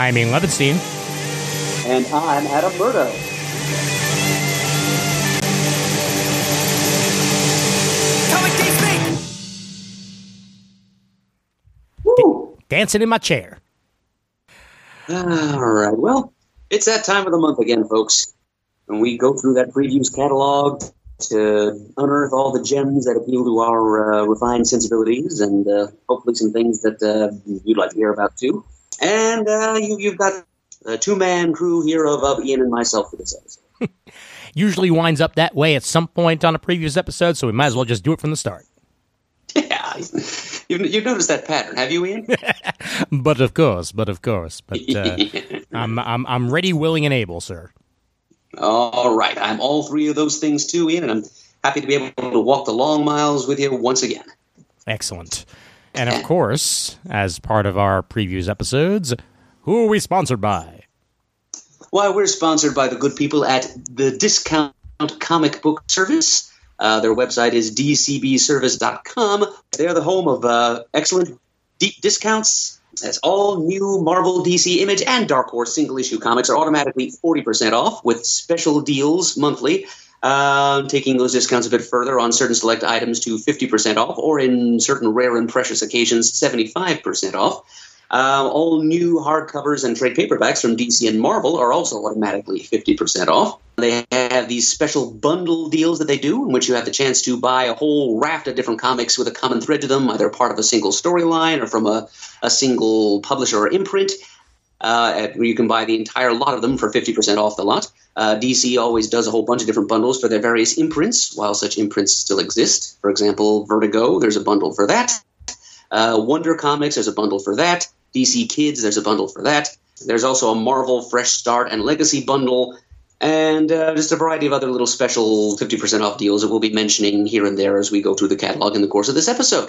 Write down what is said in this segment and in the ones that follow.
I'm Ian Levinstein. And I'm Adam Murdough. Comic Geek Woo! Dancing in my chair. All right. Well, it's that time of the month again, folks. And we go through that previews catalog to unearth all the gems that appeal to our uh, refined sensibilities and uh, hopefully some things that uh, you'd like to hear about too. And uh, you, you've got a two man crew here of, of Ian and myself for this episode. Usually winds up that way at some point on a previous episode, so we might as well just do it from the start. Yeah. You've, you've noticed that pattern, have you, Ian? But of course, but of course. But uh, I'm, I'm, I'm ready, willing, and able, sir. All right. I'm all three of those things too, Ian, and I'm happy to be able to walk the long miles with you once again. Excellent. And of course, as part of our previews episodes, who are we sponsored by? Why, we're sponsored by the good people at the Discount Comic Book Service. Uh, their website is dcbservice.com. They're the home of uh, excellent deep discounts. As all new Marvel, DC, Image, and Dark Horse single issue comics are automatically 40% off with special deals monthly. Uh, taking those discounts a bit further on certain select items to 50% off, or in certain rare and precious occasions, 75% off. Uh, all new hardcovers and trade paperbacks from DC and Marvel are also automatically 50% off. They have these special bundle deals that they do, in which you have the chance to buy a whole raft of different comics with a common thread to them, either part of a single storyline or from a, a single publisher or imprint. Uh, where you can buy the entire lot of them for 50% off the lot. Uh, DC always does a whole bunch of different bundles for their various imprints, while such imprints still exist. For example, Vertigo, there's a bundle for that. Uh, Wonder Comics, there's a bundle for that. DC Kids, there's a bundle for that. There's also a Marvel Fresh Start and Legacy bundle, and uh, just a variety of other little special 50% off deals that we'll be mentioning here and there as we go through the catalog in the course of this episode.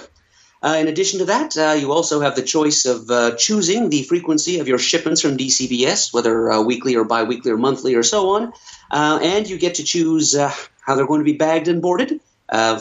Uh, in addition to that, uh, you also have the choice of uh, choosing the frequency of your shipments from DCBS, whether uh, weekly or bi weekly or monthly or so on. Uh, and you get to choose how they're going to be bagged and boarded.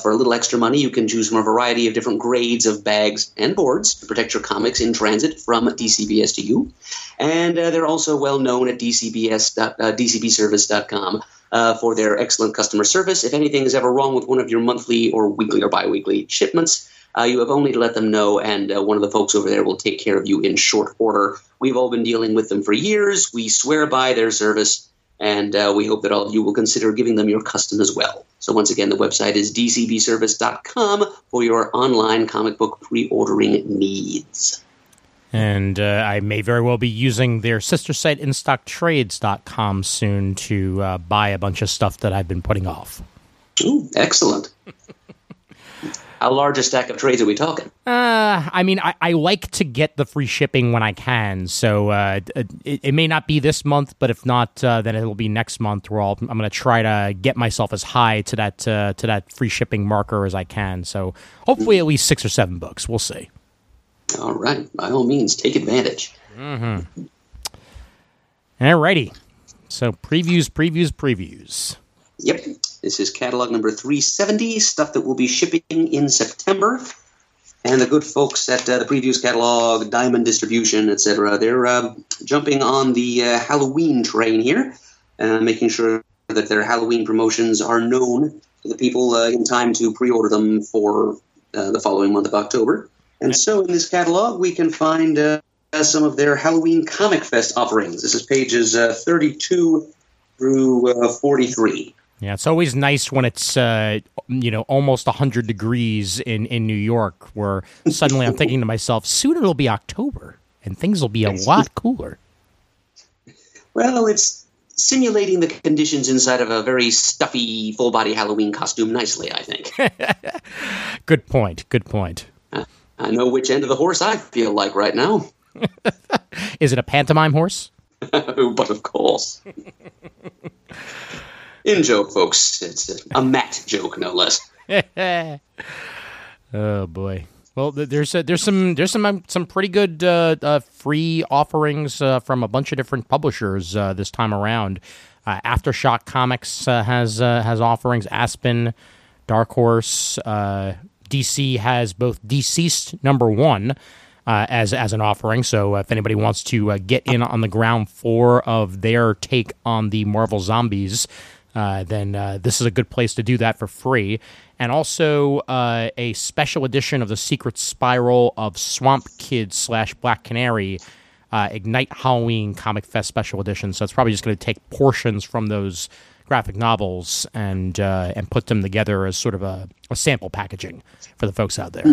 For a little extra money, you can choose from a variety of different grades of bags and boards to protect your comics in transit from DCBS to you. And they're also well known at DCBS, DCBService.com uh, for their excellent customer service. If anything is ever wrong with one of your monthly or weekly or bi weekly shipments, uh, you have only to let them know, and uh, one of the folks over there will take care of you in short order. We've all been dealing with them for years. We swear by their service, and uh, we hope that all of you will consider giving them your custom as well. So, once again, the website is dcbservice.com for your online comic book pre ordering needs. And uh, I may very well be using their sister site, InStockTrades.com, soon to uh, buy a bunch of stuff that I've been putting off. Ooh, excellent. How large a stack of trades are we talking? Uh, I mean, I, I like to get the free shipping when I can, so uh, it, it may not be this month, but if not, uh, then it'll be next month. Where I'll, I'm going to try to get myself as high to that uh, to that free shipping marker as I can. So hopefully, at least six or seven books. We'll see. All right, by all means, take advantage. All righty. So previews, previews, previews. Yep. This is catalog number 370, stuff that will be shipping in September. And the good folks at uh, the previews catalog, Diamond Distribution, etc., they're uh, jumping on the uh, Halloween train here, uh, making sure that their Halloween promotions are known to the people uh, in time to pre order them for uh, the following month of October. And so in this catalog, we can find some of their Halloween Comic Fest offerings. This is pages uh, 32 through uh, 43. Yeah, it's always nice when it's uh, you know almost hundred degrees in in New York, where suddenly I'm thinking to myself, soon it'll be October and things will be a lot cooler. Well, it's simulating the conditions inside of a very stuffy full body Halloween costume nicely, I think. Good point. Good point. I know which end of the horse I feel like right now. Is it a pantomime horse? but of course. In joke, folks. It's a, a Matt joke, no less. Oh boy. Well, there's there's some there's some um, some pretty good uh, uh, free offerings uh, from a bunch of different publishers uh, this time around. Uh, Aftershock Comics has has offerings. Aspen, Dark Horse, DC has both DCeased number one as as an offering. So if anybody wants to get in on the ground floor of their take on the Marvel zombies, uh, then uh, this is a good place to do that for free. And also uh, a special edition of the Secret Spiral of Swamp Kid slash Black Canary. Uh, Ignite Halloween Comic Fest Special Edition. So it's probably just going to take portions from those graphic novels and uh, and put them together as sort of a, a sample packaging for the folks out there.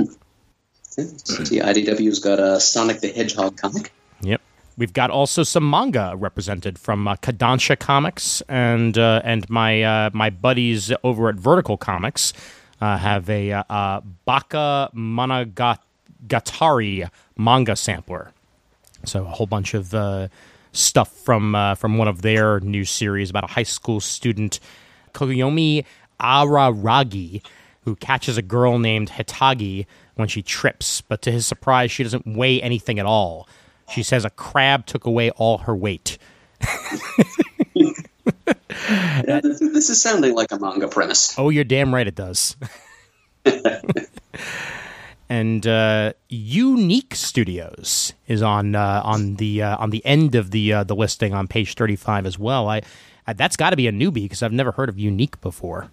See, IDW's got a Sonic the Hedgehog comic. Yep. We've got also some manga represented from uh, Kodansha Comics and uh, and my uh, my buddies over at Vertical Comics uh, have a uh, Bakemonogatari manga sampler. So a whole bunch of uh, stuff from uh, from one of their new series about a high school student, Koyomi Araragi, who catches a girl named Hitagi when she trips, but to his surprise, she doesn't weigh anything at all. She says a crab took away all her weight. Yeah, this, is sounding like a manga premise. Oh, you're damn right it does. and uh, YouNeek Studios is on uh, on the uh, on the end of the uh, the listing on page 35 as well. I, I that's got to be a newbie because I've never heard of YouNeek before.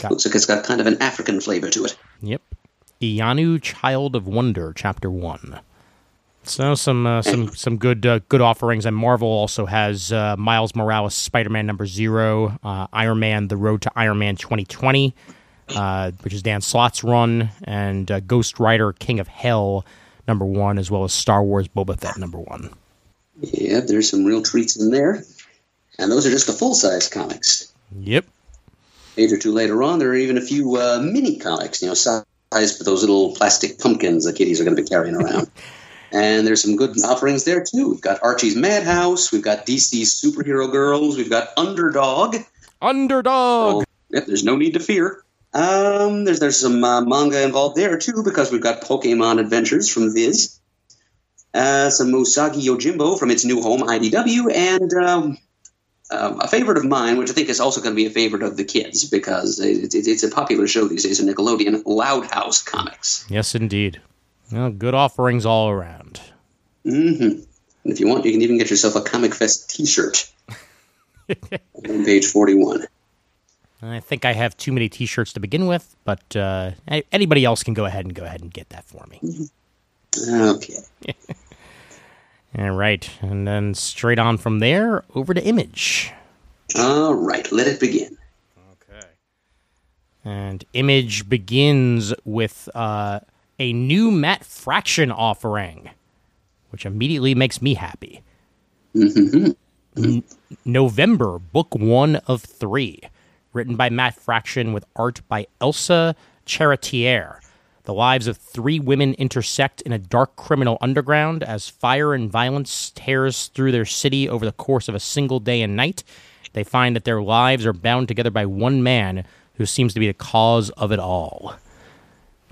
Got Looks like it's got kind of an African flavor to it. Yep. Iyanu, Child of Wonder, Chapter One. So some uh, some some good uh, good offerings, and Marvel also has uh, Miles Morales, Spider Man number zero, uh, Iron Man, The Road to Iron Man 2020, uh, which is Dan Slott's run, and uh, Ghost Rider, King of Hell number one, as well as Star Wars Boba Fett number one. Yeah, there's some real treats in there. And those are just the full size comics. Yep. Page or two later on, there are even a few mini comics, you know, size for those little plastic pumpkins the kiddies are going to be carrying around. and there's some good offerings there, too. We've got Archie's Madhouse, we've got DC's Superhero Girls, we've got Underdog. Underdog. So, yep, there's no need to fear. Um, there's there's some uh, manga involved there too because we've got Pokemon Adventures from Viz, uh, some Usagi Yojimbo from its new home IDW, and um, um, a favorite of mine, which I think is also going to be a favorite of the kids because it, it, it's a popular show these days on Nickelodeon. Loud House Comics. Yes, indeed. Well, good offerings all around. hmm And if you want, you can even get yourself a Comic Fest T-shirt. on page forty-one. I think I have too many T-shirts to begin with, but uh, anybody else can go ahead and go ahead and get that for me. Okay. All right, and then straight on from there over to Image. All right. Let it begin. Okay. And Image begins with uh, a new Matt Fraction offering, which immediately makes me happy. Mm-hmm. N- November, book one of three, written by Matt Fraction with art by Elsa Charretier. The lives of three women intersect in a dark criminal underground as fire and violence tears through their city over the course of a single day and night. They find that their lives are bound together by one man who seems to be the cause of it all.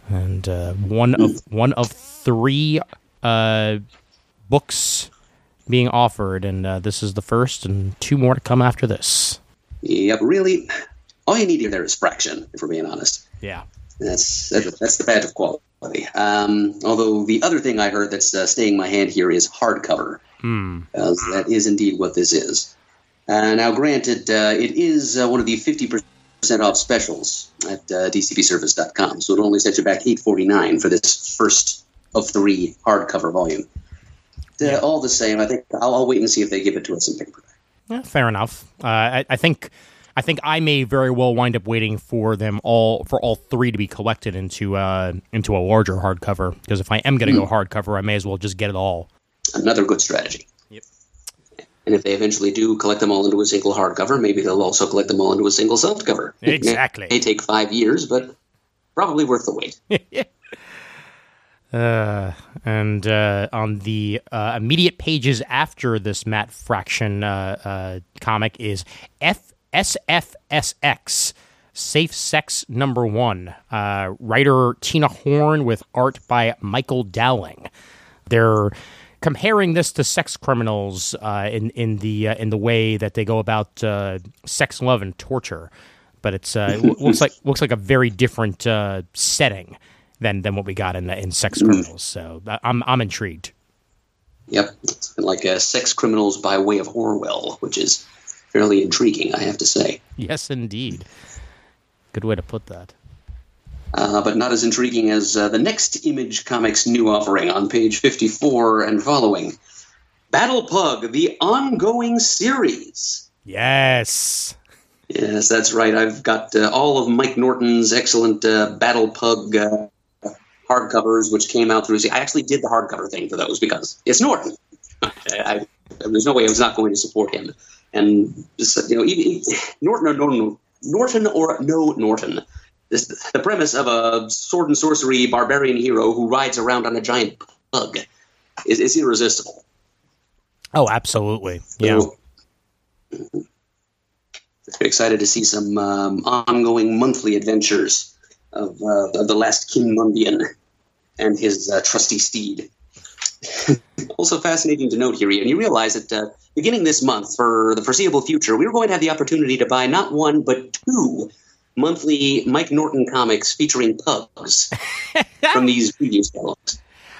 And uh, one of one of three uh, books being offered, and uh, this is the first, and two more to come after this. Yep. Really, all you need here there is fraction. If we're being honest. Yeah. That's that's, that's the badge of quality. Um, although the other thing I heard that's uh, staying my hand here is hardcover. Uh, that is indeed what this is. Uh, now, granted, uh, it is uh, one of the 50% off specials at uh, dcbservice.com, so it'll only sets you back 849 for this first of three hardcover volume. Uh, All the same, I think I'll, I'll wait and see if they give it to us in paperback. Yeah, fair enough. Uh, I, I think I think I may very well wind up waiting for them all for all three to be collected into uh, into a larger hardcover. Because if I am going to go hardcover, I may as well just get it all. Another good strategy. And if they eventually do collect them all into a single hardcover, maybe they'll also collect them all into a single softcover. Exactly. It may take five years, but probably worth the wait. Uh, and uh, on the uh, immediate pages after this Matt Fraction uh, uh, comic is F SFSX, Safe Sex Number One. Uh, writer Tina Horn with art by Michael Dowling. They're comparing this to sex criminals uh, in in the uh, in the way that they go about uh, sex, love, and torture. But it's uh, it looks like looks like a very different uh, setting than than what we got in the, in sex criminals. So I'm I'm intrigued. Yep. Like uh, Sex Criminals by Way of Orwell, which is fairly intriguing, I have to say. Yes, indeed. Good way to put that. Uh, but not as intriguing as uh, the next Image Comics new offering on page 54 and following Battle Pug, the ongoing series. Yes. Yes, that's right. I've got uh, all of Mike Norton's excellent uh, Battle Pug uh, hardcovers, which came out through. I actually did the hardcover thing for those because it's Norton. I, there's no way I was not going to support him. And you know, even, Norton or Norton, Norton or no Norton. This, the premise of a sword and sorcery barbarian hero who rides around on a giant pug is, is irresistible. Oh, absolutely. Yeah. So, excited to see some um, ongoing monthly adventures of, uh, of the last Kinmundian and his uh, trusty steed. also fascinating to note here, and you realize that uh, beginning this month, for the foreseeable future, we are going to have the opportunity to buy not one but two monthly Mike Norton comics featuring pugs from these previous catalog.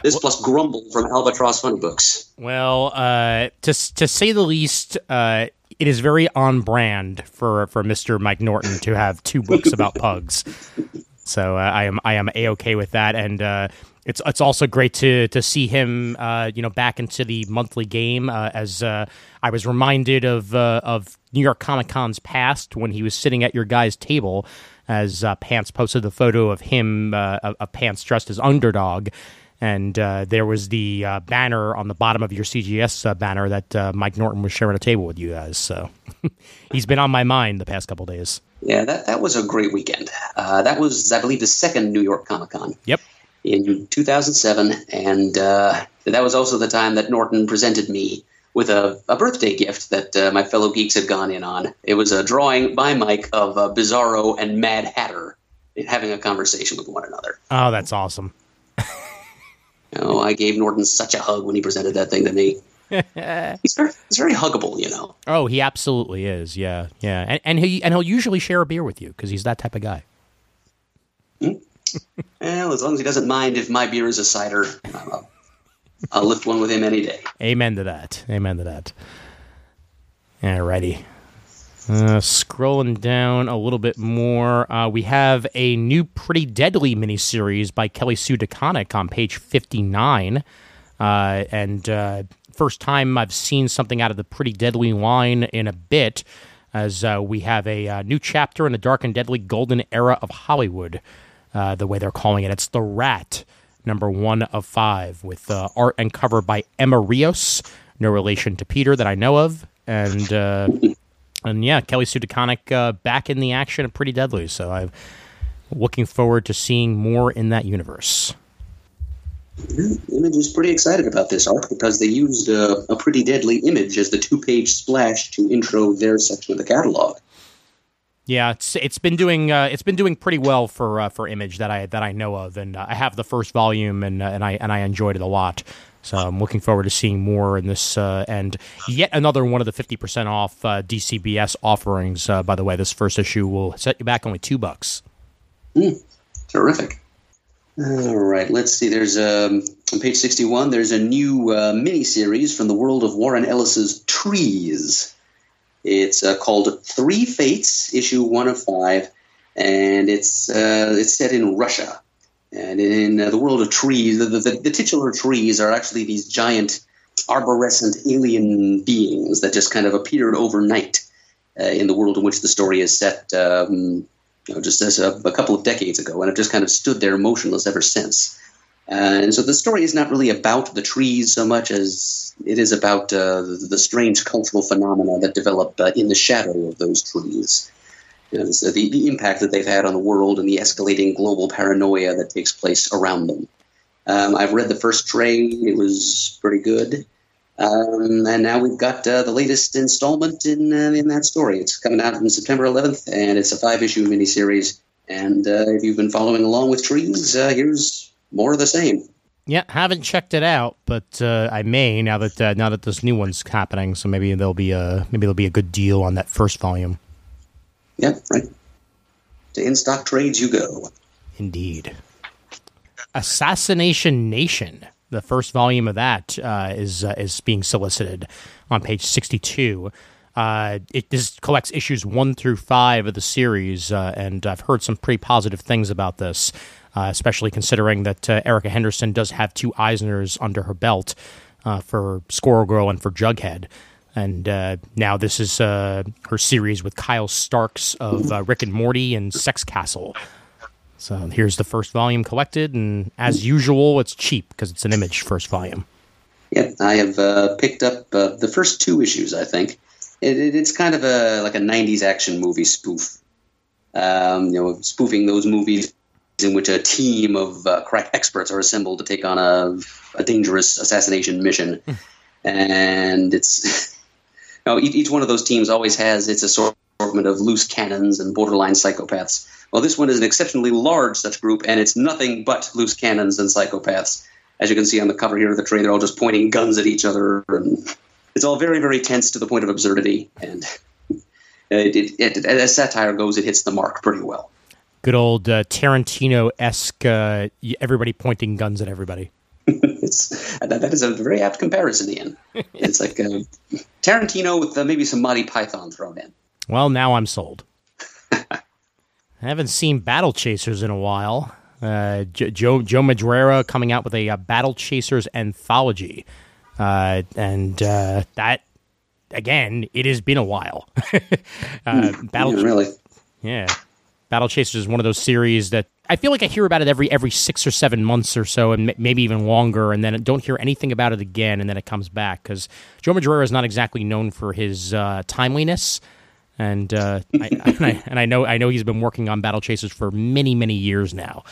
This plus Grumble from Albatross Funny Books. Well, uh, to to say the least, uh, it is very on brand for for Mister Mike Norton to have two books about pugs. So uh, I am I am a okay with that, and uh, it's it's also great to to see him uh, you know back into the monthly game uh, as uh, I was reminded of uh, of New York Comic Con's past when he was sitting at your guys' table as uh, Pants posted the photo of him uh, of, Pants dressed as underdog. And uh, there was the uh, banner on the bottom of your CGS uh, banner that uh, Mike Norton was sharing a table with you guys. So he's been on my mind the past couple days. Yeah, that, that was a great weekend. Uh, that was, I believe, the second New York Comic Con. Yep. In 2007, and uh, that was also the time that Norton presented me with a, a birthday gift that uh, my fellow geeks had gone in on. It was a drawing by Mike of uh, Bizarro and Mad Hatter having a conversation with one another. Oh, that's awesome. Oh, I gave Norton such a hug when he presented that thing to me. he's very, he's very huggable, you know. Oh, he absolutely is. Yeah, yeah, and, and he and he'll usually share a beer with you because he's that type of guy. Well, as long as he doesn't mind if my beer is a cider, I'll, I'll lift one with him any day. Amen to that. Amen to that. Alrighty. Uh, scrolling down a little bit more, uh, we have a new Pretty Deadly miniseries by Kelly Sue DeConnick on page 59. Uh, and uh, first time I've seen something out of the Pretty Deadly line in a bit, as uh, we have a uh, new chapter in the Dark and Deadly Golden Era of Hollywood, uh, the way they're calling it. It's The Rat, number one of five, with uh, art and cover by Emma Rios, no relation to Peter that I know of. And uh, and yeah, Kelly Sue DeConnick uh, back in the action of Pretty Deadly. So I'm looking forward to seeing more in that universe. Image is pretty excited about this arc because they used uh, a pretty deadly image as the two-page splash to intro their section of the catalog. Yeah, it's it's been doing uh, it's been doing pretty well for uh, for Image that I that I know of, and uh, I have the first volume and uh, and I and I enjoyed it a lot. So I'm looking forward to seeing more in this uh, and yet another one of the fifty percent off uh, DCBS offerings. By the way, this first issue will set you back only two bucks. Terrific. All right, let's see. There's um, on page 61. There's a new mini series from the world of Warren Ellis's Trees. It's uh, called Three Fates, issue one of five, and it's uh, it's set in Russia. And in uh, the world of trees, the, the, the titular trees are actually these giant arborescent alien beings that just kind of appeared overnight uh, in the world in which the story is set. Um, you know, just as a, a couple of decades ago, and have just kind of stood there motionless ever since. And so the story is not really about the trees so much as it is about uh, the, the strange cultural phenomena that develop uh, in the shadow of those trees. You know, so the, the impact that they've had on the world and the escalating global paranoia that takes place around them. Um, I've read the first trade; it was pretty good. Um, and now we've got uh, the latest installment in uh, in that story. It's coming out on September 11th, and it's a five issue miniseries. And uh, if you've been following along with Trees, uh, here's more of the same. Yeah, haven't checked it out, but uh, I may now that uh, now that this new one's happening. So maybe there'll be a maybe there'll be a good deal on that first volume. Yeah, right. To in stock trades you go. Indeed. Assassination Nation. The first volume of that uh, is uh, is being solicited on page sixty two. Uh, it this collects issues one through five of the series, uh, and I've heard some pretty positive things about this, uh, especially considering that uh, Erica Henderson does have two Eisners under her belt for Squirrel Girl and for Jughead. And now this is her series with Kyle Starks of Rick and Morty and Sex Castle. So here's the first volume collected, and as usual, it's cheap because it's an image first volume. Yeah, I have uh, picked up uh, the first two issues. I think it, it, it's kind of a like a '90s action movie spoof. Um, you know, spoofing those movies in which a team of uh, crack experts are assembled to take on a, a dangerous assassination mission, and it's you know, each, each one of those teams always has its assortment of loose cannons and borderline psychopaths well, this one is an exceptionally large such group, and it's nothing but loose cannons and psychopaths. As you can see on the cover here of the trade, they're all just pointing guns at each other, and it's all very, very tense to the point of absurdity. And it, it, it, as satire goes, it hits the mark pretty well. Good old uh, Tarantino esque, uh, everybody pointing guns at everybody. it's, that, that is a very apt comparison, Ian. It's like uh, Tarantino with uh, maybe some Monty Python thrown in. Well, now I'm sold. I haven't seen Battle Chasers in a while. Uh, Joe Joe Madureira coming out with a, a Battle Chasers anthology, uh, and uh, that again, it has been a while. Uh, hmm. Battle, really, yeah. Battle Chasers is one of those series that I feel like I hear about it every every six or seven months or so, and m- maybe even longer, and then don't hear anything about it again, and then it comes back because Joe Madureira is not exactly known for his uh, timeliness and uh, I, and, I, and I know I know he's been working on Battle Chasers for many many years now.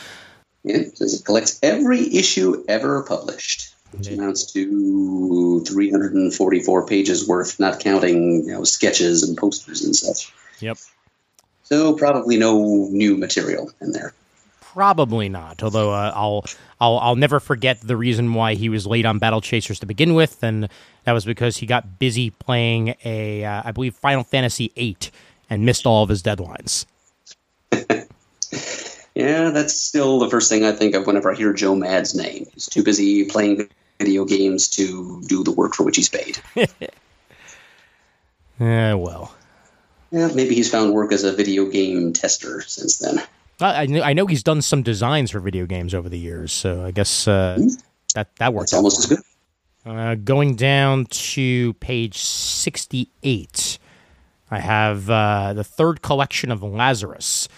Yeah, it collects every issue ever published, which amounts to 344 pages worth, not counting you know sketches and posters and such. Yep. So probably no new material in there. Probably not. Although uh, I'll I'll I'll never forget the reason why he was late on Battle Chasers to begin with, and that was because he got busy playing a uh, I believe Final Fantasy VIII and missed all of his deadlines. yeah, that's still the first thing I think of whenever I hear Joe Mad's name. He's too busy playing video games to do the work for which he's paid. Yeah, well. Yeah, maybe he's found work as a video game tester since then. I know, I know he's done some designs for video games over the years, so I guess uh, mm-hmm. that that works. almost as good. Uh, going down to page sixty-eight, I have uh, the third collection of Lazarus,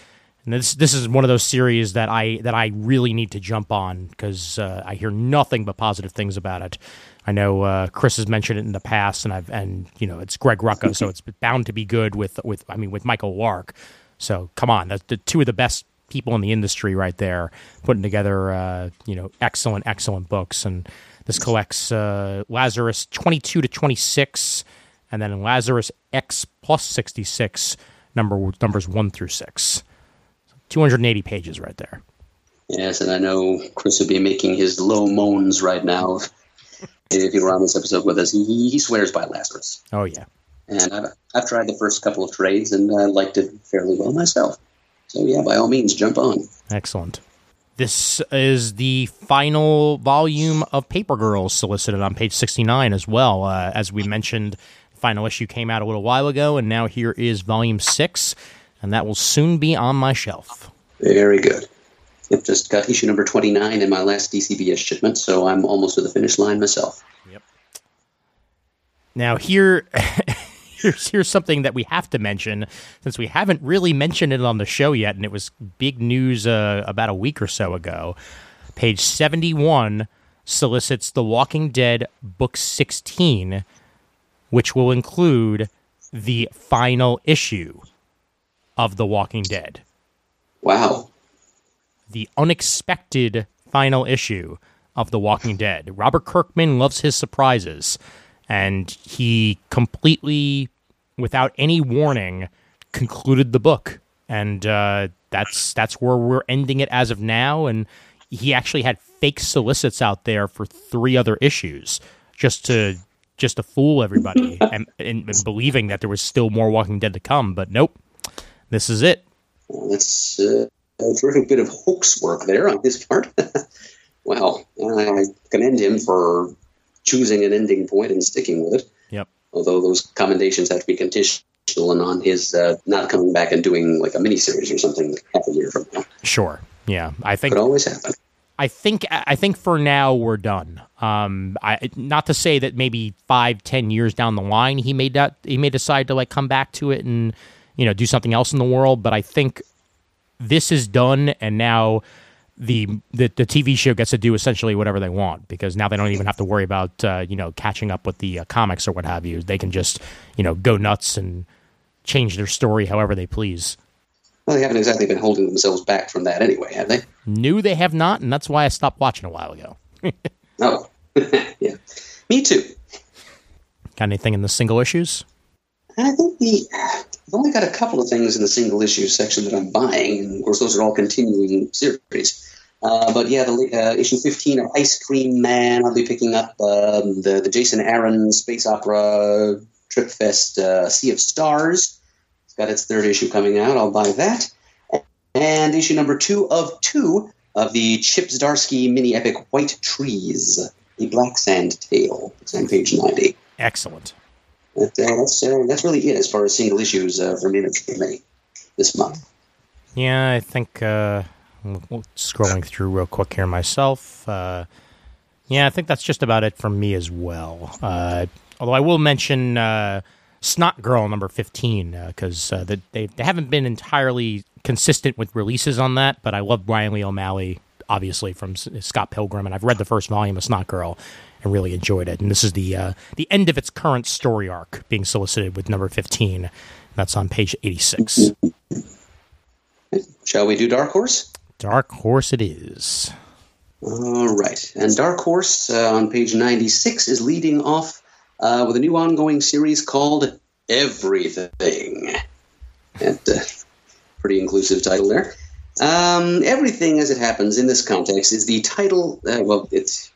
and this this is one of those series that I that I really need to jump on because uh, I hear nothing but positive things about it. I know uh, Chris has mentioned it in the past, and I've and you know it's Greg Rucka, so it's bound to be good with with I mean with Michael Lark. So come on, the, the two of the best people in the industry right there putting together uh, you know excellent excellent books and this collects uh, lazarus 22 to 26 and then lazarus x plus 66 number numbers 1 through 6 280 pages right there yes and i know chris would be making his low moans right now if he were on this episode with us he, he swears by lazarus oh yeah and I've, I've tried the first couple of trades and i liked it fairly well myself so yeah, by all means, jump on. Excellent. This is the final volume of Paper Girls solicited on page 69 as well. Uh, as we mentioned, final issue came out a little while ago, and now here is volume six, and that will soon be on my shelf. Very good. Yep, just got issue number 29 in my last DCBS shipment, so I'm almost to the finish line myself. Yep. Now, here. here's here's something that we have to mention since we haven't really mentioned it on the show yet, and it was big news uh, about a week or so ago. Page 71 solicits The Walking Dead Book 16, which will include the final issue of The Walking Dead. Wow. The unexpected final issue of The Walking Dead. Robert Kirkman loves his surprises, and he completely, without any warning, concluded the book. And uh, that's that's where we're ending it as of now. And he actually had fake solicits out there for three other issues just to just to fool everybody and, and, and believing that there was still more Walking Dead to come. But nope, this is it. Well, that's uh, a terrific bit of hoax work there on his part. wow. I commend him for choosing an ending point and sticking with it. Yep. Although those commendations have to be conditional and on his uh, not coming back and doing like a miniseries or something half a year from now. Sure. Yeah. I think Could always happen. I think I think for now we're done. Um, I not to say that maybe five, ten years down the line he may that he may decide to like come back to it and you know do something else in the world. But I think this is done, and now the the, the TV show gets to do essentially whatever they want because now they don't even have to worry about uh, you know catching up with the uh, comics or what have you. They can just you know go nuts and change their story however they please. Well, they haven't exactly been holding themselves back from that anyway, have they? New they have not, and that's why I stopped watching a while ago. Oh, yeah. Me too. Got anything in the single issues? I think the I've only got a couple of things in the single issue section that I'm buying, and of course those are all continuing series. Uh, but yeah, the uh, issue 15 of Ice Cream Man, I'll be picking up um, the the Jason Aaron space opera Trip Fest uh, Sea of Stars. It's got its third issue coming out. I'll buy that. And issue number two of two of the Chip Zdarsky mini epic White Trees, the Black Sand Tale. It's on page 90. Excellent. But, uh, that's uh, that's really it as far as single issues uh, for me this month. Yeah, I think uh, scrolling through real quick here myself. Uh, yeah, I think that's just about it from me as well. Uh, although I will mention Snot Girl number fifteen because uh, they they haven't been entirely consistent with releases on that. But I love Brian Lee O'Malley, obviously from Scott Pilgrim, and I've read the first volume of Snot Girl and really enjoyed it. And this is the uh, the end of its current story arc being solicited with number fifteen. That's on page eighty six. Shall we do Dark Horse? Dark Horse it is. All right. And Dark Horse uh, on page 96 is leading off uh, with a new ongoing series called Everything. And, uh, pretty inclusive title there. Um, everything as it happens in this context is the title, uh, well, it's.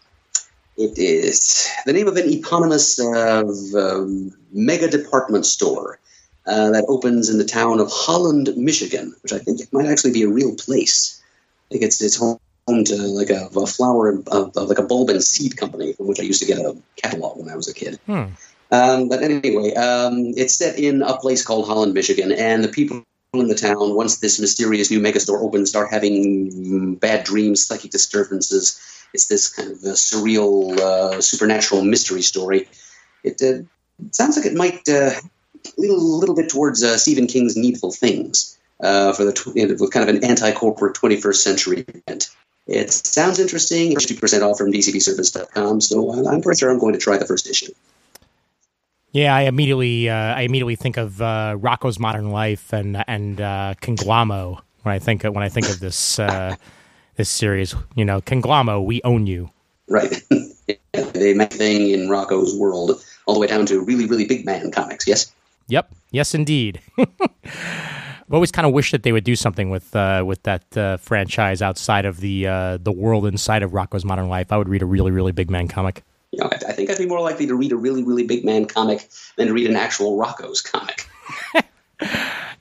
It is the name of an eponymous uh, um, mega department store uh, that opens in the town of Holland, Michigan, which I think it might actually be a real place. I think it's it's home to like a, a flower, uh, like a bulb and seed company from which I used to get a catalog when I was a kid. Hmm. Um, but anyway, um, it's set in a place called Holland, Michigan, and the people in the town, once this mysterious new megastore opens, start having bad dreams, psychic disturbances. It's this kind of surreal, uh, supernatural mystery story. It uh, sounds like it might uh, lean a little bit towards uh, Stephen King's Needful Things uh, for the tw- kind of an anti-corporate 21st century event. It sounds interesting. 50% off from dcbservice.com, so I'm pretty sure I'm going to try the first issue. Yeah, I immediately uh, I immediately think of Rocko's Modern Life and and Conglom-O when I think of, when I think of this this series. You know, Conglom-O, we own you. Right. they make thing in Rocko's world, all the way down to really, really big man comics, yes? Yep. Yes, indeed. I've always kind of wished that they would do something with uh, with that uh, franchise outside of the uh, the world inside of Rocko's Modern Life. I would read a really really big man comic. You know, I, I think I'd be more likely to read a really, really big man comic than to read an actual Rocko's comic.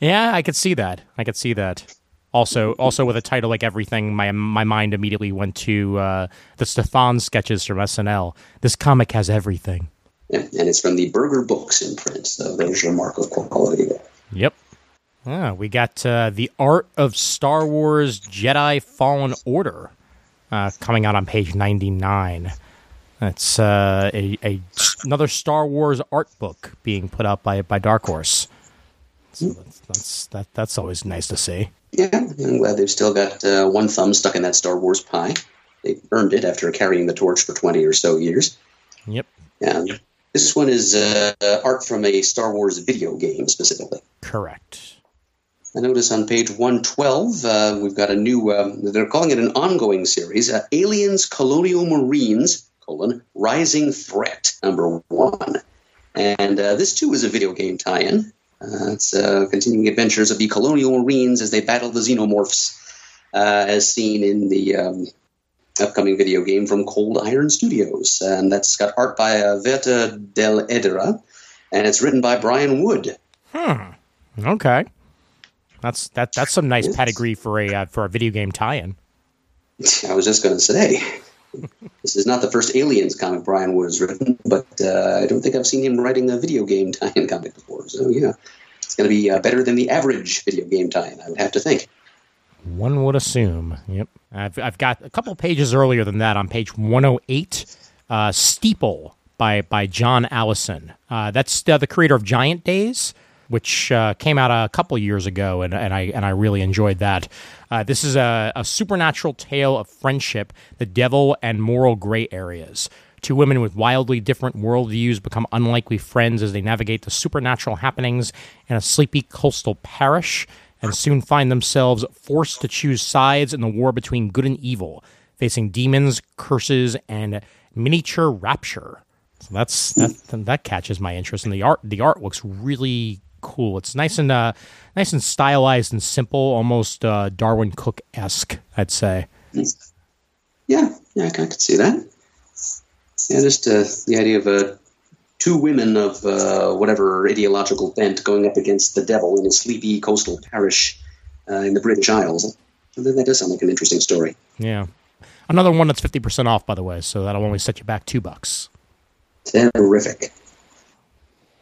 Yeah, I could see that. I could see that. Also, also with a title like Everything, my my mind immediately went to uh, the Stefon sketches from SNL. This comic has everything. Yeah, and it's from the Berger Books imprint, so there's your mark of quality there. Yep. Ah, we got uh, the Art of Star Wars Jedi Fallen Order uh, coming out on page ninety nine. That's uh, a, a another Star Wars art book being put out by by Dark Horse. So that's, that's that that's always nice to see. Yeah, I'm glad they've still got uh, one thumb stuck in that Star Wars pie. They earned it after carrying the torch for 20 or so years. Yep. Yeah. This one is uh, art from a Star Wars video game specifically. Correct. I notice on page 112, uh, we've got a new, um, they're calling it an ongoing series, uh, Aliens Colonial Marines, colon, Rising Threat, number one. And uh, this too is a video game tie-in. Uh, it's uh, continuing adventures of the Colonial Marines as they battle the Xenomorphs, uh, as seen in the um, upcoming video game from Cold Iron Studios. And that's got art by uh, Werther Dell'Edera, and it's written by Brian Wood. Hmm. Okay. That's that. That's some nice pedigree for a uh, for a video game tie-in. I was just going to say, this is not the first Aliens comic Brian Wood has written, but uh, I don't think I've seen him writing a video game tie-in comic before. So yeah, it's going to be uh, better than the average video game tie-in, I would have to think. One would assume. Yep. I've I've got a couple pages earlier than that on page 108. Uh, Steeple by by John Allison. Uh, that's uh, the creator of Giant Days, which uh, came out a couple years ago, and, and I and I really enjoyed that. Uh, this is a, a supernatural tale of friendship, the devil, and moral gray areas. Two women with wildly different worldviews become unlikely friends as they navigate the supernatural happenings in a sleepy coastal parish and soon find themselves forced to choose sides in the war between good and evil, facing demons, curses, and miniature rapture. So that's that, that catches my interest, and the art the art looks really cool. It's nice and uh, nice and stylized and simple, almost uh, Darwyn Cooke esque, I'd say. Yeah, yeah, I could see that. Yeah, just uh, the idea of uh, two women of uh, whatever ideological bent going up against the devil in a sleepy coastal parish uh, in the British Isles. That that does sound like an interesting story. Yeah, another one that's fifty percent off, by the way, so that'll only set you back two bucks. Terrific.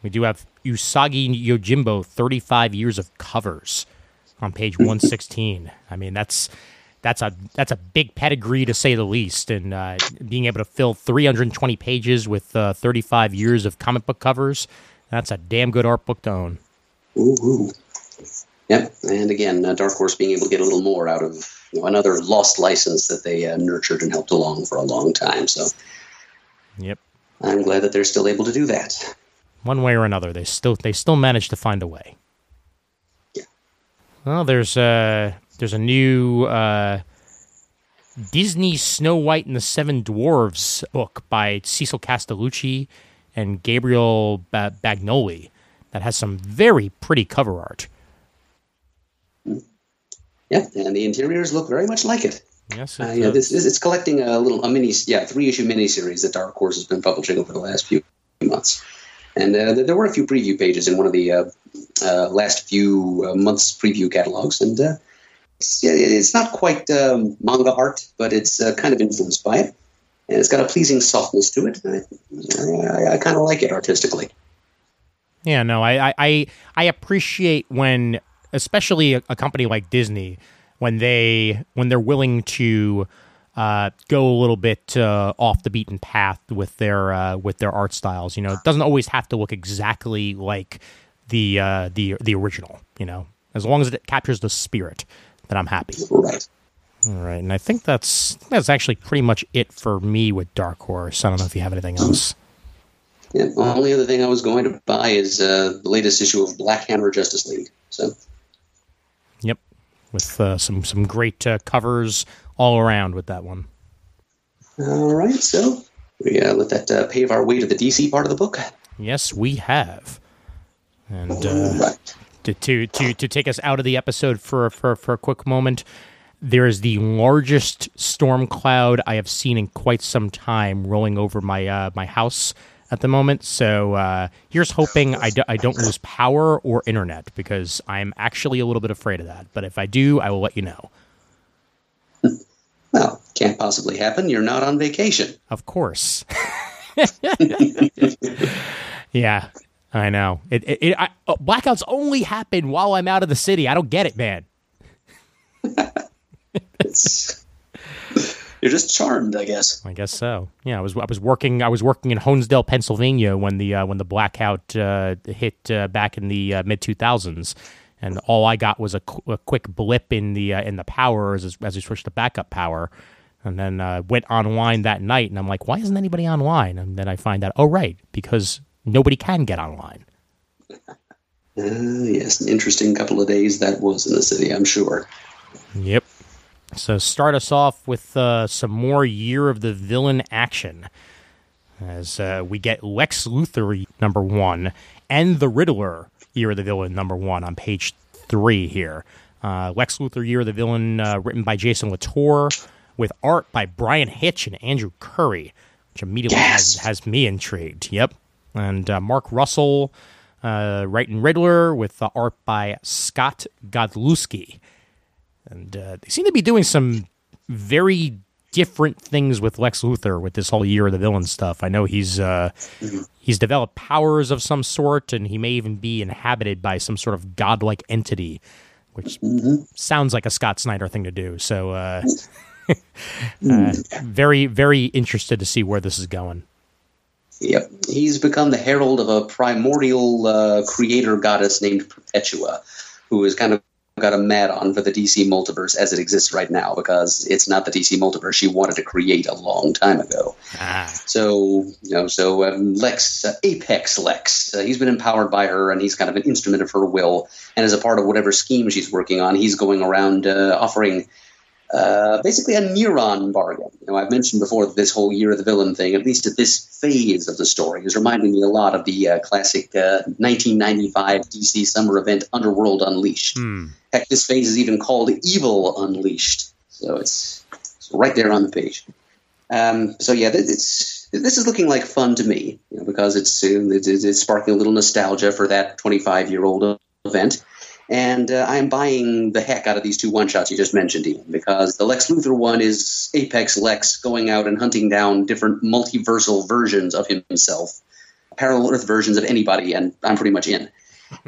We do have Usagi Yojimbo, 35 years of covers on page 116. I mean, that's that's a that's a big pedigree to say the least, and uh, being able to fill 320 pages with uh, 35 years of comic book covers, that's a damn good art book to own. Ooh. Yep, and again, uh, Dark Horse being able to get a little more out of you know, another lost license that they uh, nurtured and helped along for a long time. So Yep. I'm glad that they're still able to do that. One way or another, they still they still manage to find a way. Yeah. Well, there's a there's a new uh, Disney Snow White and the Seven Dwarves book by Cecil Castellucci and Gabriel ba- Bagnoli that has some very pretty cover art. Yep, and the interiors look very much like it. Yes, Uh, yeah, this is it's collecting a little a mini yeah three issue miniseries that Dark Horse has been publishing over the last few months, and uh, there- were a few preview pages in one of the uh, uh, last few uh, months preview catalogs, and uh, it's, it's not quite um, manga art, but it's uh, kind of influenced by it, and it's got a pleasing softness to it. I, I, I kind of like it artistically. Yeah, no, I, I, I, I appreciate when, especially a, a company like Disney, when they when they're willing to uh, go a little bit uh, off the beaten path with their uh, with their art styles. You know, it doesn't always have to look exactly like the uh, the the original. You know, as long as it captures the spirit, then I'm happy. Right. All right, and I think that's that's actually pretty much it for me with Dark Horse. I don't know if you have anything else. Yeah, the only other thing I was going to buy is uh, the latest issue of Black Hammer Justice League. So Yep, with uh, some some great uh, covers all around with that one. All right, so we uh, let that uh, pave our way to the DC part of the book. Yes, we have. And uh, right. to, to to to take us out of the episode for for for a quick moment, there is the largest storm cloud I have seen in quite some time rolling over my uh, my house at the moment. So uh, here's hoping I, do, I don't lose power or internet because I'm actually a little bit afraid of that. But if I do, I will let you know. Well, can't possibly happen. You're not on vacation. Of course. yeah, I know. It, it, it I, uh, blackouts only happen while I'm out of the city. I don't get it, man. You're just charmed, I guess. I guess so. Yeah, I was I was working I was working in Honesdale, Pennsylvania when the uh, when the blackout uh, hit uh, back in the uh, mid 2000s, and all I got was a, qu- a quick blip in the uh, in the power as as we switched to backup power. And then uh, went online that night, and I'm like, why isn't anybody online? And then I find out, oh, right, because nobody can get online. Uh, yes, an interesting couple of days that was in the city, I'm sure. Yep. So start us off with uh, some more Year of the Villain action, as uh, we get Lex Luthor number one and the Riddler Year of the Villain number one on page three here. Uh, Lex Luthor Year of the Villain, uh, written by Jason Latour, with art by Bryan Hitch and Andrew Currie, which immediately Yes. has, has me intrigued. Yep. And uh, Mark Russell uh, writing Riddler with the art by Scott Godlewski. And uh, they seem to be doing some very different things with Lex Luthor with this whole Year of the Villain stuff. I know he's uh, he's developed powers of some sort, and he may even be inhabited by some sort of godlike entity, which sounds like a Scott Snyder thing to do. So, uh, uh, very very interested to see where this is going. Yep. He's become the herald of a primordial uh, creator goddess named Perpetua, who is kind of got a mad on for the DC multiverse as it exists right now because it's not the DC multiverse she wanted to create a long time ago. Ah, So, you know, so um, Lex, uh, Apex Lex, uh, he's been empowered by her and he's kind of an instrument of her will. And as a part of whatever scheme she's working on, he's going around uh, offering uh, basically a Neron bargain. You know, I've mentioned before that this whole Year of the Villain thing, at least at this phase of the story, is reminding me a lot of the uh, classic uh, 1995 DC summer event Underworld Unleashed. hmm. Heck, this phase is even called Evil Unleashed. So it's, it's right there on the page. Um, so yeah, it's this is looking like fun to me, you know, because it's, uh, it's it's sparking a little nostalgia for that 25 year old event, and uh, I'm buying the heck out of these two one shots you just mentioned, Ian, because the Lex Luthor one is Apex Lex going out and hunting down different multiversal versions of himself, parallel Earth versions of anybody, and I'm pretty much in.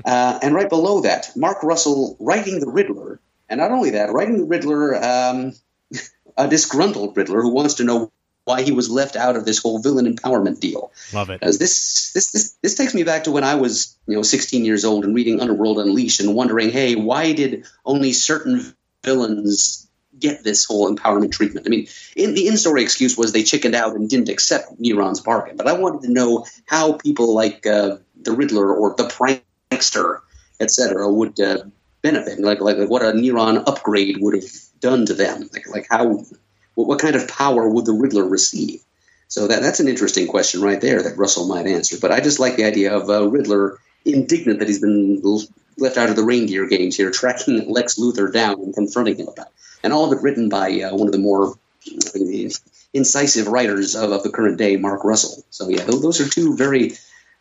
Uh, and right below that, Mark Russell writing the Riddler, and not only that, writing the Riddler, um, a disgruntled Riddler who wants to know why he was left out of this whole villain empowerment deal. love it. As this, this this this takes me back to when I was you know 16 years old and reading Underworld Unleashed and wondering, hey, why did only certain villains get this whole empowerment treatment? I mean, in the in-story excuse was they chickened out and didn't accept Neron's bargain, but I wanted to know how people like uh, the Riddler or the Prankster, etc., would uh, benefit, like, like like what a Neuron upgrade would have done to them, like like how what, what kind of power would the Riddler receive? So that that's an interesting question right there that Russell might answer. But I just like the idea of uh, Riddler indignant that he's been left out of the reindeer games here, tracking Lex Luthor down and confronting him about, it. and all of it written by uh, one of the more incisive writers of, of the current day, Mark Russell. So yeah, those, are two very.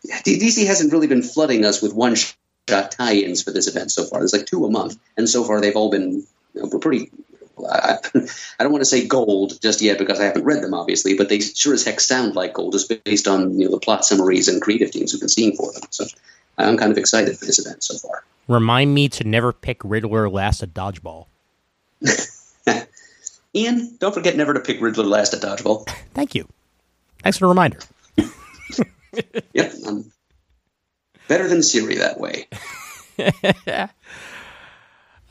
DC hasn't really been flooding us with one shot tie-ins for this event so far. There's like two a month, and so far they've all been you know, pretty I, I don't want to say gold just yet because I haven't read them, obviously, but they sure as heck sound like gold just based on you know the plot summaries and creative teams who've been seeing for them. So I'm kind of excited for this event so far. Remind me to never pick Riddler last at dodgeball. Ian, don't forget never to pick Riddler last at dodgeball. Thank you. Thanks for the reminder. Yep, I'm better than Siri that way.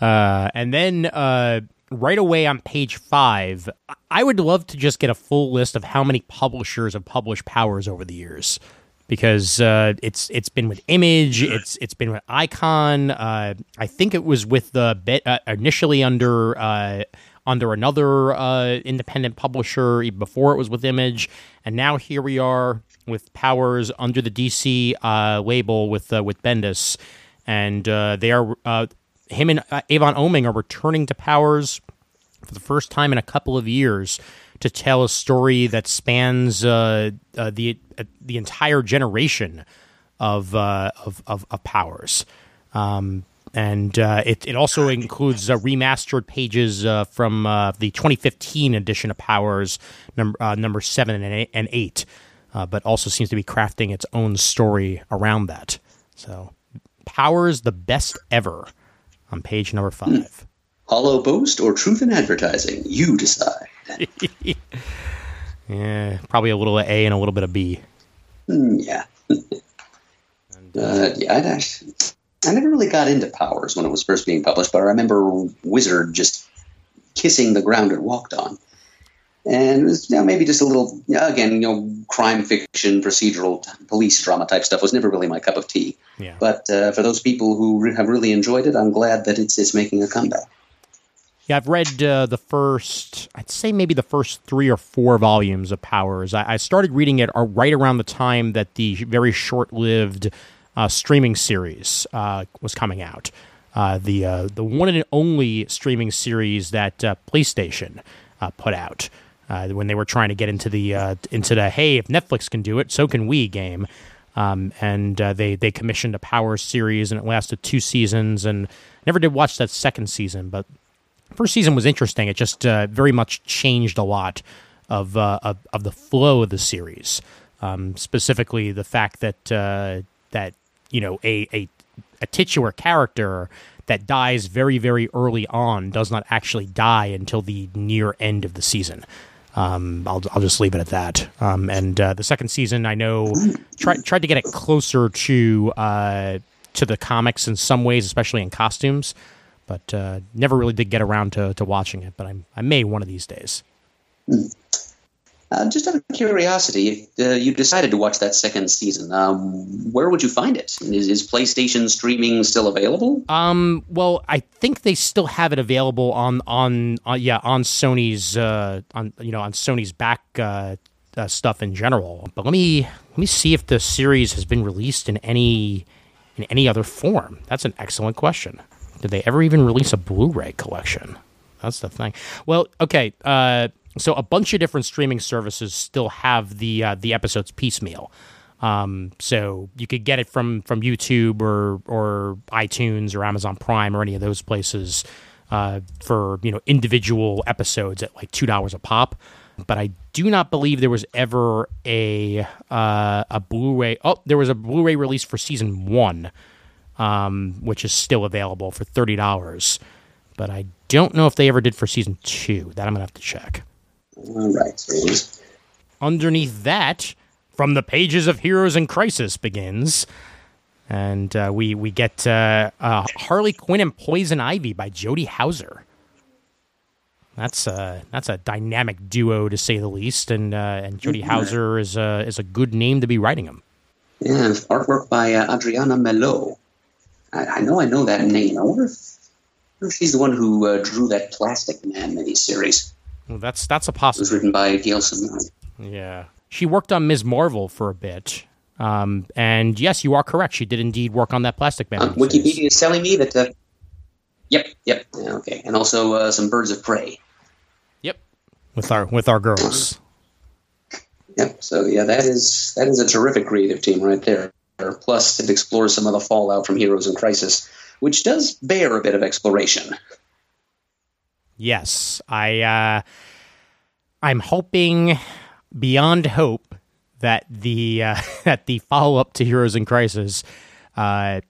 Uh, and then uh, right away on page five, I- would love to just get a full list of how many publishers have published Powers over the years, because uh, it's it's been with Image, it's it's been with Icon. Uh, I think it was with the bit uh, initially under. Uh, under another uh, independent publisher even before it was with Image, and now here we are with Powers under the DC uh, label with uh, with Bendis, and uh, they are uh, him and uh, Avon Oeming are returning to Powers for the first time in a couple of years to tell a story that spans uh, uh, the uh, the entire generation of uh, of, of, of Powers. Um, and uh, it, it also includes remastered pages from the 2015 edition of Powers, number uh, number seven and eight, and eight but also seems to be crafting its own story around that. So, Powers, the best ever, on page number five. Hollow boast or truth in advertising? You decide. Yeah, probably a little of A and a little bit of B. Hmm, yeah. uh, yeah, I'd actually, I never really got into Powers when it was first being published, but I remember Wizard just kissing the ground it walked on. And it was you know, maybe just a little again you know crime fiction procedural police drama type stuff was never really my cup of tea Yeah. but uh, for those people who re- have really enjoyed it i'm glad that it's, it's making a comeback Yeah, I've read uh, the first, I'd say maybe the first three or four volumes of Powers. I, I started reading it uh, right around the time that the very short lived uh, streaming series uh, was coming out. Uh, the uh, the one and only streaming series that uh, PlayStation uh, put out uh, when they were trying to get into the uh, into the hey if Netflix can do it so can we game, um, and uh, they they commissioned a Power series and it lasted two seasons and never did watch that second season but first season was interesting. It just uh, very much changed a lot of, uh, of of the flow of the series. Um, specifically, the fact that uh, that you know a, a a titular character that dies very very early on does not actually die until the near end of the season. Um, I'll I'll just leave it at that. Um, and uh, the second season, I know tried tried to get it closer to uh, to the comics in some ways, especially in costumes but uh, never really did get around to, to watching it. But I, I may one of these days. Uh, just out of curiosity if uh, you decided to watch that second season um, where would you find it is, is playstation streaming still available Um, well, I think they still have it available on on uh, yeah on Sony's uh, on you know on Sony's back uh, uh, stuff in general. But let me let me see if the series has been released in any in any other form. That's an excellent question. Did they ever even release a Blu-ray collection? That's the thing. Well, okay. Uh, so a bunch of different streaming services still have the uh, the episodes piecemeal. Um, so you could get it from from YouTube or or iTunes or Amazon Prime or any of those places uh, for you know individual episodes at like two dollars a pop. But I do not believe there was ever a uh, a Blu-ray. Oh, there was a Blu-ray release for season one, um, which is still available for thirty dollars. But I don't know if they ever did for season two. That I'm gonna have to check. All right so Underneath that, from the pages of Heroes in Crisis begins, and uh, we we get uh, uh, Harley Quinn and Poison Ivy by Jody Houser. That's a that's a dynamic duo to say the least, and uh, and Jody Houser is a is a good name to be writing them. yeah artwork by uh, adriana Melo. I, I know i know that name i wonder if, I wonder if she's the one who uh, drew that plastic man miniseries Well, that's that's a it was possibility. written by gail simone Yeah, she worked on Ms. Marvel for a bit, um, and yes, you are correct. She did indeed work on that Plastic Man. miniseries. wikipedia is telling me that uh, yep yep yeah, okay and also uh, some birds of prey Yep, with our with our girls. Yep. So yeah, that is that is a terrific creative team right there. Plus, it explores some of the fallout from Heroes in Crisis, which does bear a bit of exploration. Yes, I. Uh, I'm hoping beyond hope that the uh, that the follow up to Heroes in Crisis uh,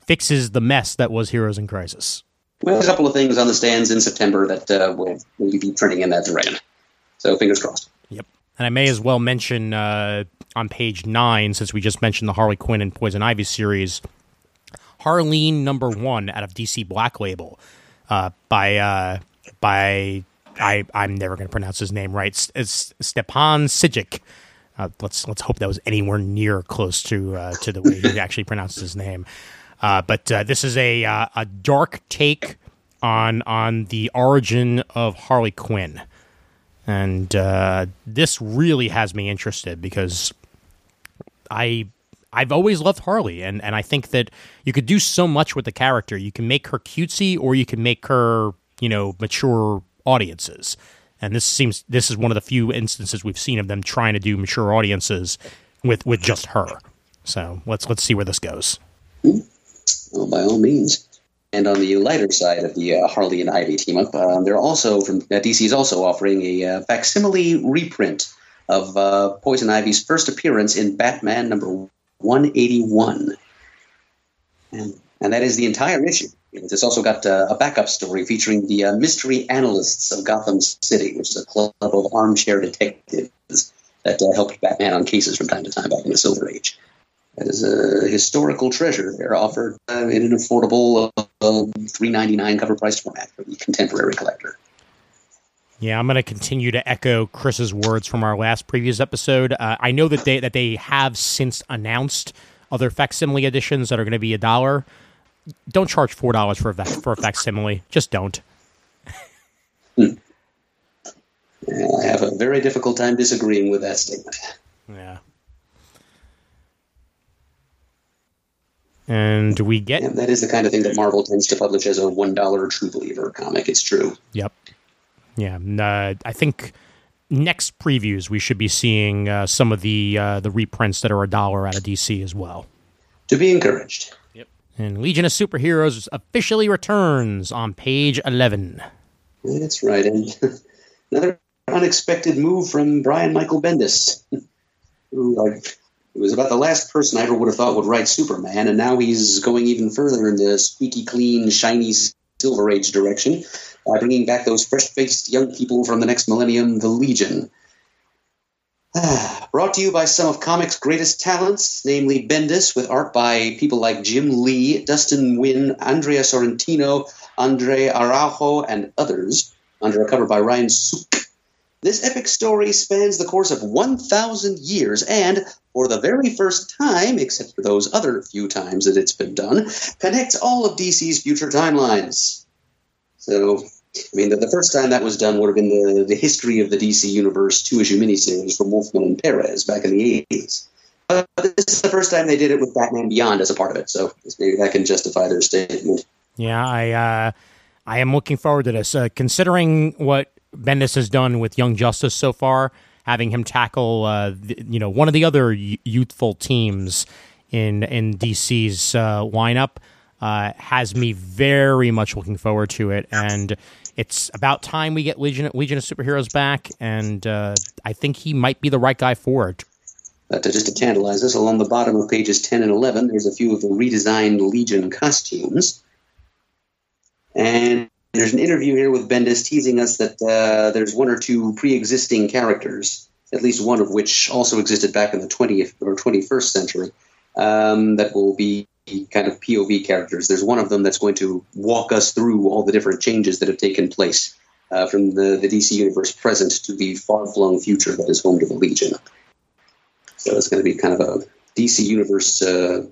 fixes the mess that was Heroes in Crisis. Well, there's a couple of things on the stands in September that uh, will will be trending in that direction. So fingers crossed. Yep. And I may as well mention uh, on page nine, since we just mentioned the Harley Quinn and Poison Ivy series, Harleen number one out of DC Black Label uh, by uh, by I I'm never going to pronounce his name right. It's Stepan Sijic. Uh, let's let's hope that was anywhere near close to uh, to the way he actually pronounced his name. Uh, but uh, this is a uh, a dark take on on the origin of Harley Quinn and uh, this really has me interested because I I've always loved Harley, and and I think that you could do so much with the character. You can make her cutesy, or you can make her you know mature audiences. And this seems this is one of the few instances we've seen of them trying to do mature audiences with with just her. So let's let's see where this goes. Well, by all means. And on the lighter side of the uh, Harley and Ivy team up, uh, they're also from uh, DC is also offering a uh, facsimile reprint of uh, Poison Ivy's first appearance in Batman number 181, and and that is the entire issue. It's also got uh, a backup story featuring the uh, mystery analysts of Gotham City, which is a club of armchair detectives that uh, helped Batman on cases from time to time back in the Silver Age. That is a historical treasure. They're offered uh, in an affordable uh, three ninety nine cover price format for the contemporary collector. Yeah, I'm going to continue to echo Chris's words from our last previous episode. Uh, I know that they that they have since announced other facsimile editions that are going to be a dollar. Don't charge four dollars for a fac- for a facsimile. Just don't. I have a very difficult time disagreeing with that statement. Yeah. And we get Yeah, that is the kind of thing that Marvel tends to publish as a one dollar True Believer comic. It's true. Yep. Yeah. Uh, I think next previews we should be seeing uh, some of the uh, the reprints that are a dollar out of DC as well. To be encouraged. And Legion of Superheroes officially returns on page eleven. That's right. And another unexpected move from Brian Michael Bendis, who uh, like, it was about the last person I ever would have thought would write Superman, and now he's going even further in the squeaky clean, shiny Silver Age direction by bringing back those fresh-faced young people from the next millennium, the Legion. Brought to you by some of comics' greatest talents, namely Bendis, with art by people like Jim Lee, Dustin Nguyen, Andrea Sorrentino, Andre Araujo, and others, under a cover by Ryan Sook. This epic story spans the course of 1,000 years and, for the very first time, except for those other few times that it's been done, connects all of DC's future timelines. So, I mean, the, the first time that was done would have been the, the history of the DC Universe two issue miniseries from Wolfman and Perez back in the 80s. But this is the first time they did it with Batman Beyond as a part of it, so maybe that can justify their statement. Yeah, I uh, I am looking forward to this. Uh, considering what Bendis has done with Young Justice so far, having him tackle uh, the, you know one of the other youthful teams in in DC's uh, lineup uh, has me very much looking forward to it. And it's about time we get Legion Legion of Superheroes back, and uh, I think he might be the right guy for it. But uh, just to tantalize us, along the bottom of pages 10 and 11, there's a few of the redesigned Legion costumes. And there's an interview here with Bendis teasing us that uh, there's one or two pre existing characters, at least one of which also existed back in the 20th or 21st century, um, that will be kind of POV characters. There's one of them that's going to walk us through all the different changes that have taken place uh, from the, the DC Universe present to the far flung future that is home to the Legion. So it's going to be kind of a DC Universe uh,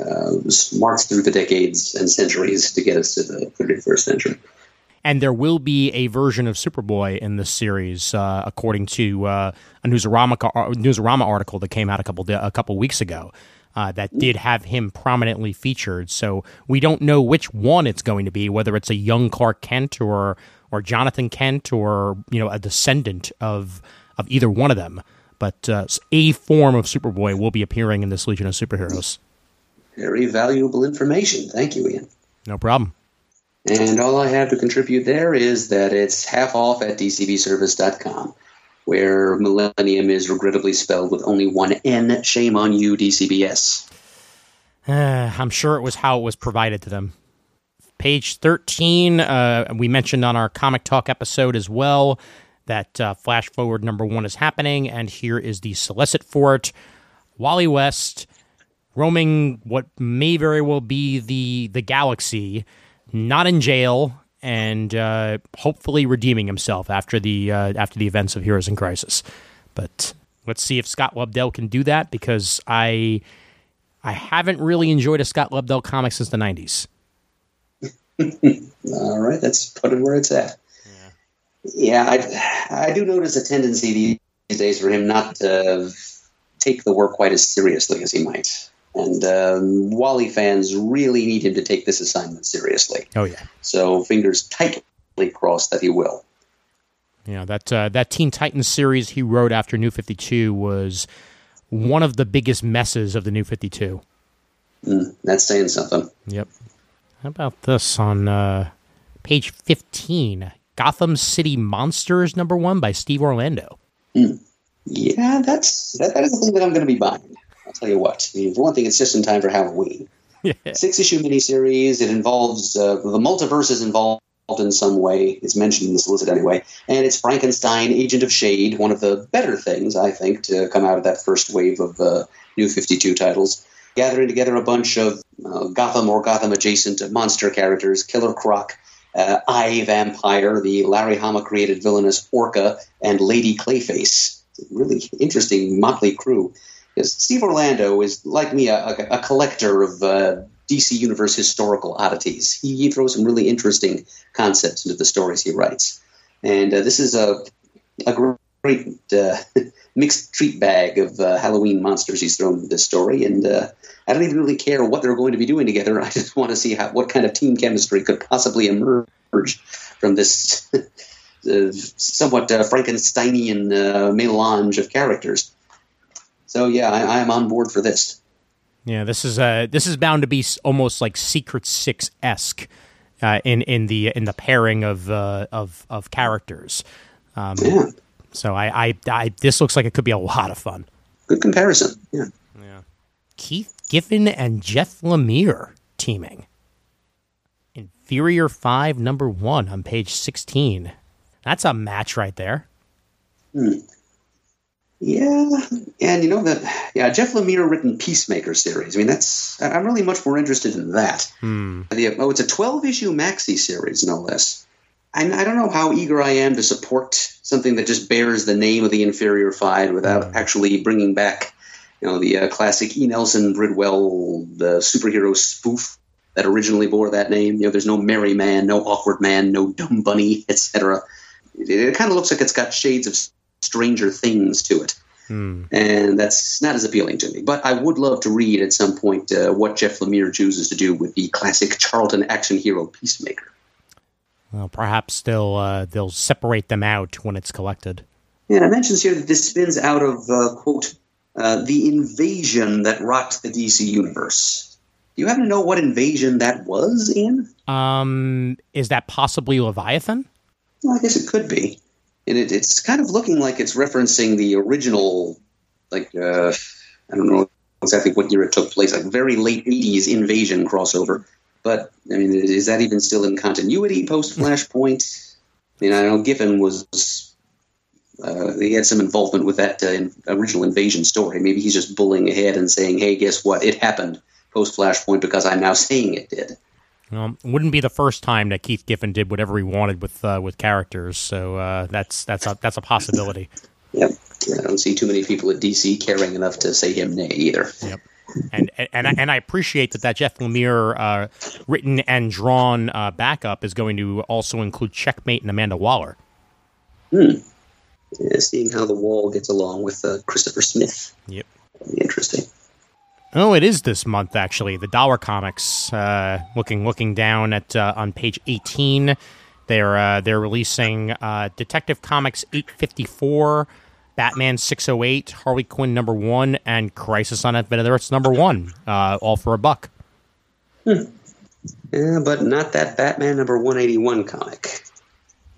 uh, march through the decades and centuries to get us to the 31st century. and there will be a version of Superboy in this series, uh, according to uh, a Newsarama uh, Newsarama article that came out a couple a couple weeks ago. Uh, that did have him prominently featured, so we don't know which one it's going to be. Whether it's a young Clark Kent or or Jonathan Kent or you know a descendant of of either one of them, but uh, a form of Superboy will be appearing in this Legion of Superheroes. Very valuable information. Thank you, Ian. No problem. And all I have to contribute there is that it's half off at dcbservice.com, where Millennium is regrettably spelled with only one N. Shame on you, DCBS. Uh, I'm sure it was how it was provided to them. Page 13, uh, we mentioned on our Comic Talk episode as well that uh, Flash Forward number one is happening, and here is the solicit for it. Wally West roaming what may very well be the the galaxy, not in jail, and uh, hopefully redeeming himself after the uh, after the events of Heroes in Crisis. But let's see if Scott Lobdell can do that because I I haven't really enjoyed a Scott Lobdell comic since the '90s. All right, that's put it where it's at. Yeah, I, I do notice a tendency these days for him not to take the work quite as seriously as he might. And um, Wally fans really need him to take this assignment seriously. Oh yeah, So fingers tightly crossed that he will. yeah. That uh, that Teen Titans series he wrote after New Fifty Two was one of the biggest messes of the New Fifty Two. Mm, that's saying something. Yep. How about this on uh, page 15? Gotham City Monsters number one by Steve Orlando. Yeah, that's that, that is the thing that I'm going to be buying. I'll tell you what. I mean, for one thing, it's just in time for Halloween. Yeah. Six issue miniseries. It involves uh, the multiverse is involved in some way. It's mentioned in the solicit anyway, and it's Frankenstein, Agent of Shade, one of the better things I think to come out of that first wave of uh, New Fifty Two titles. Gathering together a bunch of uh, Gotham or Gotham adjacent monster characters, Killer Croc, uh, I Vampire, the Larry Hama created villainous Orca, and Lady Clayface. Really interesting motley crew. Steve Orlando is, like me, a, a, collector of uh, DC Universe historical oddities. He, he, throws some really interesting concepts into the stories he writes. And uh, this is a, a great uh, mixed treat bag of uh, Halloween monsters he's thrown into this story. And uh, I don't even really care what they're going to be doing together. I just want to see how, what kind of team chemistry could possibly emerge from this uh, somewhat Frankensteinian melange of characters. So yeah, I, I am on board for this. Yeah, this is uh, this is bound to be almost like Secret Six esque uh, in in the in the pairing of uh, of of characters. Um, yeah. So I, I, I this looks like it could be a lot of fun. Good comparison. Yeah. Yeah. Keith Giffen and Jeff Lemire teaming. Inferior Five, number one on page sixteen. That's a match right there. Hmm. Yeah, and you know that yeah, Jeff Lemire written Peacemaker series. I mean, that's I'm really much more interested in that. Hmm. The, oh, it's a 12 issue maxi series, no less. And I don't know how eager I am to support something that just bears the name of the Inferior Five without Hmm. actually bringing back, you know, the uh, classic E. Nelson Bridwell the superhero spoof that originally bore that name. You know, there's no Merryman, no Awkwardman, no dumb bunny, etc. It, it kind of looks like it's got shades of Stranger Things to it Hmm. and that's not as appealing to me. But I would love to read at some point uh, what Jeff Lemire chooses to do with the classic Charlton action hero Peacemaker. Well, perhaps they'll uh, they'll separate them out when it's collected. Yeah, it mentions here that this spins out of uh, quote uh, the invasion that rocked the DC universe. Do you happen to know what invasion that was, Ian? Um, is that possibly Leviathan? Well, I guess it could be. And it, it's kind of looking like it's referencing the original, like, uh, I don't know exactly what year it took place, like very late 80s invasion crossover. But, I mean, is that even still in continuity post Flashpoint? I mean, I know Giffen was, uh, he had some involvement with that uh, original invasion story. Maybe he's just bullying ahead and saying, hey, guess what? It happened post Flashpoint because I'm now saying it did. Um, wouldn't be the first time that Keith Giffen did whatever he wanted with uh, with characters. So uh, that's that's a that's a possibility. Yep. I don't see too many people at DC caring enough to say him nay either. Yep. And and I, and I appreciate that that Jeff Lemire uh, written and drawn uh, backup is going to also include Checkmate and Amanda Waller. Yeah, seeing how the wall gets along with uh, Christopher Smith. Yep. Interesting. Oh, it is this month actually. The Dollar Comics. Uh, looking looking down at uh, on page eighteen, they're uh, they're releasing uh, Detective Comics eight fifty four, Batman six oh eight, Harley Quinn number one, and Crisis on Infinite Earths number one. Uh, all for a buck. Hmm. Yeah, but not that Batman number 181 comic.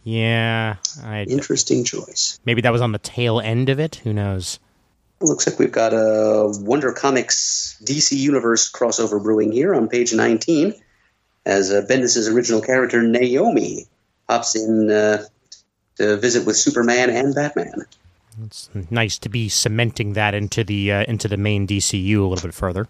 Yeah, I, Interesting choice. maybe that was on the tail end of it. Who knows? Looks like we've got a Wonder Comics DC Universe crossover brewing here on page 19 as uh, Bendis' original character Naomi pops in uh, to visit with Superman and Batman. It's nice to be cementing that into the uh, into the main DCU a little bit further.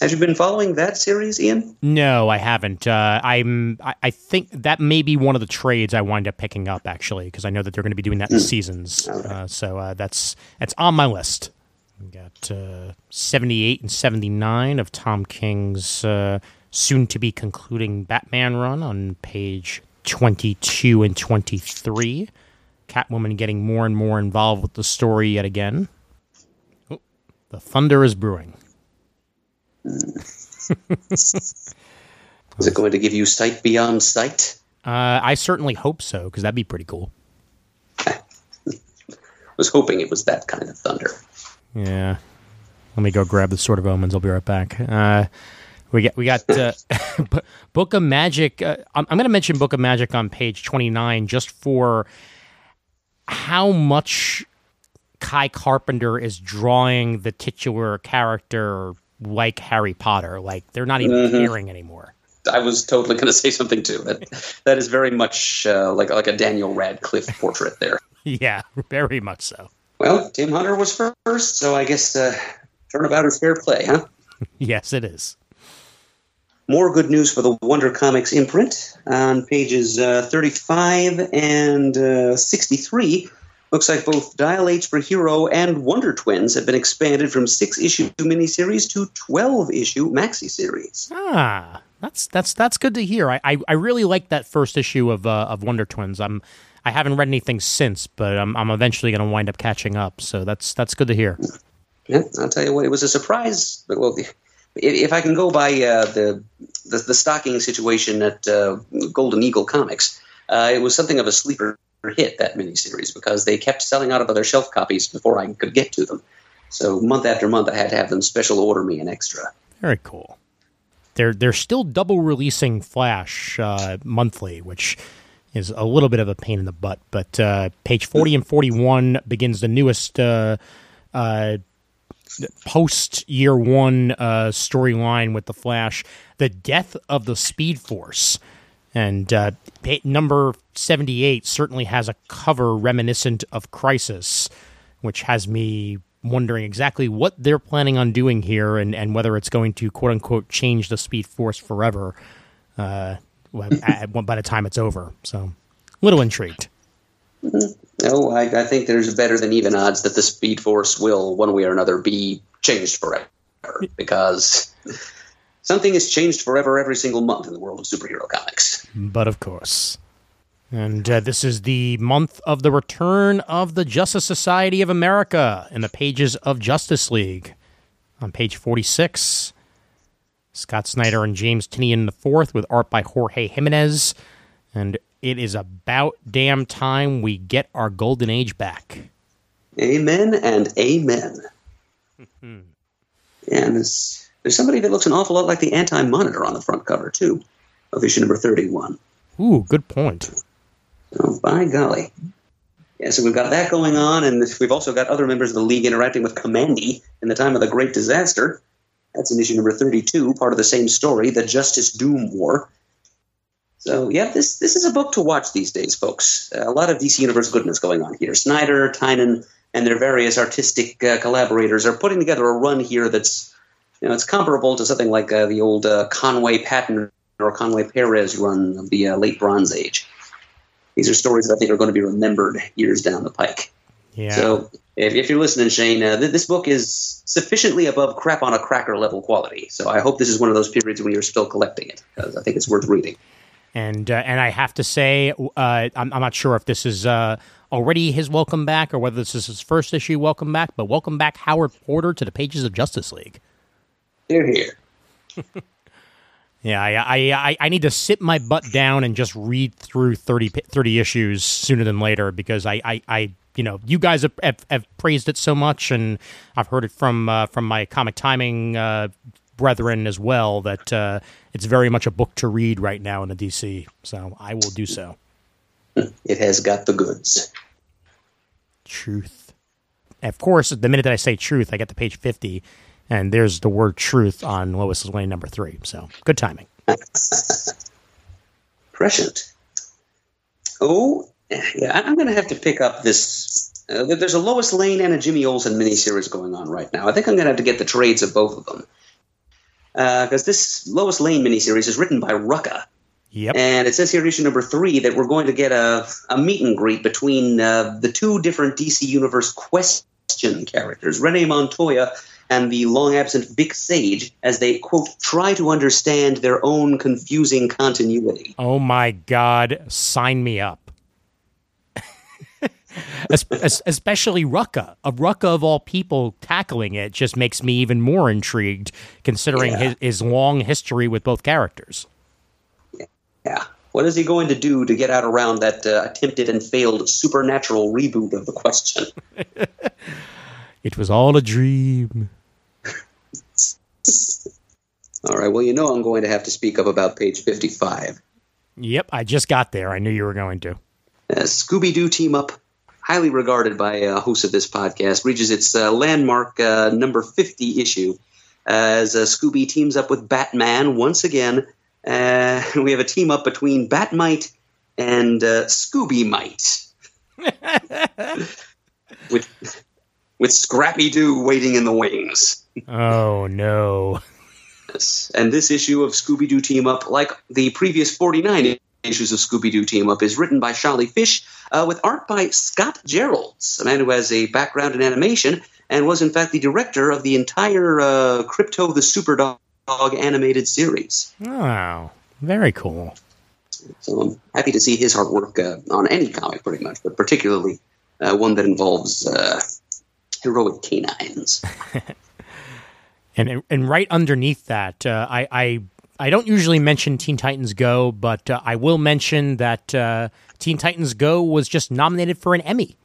Have you been following that series, Ian? No, I haven't. Uh, I'm. I, I think that may be one of the trades I wind up picking up actually, because I know that they're going to be doing that in seasons. Uh, so uh, that's that's on my list. We got uh, 78 and 79 of Tom King's uh, soon to be concluding Batman run on page 22 and 23. Catwoman getting more and more involved with the story yet again. Oh, the thunder is brewing. Is it going to give you sight beyond sight? Uh, I certainly hope so, because that'd be pretty cool. was hoping it was that kind of thunder. Yeah. Let me go grab the Sword of Omens. I'll be right back. Uh, we got we got uh, Book of Magic. Uh, I'm, I'm going to mention Book of Magic on page 29 just for how much Kai Carpenter is drawing the titular character like Harry Potter. Like they're not even caring anymore. I was totally going to say something too. That that is very much uh, like like a Daniel Radcliffe portrait there. Yeah, very much so. Well, Tim Hunter was first, so I guess uh, turnabout is fair play, huh? Yes, it is. More good news for the Wonder Comics imprint on pages uh, 35 and uh, 63. Looks like both Dial H for Hero and Wonder Twins have been expanded from six issue miniseries to 12 issue maxi series. Ah, that's that's that's good to hear. I I, I really like that first issue of uh, of Wonder Twins. I'm I haven't read anything since, but I'm I'm eventually going to wind up catching up. So that's that's good to hear. Yeah, I'll tell you what, it was a surprise. But well, if, if I can go by uh, the, the the stocking situation at uh, Golden Eagle Comics, uh, it was something of a sleeper hit that miniseries because they kept selling out of other shelf copies before I could get to them. So month after month, I had to have them special order me an extra. Very cool. They're they're still double releasing Flash uh, monthly, which is a little bit of a pain in the butt. But uh, page forty and forty one begins the newest uh, uh, post year one uh, storyline with the Flash, the death of the Speed Force. And uh, number 78 certainly has a cover reminiscent of Crisis, which has me wondering exactly what they're planning on doing here and, and whether it's going to quote unquote change the Speed Force forever uh, by the time it's over. So, a little intrigued. No, I, I think there's better than even odds that the Speed Force will, one way or another, be changed forever because something has changed forever every single month in the world of superhero comics. But of course. And uh, this is the month of the return of the Justice Society of America in the pages of Justice League. On page 46, Scott Snyder and James Tynion IV with art by Jorge Jimenez. And it is about damn time we get our golden age back. Amen and amen. and there's, there's somebody that looks an awful lot like the Anti Monitor on the front cover, too, of issue number 31. Ooh, good point. Oh, by golly. Yeah, so we've got that going on, and we've also got other members of the League interacting with Kamandi in the time of the Great Disaster. That's in issue number 32, part of the same story, the Justice Doom War. So, yeah, this this is a book to watch these days, folks. Uh, a lot of DC Universe goodness going on here. Snyder, Tynion, and their various artistic uh, collaborators are putting together a run here that's, you know, it's comparable to something like uh, the old uh, Conway Patton or Conway Perez run of the uh, late Bronze Age. These are stories that I think are going to be remembered years down the pike. Yeah. So, if, if you're listening, Shane, uh, th- this book is sufficiently above crap on a cracker level quality. So, I hope this is one of those periods when you're still collecting it because I think it's worth reading. and uh, and I have to say, uh, I'm, I'm not sure if this is uh, already his welcome back or whether this is his first issue welcome back, but welcome back Howard Porter to the pages of Justice League. Here, here. Yeah, I, I, I, I need to sit my butt down and just read through 30, 30 issues sooner than later because I, I, I you know, you guys have, have, have praised it so much, and I've heard it from uh, from my comic timing uh, brethren as well that uh, it's very much a book to read right now in the DC. So I will do so. It has got the goods. Truth. Of course, the minute that I say truth, I get to page 50, and there's the word truth on Lois Lane number three. So good timing. Prescient. Oh, yeah, I'm going to have to pick up this. Uh, there's a Lois Lane and a Jimmy Olsen miniseries going on right now. I think I'm going to have to get the trades of both of them. Because this Lois Lane miniseries is written by Rucka. Yep. And it says here, issue number three, that we're going to get a, a meet and greet between uh, the two different DC Universe question characters, Renee Montoya and the long absent Vic Sage, as they, quote, try to understand their own confusing continuity. Oh my God, sign me up. Es- es- Especially Rucka. A Rucka of all people tackling it just makes me even more intrigued, considering Yeah. his, his long history with both characters. Yeah. What is he going to do to get out around that uh, attempted and failed supernatural reboot of the question? It was all a dream. All right, well, you know I'm going to have to speak up about page 55. Yep, I just got there. I knew you were going to. Uh, Scooby Doo team up, highly regarded by uh, hosts of this podcast, reaches its uh, landmark uh, number 50 issue as uh, Scooby teams up with Batman once again. Uh, we have a team up between Batmite and uh, Scooby Mite. with, with Scrappy Doo waiting in the wings. Oh no. Yes. And this issue of Scooby Doo Team Up, like the previous 49 issues of Scooby Doo Team Up, is written by Sholly Fisch uh, with art by Scott Jeralds, a man who has a background in animation and was, in fact, the director of the entire uh, Krypto the Superdog animated series. Wow, very cool. So I'm happy to see his artwork uh, on any comic, pretty much, but particularly uh, one that involves heroic canines. And and right underneath that, uh, I, I I don't usually mention Teen Titans Go, but uh, I will mention that uh, Teen Titans Go was just nominated for an Emmy.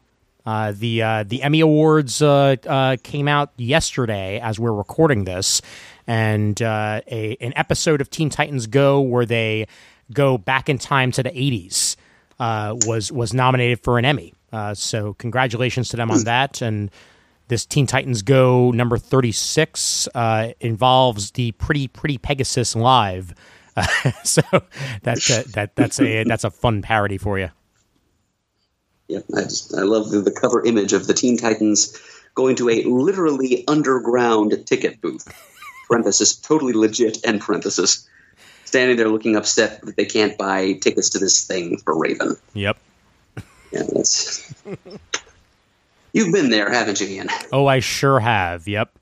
Uh, the uh, the Emmy Awards uh, uh, came out yesterday as we're recording this, and uh, a an episode of Teen Titans Go where they go back in time to the '80s uh, was was nominated for an Emmy. Uh, so congratulations to them on that. And this Teen Titans Go number 36 uh, involves the Pretty Pretty Pegasus live. Uh, so that's a, that that's a that's a fun parody for you. Yep, I just I love the, the cover image of the Teen Titans going to a literally underground ticket booth. parenthesis, totally legit, end parenthesis. Standing there looking upset that they can't buy tickets to this thing for Raven. Yep. Yeah, that's. You've been there, haven't you, Ian? Oh, I sure have. Yep.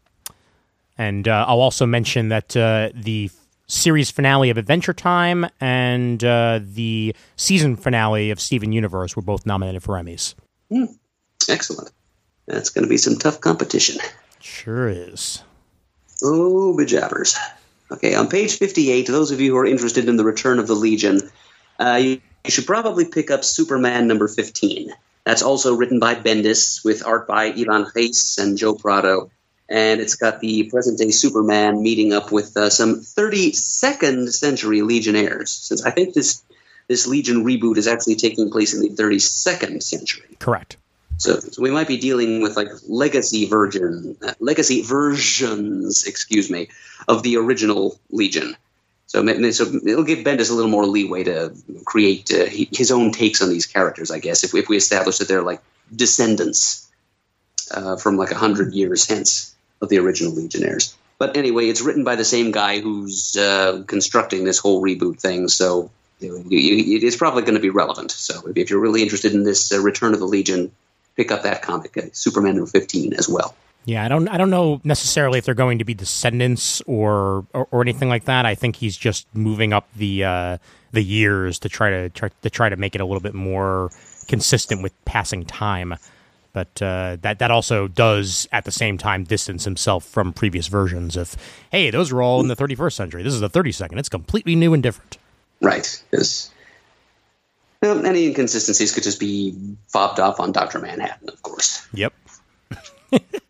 And uh, I'll also mention that uh, the series finale of Adventure Time and uh, the season finale of Steven Universe were both nominated for Emmys. Excellent. That's going to be some tough competition. Sure is. Oh, bejabbers. Okay, on page 58, those of you who are interested in the return of the Legion, uh, you, you should probably pick up Superman number 15. That's also written by Bendis with art by Ivan Reis and Joe Prado. And it's got the present day Superman meeting up with uh, some 32nd century Legionnaires. Since I think this this Legion reboot is actually taking place in the 32nd century. Correct. So, so we might be dealing with like legacy version, uh, legacy versions, excuse me, of the original Legion. So, so it'll give Bendis a little more leeway to create uh, his own takes on these characters, I guess. If, if we establish that they're like descendants uh, from like a hundred years hence of the original Legionnaires. But anyway, it's written by the same guy who's uh, constructing this whole reboot thing, so it's probably going to be relevant. So if- if you're really interested in this uh, Return of the Legion, pick up that comic, uh, Superman number 15, as well. Yeah, I don't I don't know necessarily if they're going to be descendants or or, or anything like that. I think he's just moving up the uh, the years to try to try to try to make it a little bit more consistent with passing time. But uh, that that also does at the same time distance himself from previous versions of hey, those were all in the 31st century. This is the 32nd. It's completely new and different. Right. Well, any inconsistencies could just be fobbed off on Dr. Manhattan, of course. Yep.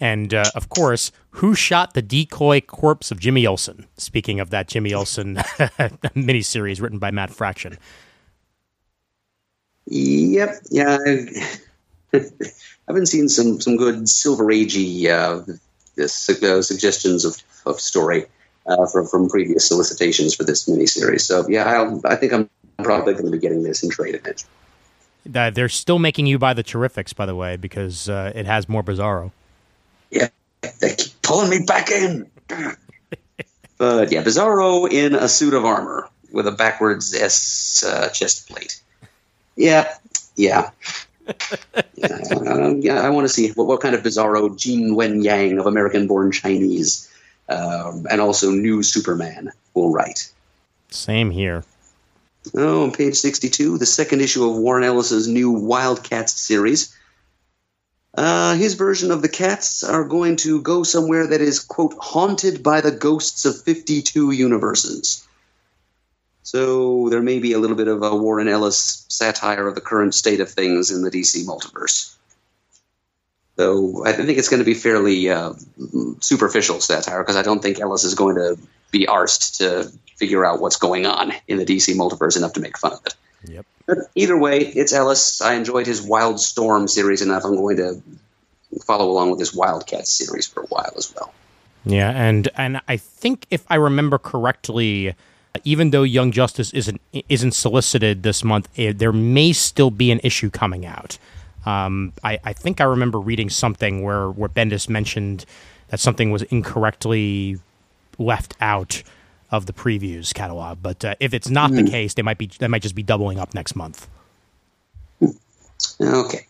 and uh, of course, who shot the decoy corpse of Jimmy Olsen? Speaking of that Jimmy Olsen miniseries written by Matt Fraction. Yep. Yeah. I've, I've been seeing some, some good Silver Agey uh, this, uh, suggestions of, of story uh, from, from previous solicitations for this miniseries. So, yeah, I'll, I think I'm probably going to be getting this in trade eventually. Uh, they're still making you buy the Terrifics, by the way, because uh, it has more Bizarro. Yeah, they keep pulling me back in. but yeah, Bizarro in a suit of armor with a backwards S uh, chest plate. Yeah, yeah. yeah, um, yeah, I want to see what, what kind of Bizarro Gene Luen Yang of American-born Chinese, um, and also new Superman will write. Same here. Oh, on page 62, the second issue of Warren Ellis's new Wildcats series. Uh, his version of the cats are going to go somewhere that is, quote, haunted by the ghosts of 52 universes. So there may be a little bit of a Warren Ellis satire of the current state of things in the DC multiverse. Though I think it's going to be fairly uh, superficial satire because I don't think Ellis is going to be arsed to figure out what's going on in the DC multiverse enough to make fun of it. Yep. Either way, it's Ellis. I enjoyed his Wild Storm series enough. I'm going to follow along with his Wildcat series for a while as well. Yeah, and and I think if I remember correctly, even though Young Justice isn't isn't solicited this month, eh, there may still be an issue coming out. Um, I, I think I remember reading something where where Bendis mentioned that something was incorrectly left out of the previews catalog. But uh, if it's not the case, they might be they might just be doubling up next month. Okay.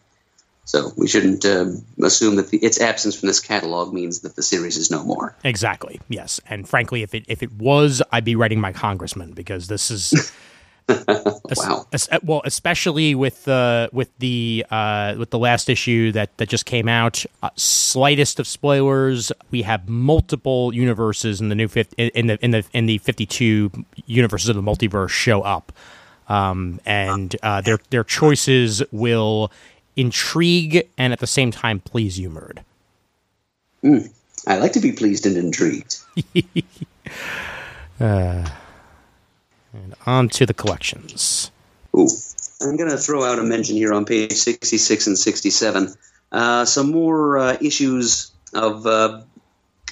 So we shouldn't um, assume that the, its absence from this catalog means that the series is no more. Exactly. Yes. And frankly, if it if it was, I'd be writing my congressman because this is. Wow. es- well, especially with the with the uh, with the last issue that that just came out. Uh, slightest of spoilers. We have multiple universes in the new fifth in the in the in the fifty two universes of the multiverse show up, um, and uh, their their choices will intrigue and at the same time please you, Murd. I like to be pleased and intrigued. And on to the collections. Ooh. I'm going to throw out a mention here on page 66 and 67. Uh, some more uh, issues of, uh,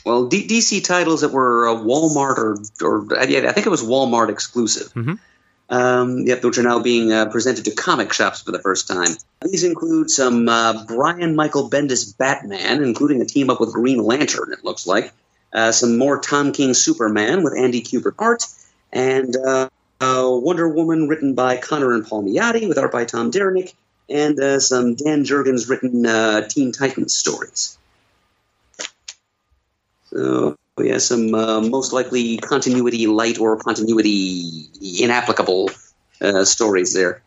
well, D- DC titles that were uh, Walmart or, or yeah, I think it was Walmart exclusive. Um, yep, which are now being uh, presented to comic shops for the first time. These include some uh, Brian Michael Bendis Batman, including a team up with Green Lantern, it looks like. Uh, some more Tom King Superman with Andy Kubert art, and uh, uh, Wonder Woman written by Conner and Paul Palmiotti with art by Tom Derenick, and uh, some Dan Jurgens written uh, Teen Titans stories. So, yeah, some uh, most likely continuity light or continuity inapplicable uh, stories there.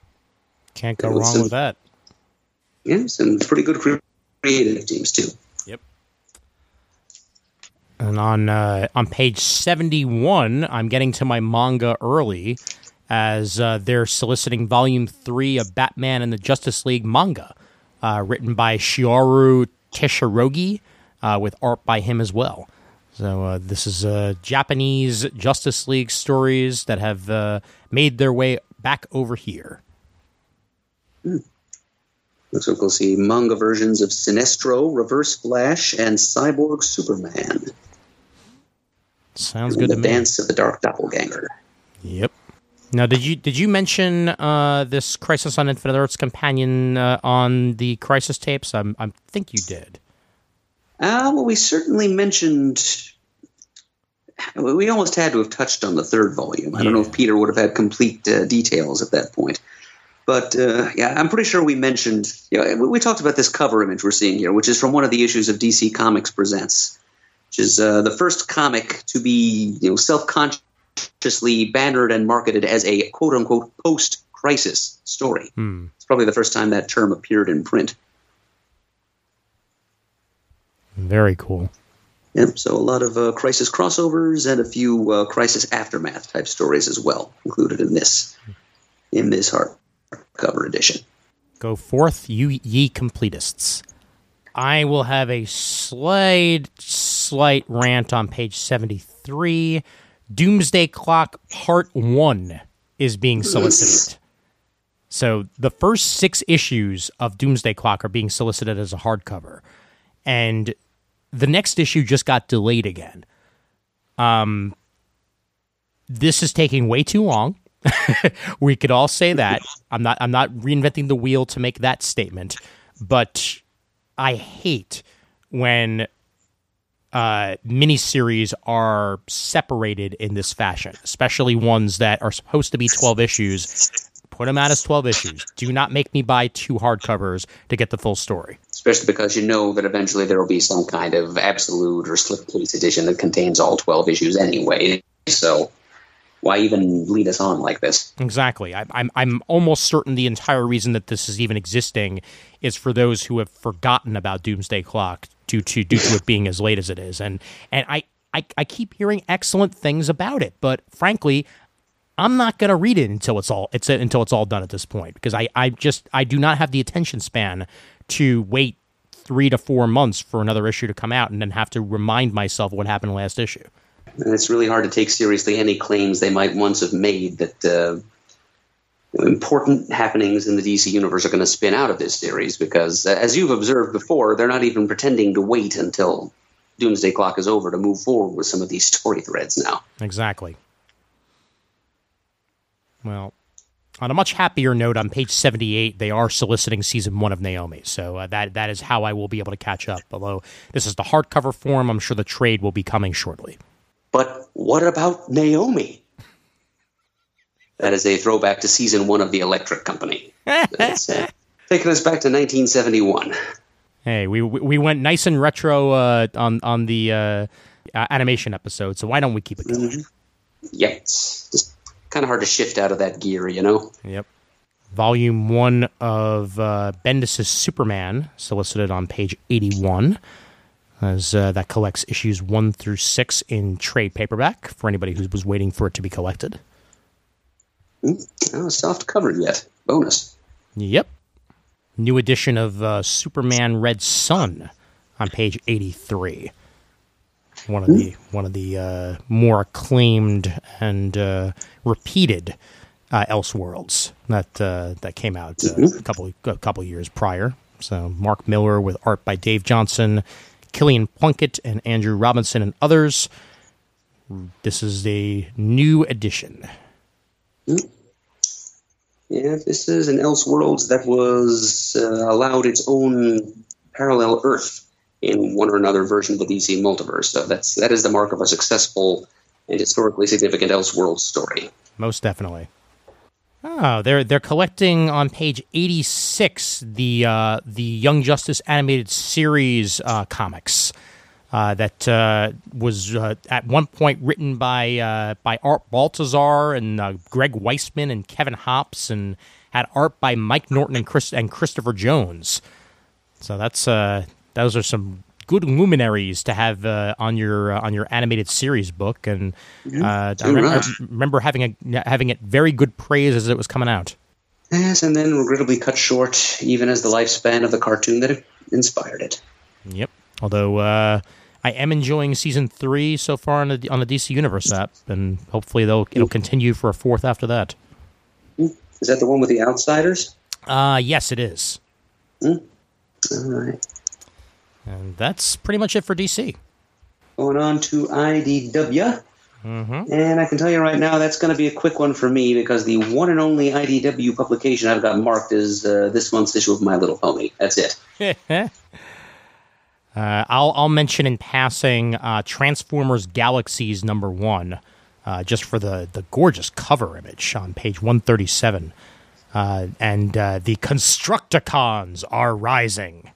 Can't go wrong some- with that. Yeah, some pretty good creative teams, too. And on uh, on page seventy one, I'm getting to my manga early, as uh, they're soliciting volume three of Batman and the Justice League manga, uh, written by Shiori Teshirogi, uh, with art by him as well. So uh, this is uh, Japanese Justice League stories that have made their way back over here. Looks like we'll see manga versions of Sinestro, Reverse Flash, and Cyborg Superman. Sounds good the to me. Dance of the Dark Doppelganger. Yep. Now, did you did you mention uh, this Crisis on Infinite Earths companion uh, on the Crisis tapes? I'm, I think you did. Uh, well, we certainly mentioned. We almost had to have touched on the third volume. I don't know if Peter would have had complete uh, details at that point. But uh, yeah, I'm pretty sure we mentioned. You know, we talked about this cover image we're seeing here, which is from one of the issues of DC Comics Presents, which is uh, the first comic to be you know self-consciously bannered and marketed as a quote unquote post-crisis story. Hmm. It's probably the first time that term appeared in print. Very cool. Yep. So a lot of uh, crisis crossovers and a few uh, crisis aftermath type stories as well included in this in this hardcover edition. Go forth, you ye completists. I will have a slight, slight rant on page 73. Doomsday Clock Part 1 is being solicited. So the first six issues of Doomsday Clock are being solicited as a hardcover. And the next issue just got delayed again. Um, this is taking way too long. we could all say that. I'm not I'm not reinventing the wheel to make that statement, but I hate when uh, miniseries are separated in this fashion, especially ones that are supposed to be 12 issues. Put them out as 12 issues. Do not make me buy two hardcovers to get the full story. Especially because you know that eventually there will be some kind of absolute or slipcase edition that contains all 12 issues anyway. So why even lead us on like this? Exactly. I, I'm I'm almost certain the entire reason that this is even existing is for those who have forgotten about Doomsday Clock due to due to it being as late as it is, and and I. I, I keep hearing excellent things about it, but frankly, I'm not going to read it until it's all it's until it's all done at this point because I, I just I do not have the attention span to wait three to four months for another issue to come out and then have to remind myself what happened last issue. And it's really hard to take seriously any claims they might once have made that uh, important happenings in the DC universe are going to spin out of this series because, uh, as you've observed before, they're not even pretending to wait until Doomsday Clock is over to move forward with some of these story threads now. Exactly. Well, on a much happier note, on page 78, they are soliciting season one of Naomi. So uh, that that is how I will be able to catch up. Although this is the hardcover form, I'm sure the trade will be coming shortly. But what about Naomi? That is a throwback to season one of The Electric Company. That's uh, taking us back to 1971. Hey, we we we went nice and retro uh, on on the uh, uh, animation episode, so why don't we keep it going? Yep, it's just kind of hard to shift out of that gear, you know? Yep. Volume one of uh, Bendis' Superman, solicited on page 81, as uh, that collects issues one through six in trade paperback for anybody who was waiting for it to be collected. Oh, soft cover yet. Bonus. Yep. New edition of uh, Superman Red Sun on page 83. One of the one of the uh, more acclaimed and uh, repeated uh, Elseworlds that uh, that came out uh, a couple a couple years prior. So Mark Millar with art by Dave Johnson, Killian Plunkett, and Andrew Robinson and others. This is a new edition. Yeah, this is an Elseworlds that was uh, allowed its own parallel Earth in one or another version of the DC multiverse. So that's that is the mark of a successful and historically significant Elseworlds story. Most definitely. Oh, they're they're collecting on page eighty six the uh, the Young Justice animated series uh, comics uh, that uh, was uh, at one point written by uh, by Art Baltazar and Greg Weisman and Kevin Hopps and had art by Mike Norton and Chris and Christopher Jones. So that's uh, those are some good luminaries to have uh, on your uh, on your animated series book, and uh, I, remember, I remember having a having it very good praise as it was coming out. Yes, and then regrettably cut short, even as the lifespan of the cartoon that inspired it. Yep. Although uh, I am enjoying season three so far on the on the DC Universe app, and hopefully they'll it'll continue for a fourth after that. Is that the one with the outsiders? Uh yes, it is, All right. And that's pretty much it for DC. Going on to IDW. Mm-hmm. And I can tell you right now, that's going to be a quick one for me because the one and only IDW publication I've got marked is uh, this month's issue of My Little Pony. That's it. Uh, I'll I'll mention in passing uh, Transformers Galaxies number one, uh, just for the the gorgeous cover image on page one thirty seven, uh, and uh, the Constructicons are rising.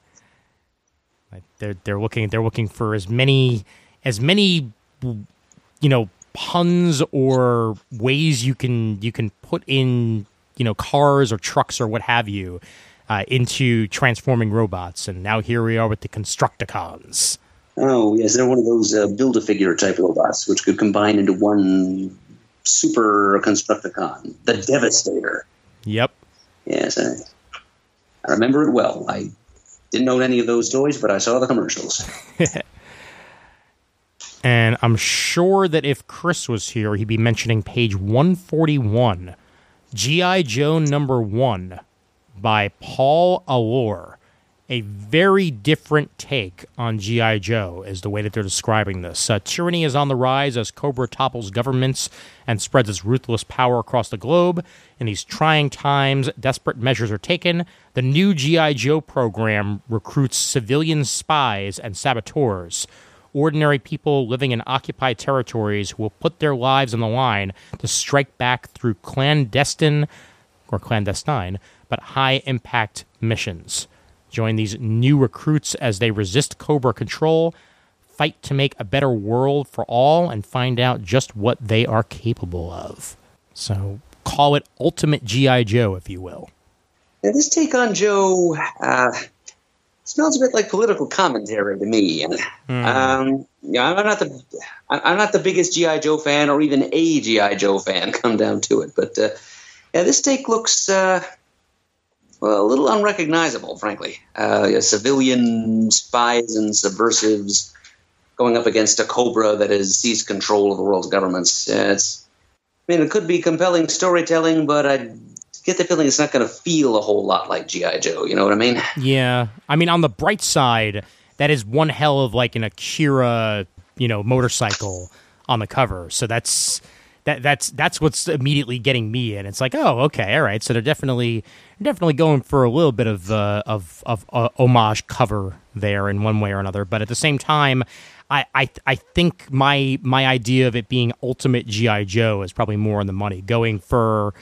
They're they're looking they're looking for as many as many you know puns or ways you can you can put in you know cars or trucks or what have you uh, into transforming robots and now here we are with the constructicons Oh, yes, they're one of those uh, build a figure type robots, which could combine into one super Constructicon, the Devastator. yep Yes, I, I remember it well. I didn't own any of those toys, but I saw the commercials. and i'm sure that if chris was here he'd be mentioning page 141 gi joe number one by Paul Allor a very different take on G.I. Joe, is the way that they're describing this. Uh, tyranny is on the rise as Cobra topples governments and spreads its ruthless power across the globe. In these trying times, desperate measures are taken. The new G.I. Joe program recruits civilian spies and saboteurs. Ordinary people living in occupied territories who will put their lives on the line to strike back through clandestine or clandestine, but high impact missions. Join these new recruits as they resist Cobra control, fight to make a better world for all, and find out just what they are capable of. So call it Ultimate G.I. Joe, if you will. Now, this take on Joe uh, smells a bit like political commentary to me. Um, yeah, I'm not the I'm not the biggest GI Joe fan, or even a GI Joe fan. Come down to it, but uh, yeah, this take looks uh, well a little unrecognizable, frankly. Uh, civilian spies and subversives going up against a Cobra that has seized control of the world's governments. Yeah, it's I mean, it could be compelling storytelling, but I get the feeling it's not going to feel a whole lot like GI Joe. You know what I mean? Yeah. I mean, on the bright side, that is one hell of like an Akira, you know, motorcycle on the cover. So that's that that's that's what's immediately getting me in. It's like, oh, okay, all right. So they're definitely definitely going for a little bit of uh, of of uh, homage cover there in one way or another. But at the same time, I, I I think my my idea of it being ultimate GI Joe is probably more on the money. Going for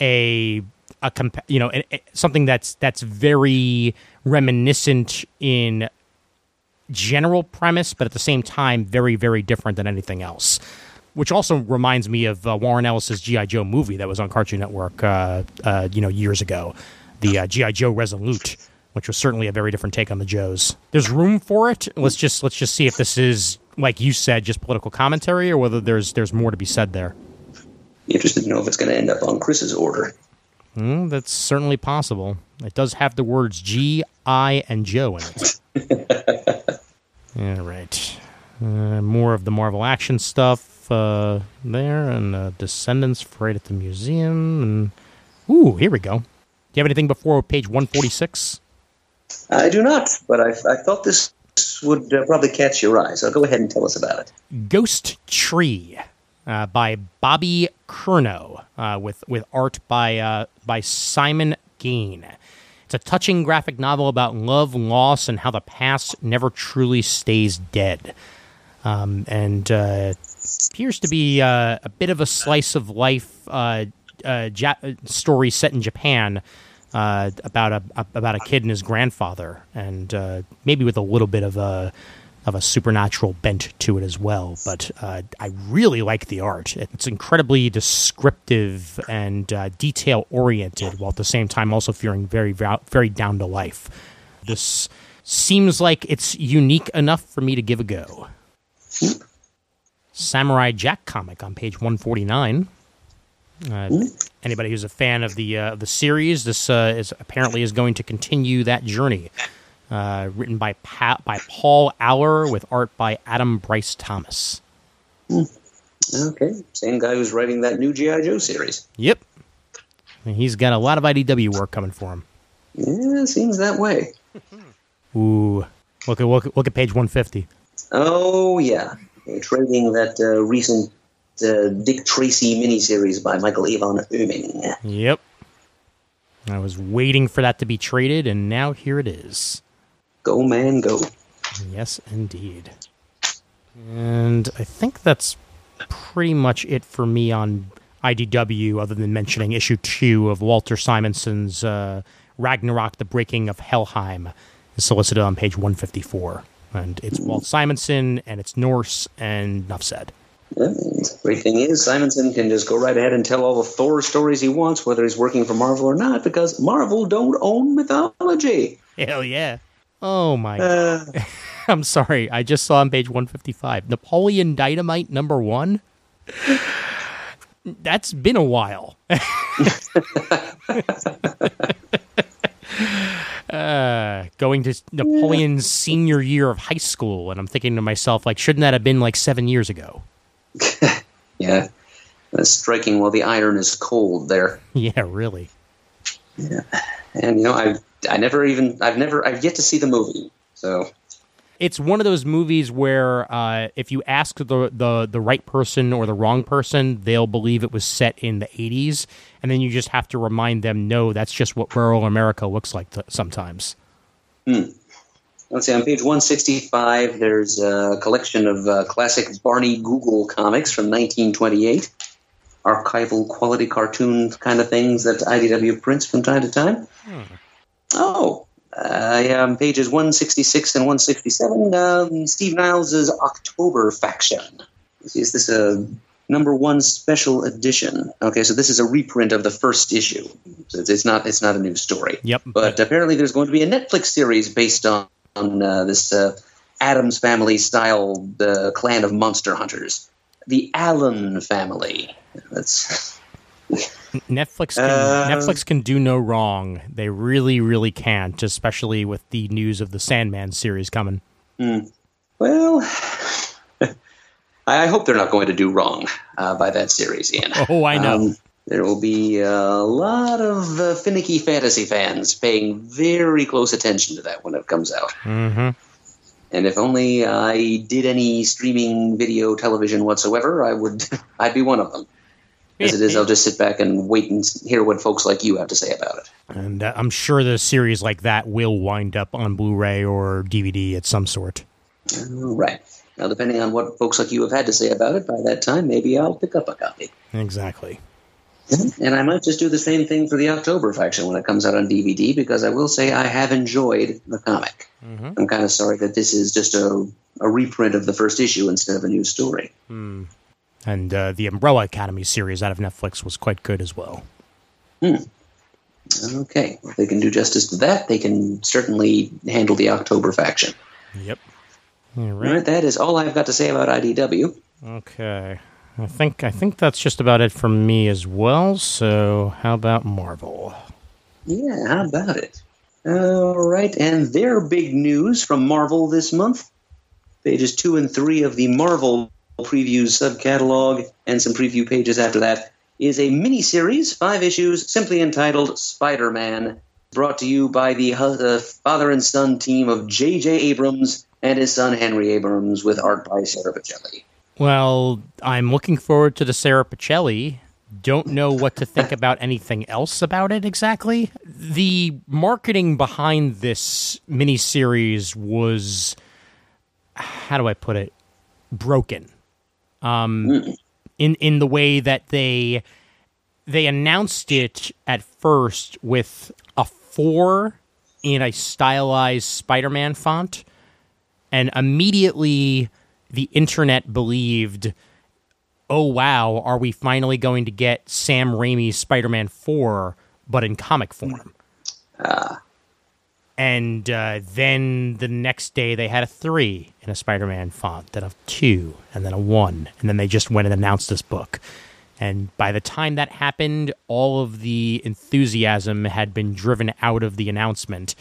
a a compa- you know a, a- something that's that's very reminiscent in general premise, but at the same time very very different than anything else. Which also reminds me of uh, Warren Ellis's GI Joe movie that was on Cartoon Network, uh, uh, you know, years ago, the uh, GI Joe Resolute, which was certainly a very different take on the Joes. There's room for it. Let's just let's just see if this is like you said, just political commentary, or whether there's there's more to be said there. Be interested to know if it's going to end up on Chris's order. Mm, that's certainly possible. It does have the words G, I, and Joe in it. All right. Uh, more of the Marvel action stuff uh, there, and uh, Descendants right at the museum. And ooh, here we go. Do you have anything before page one forty six? I do not, but I, I thought this would uh, probably catch your eye, so go ahead and tell us about it. Ghost Tree uh, by Bobby Curnow uh, with with art by uh, by Simon Gane. It's a touching graphic novel about love, loss, and how the past never truly stays dead. Um, and uh, appears to be uh, a bit of a slice of life uh, uh, ja- story set in Japan uh, about a about a kid and his grandfather, and uh, maybe with a little bit of a of a supernatural bent to it as well. But I really like the art. It's incredibly descriptive and detail oriented, while at the same time also feeling very very down to life. This seems like it's unique enough for me to give a go. Samurai Jack comic on page 149. Uh, anybody who's a fan of the uh, the series, this uh, is apparently is going to continue that journey. Uh, written by pa- by Paul Allor with art by Adam Bryce Thomas. Okay, same guy who's writing that new GI Joe series. Yep, and he's got a lot of IDW work coming for him. Yeah, seems that way. Ooh, look at look, at- look at page 150. Oh yeah, trading that uh, recent uh, Dick Tracy miniseries by Michael Avon Oeming. Yep, I was waiting for that to be traded, and now here it is. Go man, go. Yes, indeed. And I think that's pretty much it for me on IDW, other than mentioning issue two of Walter Simonson's uh, Ragnarok: The Breaking of Helheim, is solicited on page 154. And it's Walt Simonson, and it's Norse, and enough said. Yeah, great thing is, Simonson can just go right ahead and tell all the Thor stories he wants, whether he's working for Marvel or not, because Marvel don't own mythology. Hell yeah. Oh my Uh, I'm sorry. I just saw on page 155. Napoleon Dynamite number one? That's been a while. uh, going to Napoleon's senior year of high school, and I'm thinking to myself, like, shouldn't that have been like seven years ago? yeah, that's striking while the iron is cold there. Yeah, really. Yeah, and you know, I've I never even I've never I've yet to see the movie. So it's one of those movies where uh, if you ask the, the the right person or the wrong person, they'll believe it was set in the '80s, and then you just have to remind them, no, that's just what rural America looks like t- sometimes. let's see on page 165. There's a collection of uh, classic Barney Google comics from 1928, archival quality cartoon kind of things that IDW prints from time to time. Oh. Uh, yeah, on pages 166 and 167, um, Steve Niles' October Faction. Is this a number one special edition? Okay, so this is a reprint of the first issue. So it's, it's not it's not a new story. Yep. But apparently, there's going to be a Netflix series based on, on uh, this uh, Addams Family style uh, clan of monster hunters, the Allen family. That's Netflix can, Uh, Netflix can do no wrong. They really, really can't, especially with the news of the Sandman series coming. well. I hope they're not going to do wrong uh, by that series, Ian. Oh, I know. Um, there will be a lot of uh, finicky fantasy fans paying very close attention to that when it comes out. hmm And if only I did any streaming video television whatsoever, I would I'd be one of them. As it is, I'll just sit back and wait and hear what folks like you have to say about it. And uh, I'm sure the series like that will wind up on Blu-ray or DVD at some sort. Right. Now, depending on what folks like you have had to say about it, by that time, maybe I'll pick up a copy. Exactly. And I might just do the same thing for the October faction when it comes out on DVD, because I will say I have enjoyed the comic. Mm-hmm. I'm kind of sorry that this is just a, a reprint of the first issue instead of a new story. Hmm. And uh, the Umbrella Academy series out of Netflix was quite good as well. Hmm. Okay, if they can do justice to that, they can certainly handle the October faction. Yep. Right. right, that is all I've got to say about IDW. Okay. I think I think that's just about it from me as well. So how about Marvel? Yeah, how about it? All right, and their big news from Marvel this month pages two and three of the Marvel previews subcatalog, and some preview pages after that, is a mini series, five issues, simply entitled Spider Man, brought to you by the uh, father and son team of J.J. Abrams and his son Henry Abrams, with art by Sara Pichelli. Well, I'm looking forward to the Sara Pichelli. Don't know what to think about anything else about it exactly. The marketing behind this miniseries was, how do I put it, broken. Um, in in the way that they they announced it at first with a four in a stylized Spider-Man font, and immediately the internet believed, "Oh wow, are we finally going to get Sam Raimi's Spider-Man 4 but in comic form?" And uh, then the next day they had a 3 in a Spider-Man font, then a 2, and then a 1, and then they just went and announced this book. And by the time that happened, all of the enthusiasm had been driven out of the announcement.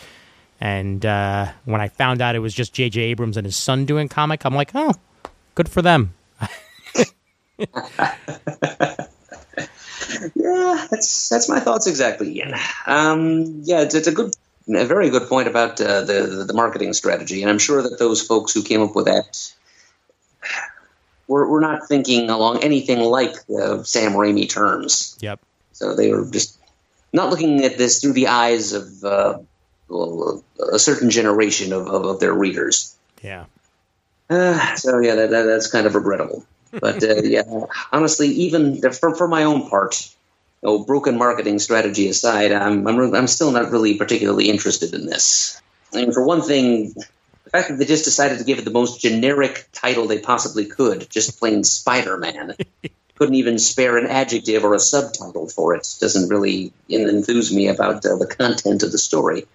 And uh, when I found out it was just J.J. Abrams and his son doing comic, I'm like, oh, good for them. Yeah, that's that's my thoughts exactly, Ian. Um, yeah, it's, it's a good, a very good point about uh, the, the marketing strategy, and I'm sure that those folks who came up with that were, were not thinking along anything like the Sam Raimi terms. Yep. So they were just not looking at this through the eyes of uh, well, a certain generation of, of, of their readers. Yeah. Uh, so yeah, that, that, that's kind of regrettable. But uh, yeah, honestly, even for, for my own part, oh, broken marketing strategy aside, I'm, I'm I'm still not really particularly interested in this. I mean, for one thing, the fact that they just decided to give it the most generic title they possibly could, just plain Spider-Man, couldn't even spare an adjective or a subtitle for it, doesn't really enthuse me about uh, the content of the story.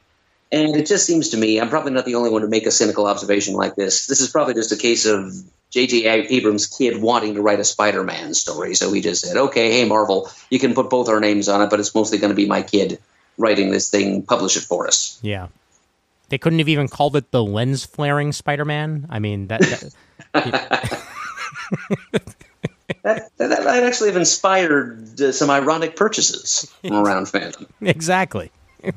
And it just seems to me, I'm probably not the only one to make a cynical observation like this. This is probably just a case of J.J. Abrams' kid wanting to write a Spider Man story. So he just said, okay, hey, Marvel, you can put both our names on it, but it's mostly going to be my kid writing this thing, publish it for us. Yeah. They couldn't have even called it the lens flaring Spider Man. I mean, that, that That, that, that actually have inspired uh, some ironic purchases around fandom. exactly.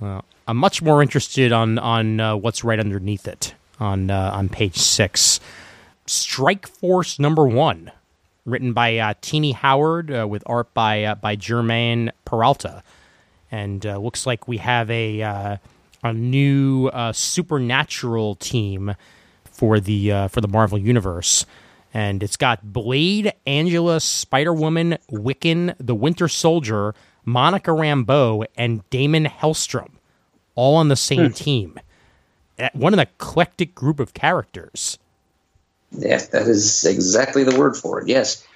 well, I'm much more interested on on uh, what's right underneath it on uh, on page six. Strike Force number one, written by uh, Tini Howard uh, with art by uh, by Germán Peralta, and uh, looks like we have a uh, a new uh, supernatural team for the uh, for the Marvel universe, and it's got Blade, Angela, Spider Woman, Wiccan, the Winter Soldier, Monica Rambeau, and Daimon Hellstrom, all on the same team. Uh, What an eclectic group of characters. Yeah, that is exactly the word for it. Yes.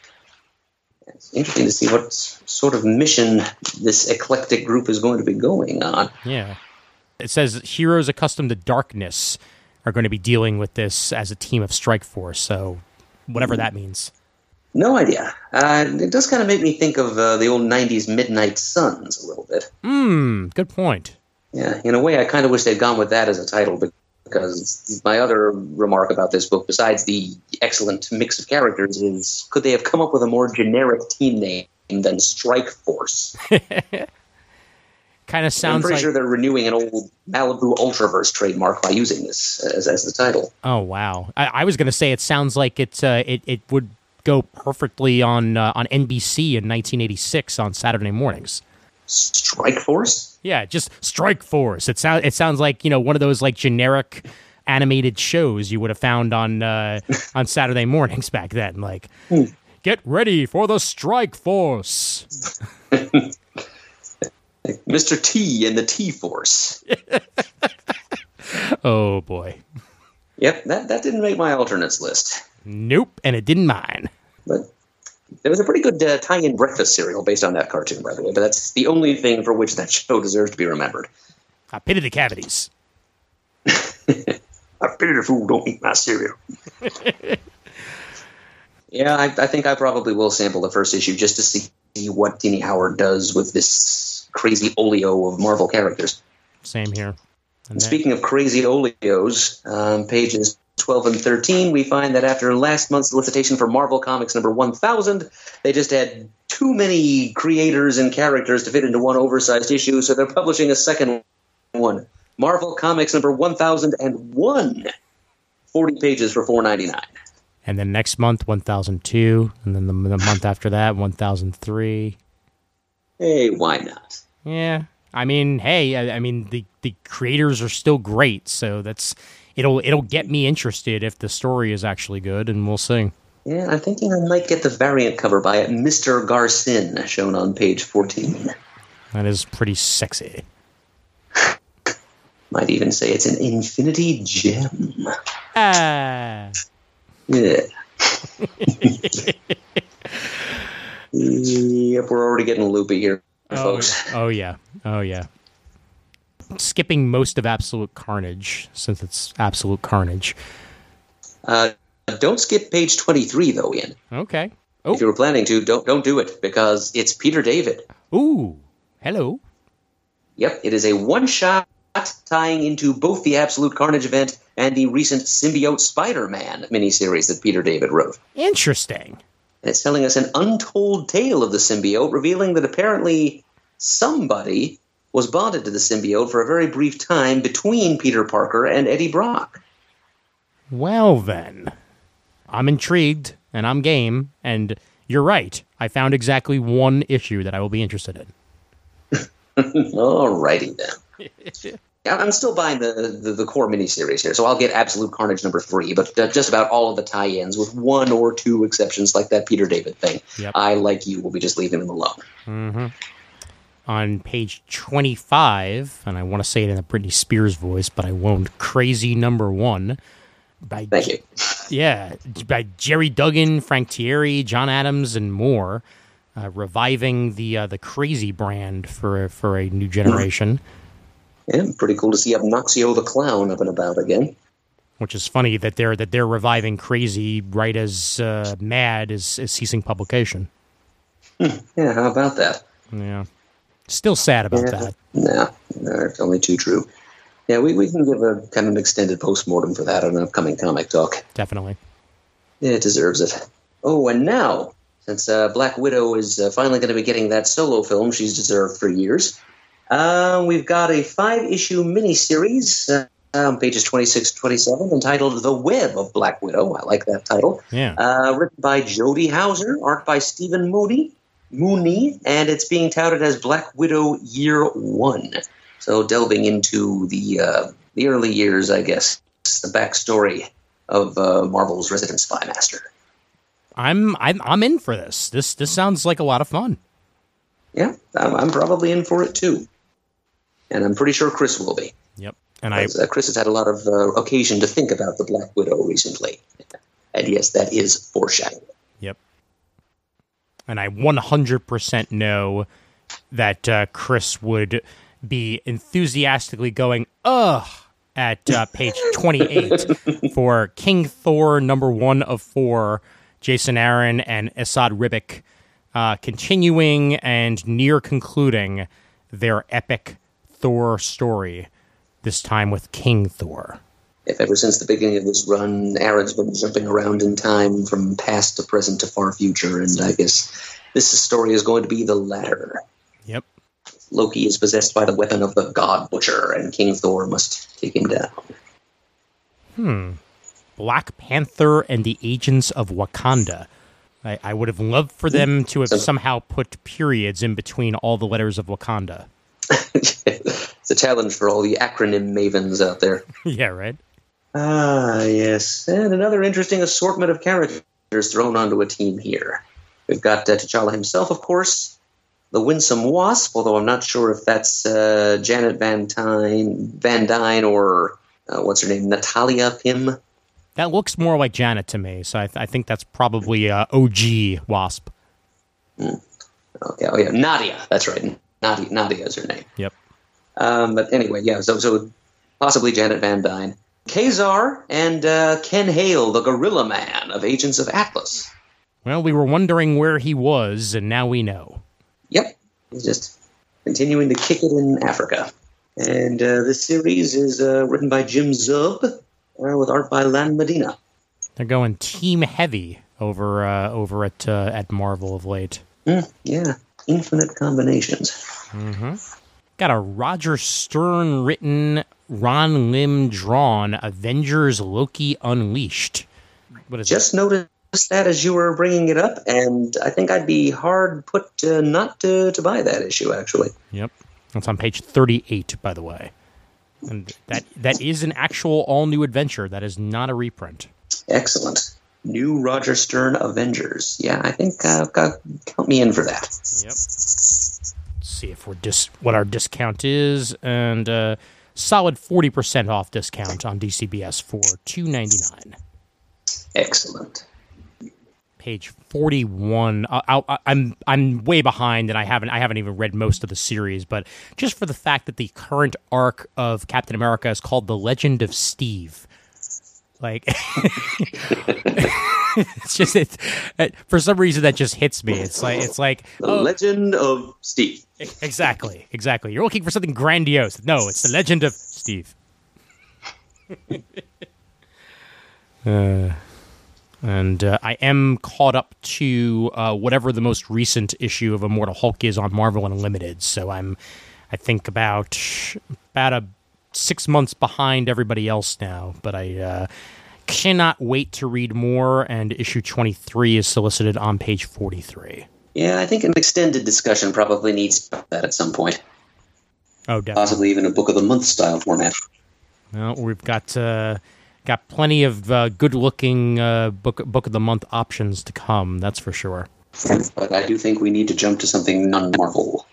It's interesting to see what sort of mission this eclectic group is going to be going on. Yeah. It says heroes accustomed to darkness are going to be dealing with this as a team of Strike Force. So, whatever that means. No idea. Uh, it does kind of make me think of uh, the old 90s Midnight Suns a little bit. Hmm. Good point. Yeah, in a way, I kind of wish they'd gone with that as a title because my other remark about this book, besides the excellent mix of characters, is could they have come up with a more generic team name than Strike Force? Kind of sounds. I'm pretty like. sure they're renewing an old Malibu Ultraverse trademark by using this as, as the title. oh wow! I, I was going to say it sounds like it's uh, it it would go perfectly on uh, on NBC in 1986 on Saturday mornings. Strike Force? Yeah, just Strike Force. It sounds it sounds like you know one of those like generic animated shows you would have found on uh, on Saturday mornings back then. Like, get ready for the Strike Force. Mr. T and the T Force. Oh boy, Yep, that, that didn't make my alternates list. Nope, and it didn't mine. But there was a pretty good uh, tie-in breakfast cereal based on that cartoon, by the way. But that's the only thing for which that show deserves to be remembered. I pity the cavities. I pity the fool don't eat my cereal. yeah, I, I think I probably will sample the first issue just to see what Tini Howard does with this crazy oleo of Marvel characters. Same here. And Speaking of crazy oleos, um, pages 12 and 13, we find that after last month's solicitation for Marvel Comics number 1000, they just had too many creators and characters to fit into one oversized issue, so they're publishing a second one. Marvel Comics number 1001. 40 pages for 4.99. and then next month 1002, and then the, the month after that 1003. Hey, why not? Yeah, I mean, hey, I, I mean the the creators are still great, so that's it'll it'll get me interested if the story is actually good, and we'll see. Yeah, I'm thinking I might get the variant cover by Mr. Garcin, shown on page 14. That is pretty sexy. Might even say it's an infinity gem. Ah, Yeah. yep, we're already getting loopy here, oh, folks. oh yeah, oh yeah. Skipping most of Absolute Carnage since it's Absolute Carnage. Uh, don't skip page 23, though, Ian. Okay. Oh, If you were planning to, don't don't do it because it's Peter David. ooh, hello. Yep, it is a one shot tying into both the Absolute Carnage event and the recent Symbiote Spider Man miniseries that Peter David wrote. Interesting. And it's telling us an untold tale of the symbiote, revealing that apparently somebody was bonded to the symbiote for a very brief time between Peter Parker and Eddie Brock. Well then, I'm intrigued and I'm game, and you're right. I found exactly one issue that I will be interested in. Alrighty then. I'm still buying the, the, the core miniseries here, so I'll get Absolute Carnage number three, but just about all of the tie-ins, with one or two exceptions, like that Peter David thing. Yep. I, like you, will be just leaving them alone. Mm-hmm. On page 25, and I want to say it in a Britney Spears voice, but I won't. Crazy number one. By Thank you. Yeah, by Gerry Duggan, Frank Tieri, John Adams, and more, uh, reviving the uh, the Crazy brand for for a new generation. Yeah, pretty cool to see Obnoxio the Clown up and about again. Which is funny that they're that they're reviving Crazy right as uh, Mad is, is ceasing publication. Yeah, how about that? Yeah, still sad about Yeah. that. No, no, it's only too true. Yeah, we, we can give a kind of an extended postmortem for that on an upcoming comic talk. Definitely. Yeah, it deserves it. Oh, and now, since uh, Black Widow is uh, finally going to be getting that solo film she's deserved for years, uh, we've got a five issue miniseries uh, on pages 26 27 entitled The Web of Black Widow. I like that title. Yeah. Uh, written by Jody Houser, art by Stephen Mooney, Mooney, and it's being touted as Black Widow Year One. So delving into the uh, the early years, I guess, the backstory of uh, Marvel's resident spy master. I'm I'm I'm in for this. This this sounds like a lot of fun. Yeah, I'm, I'm probably in for it too, and I'm pretty sure Chris will be. Yep. And I Uh, Chris has had a lot of uh, occasion to think about the Black Widow recently, and yes, that is foreshadowing. And I 100% know that uh, Chris would be enthusiastically going, ugh, at uh, page 28 for King Thor number one of four, Jason Aaron and Esad Ribic, uh, continuing and near concluding their epic Thor story, this time with King Thor. If ever since the beginning of this run, Aaron's been jumping around in time from past to present to far future, and I guess this story is going to be the latter. Yep. Loki is possessed by the weapon of the God Butcher, and King Thor must take him down. Hmm. Black Panther and the Agents of Wakanda. I, I would have loved for them to have So- somehow put periods in between all the letters of Wakanda. it's a challenge for all the acronym mavens out there. yeah, right? Ah, yes. And another interesting assortment of characters thrown onto a team here. We've got uh, T'Challa himself, of course, the Winsome Wasp, although I'm not sure if that's uh, Janet Van Dyne, Van Dyne or uh, what's her name, Natalia Pym. That looks more like Janet to me, so I, th- I think that's probably uh, OG Wasp. Okay, oh yeah, Nadia. That's right. Nadia, Nadia is her name. Yep. Um, but anyway, yeah. So, so possibly Janet Van Dyne, Ka-Zar, and uh, Ken Hale, the Gorilla Man of Agents of Atlas. Well, we were wondering where he was, and now we know. Yep, he's just continuing to kick it in Africa. And uh, this series is uh, written by Jim Zub uh, with art by Lan Medina. They're going team heavy over uh, over at uh, at Marvel of late. Mm, yeah, infinite combinations. Got a Roger Stern written, Ron Lim drawn Avengers Loki Unleashed. What is Just noticed that as you were bringing it up, and I think I'd be hard put uh, not to, to buy that issue, actually. Yep, that's on page thirty-eight, by the way. And that that is an actual all new adventure. That is not a reprint. Excellent. New Roger Stern Avengers. Yeah, I think uh, got, count me in for that. Yep. Let's see if we're dis- what our discount is, and uh, solid forty percent off discount on DCBS for two ninety nine. Excellent. Page forty one. I, I'm I'm way behind, and I haven't I haven't even read most of the series. But just for the fact that the current arc of Captain America is called the Legend of Steve, like it's just it, it for some reason that just hits me. It's like it's like The oh, Legend of Steve. Exactly, exactly. You're looking for something grandiose. No, it's the legend of Steve. uh, and uh, I am caught up to uh, whatever the most recent issue of Immortal Hulk is on Marvel Unlimited. So I'm, I think about about a six months behind everybody else now. But I uh, cannot wait to read more. And issue 23 is solicited on page 43. Yeah, I think an extended discussion probably needs that at some point. Oh, definitely. Possibly even a book of the month style format. Well, we've got uh, got plenty of uh, good-looking uh, book book of the month options to come. That's for sure. But I do think we need to jump to something non Marvel.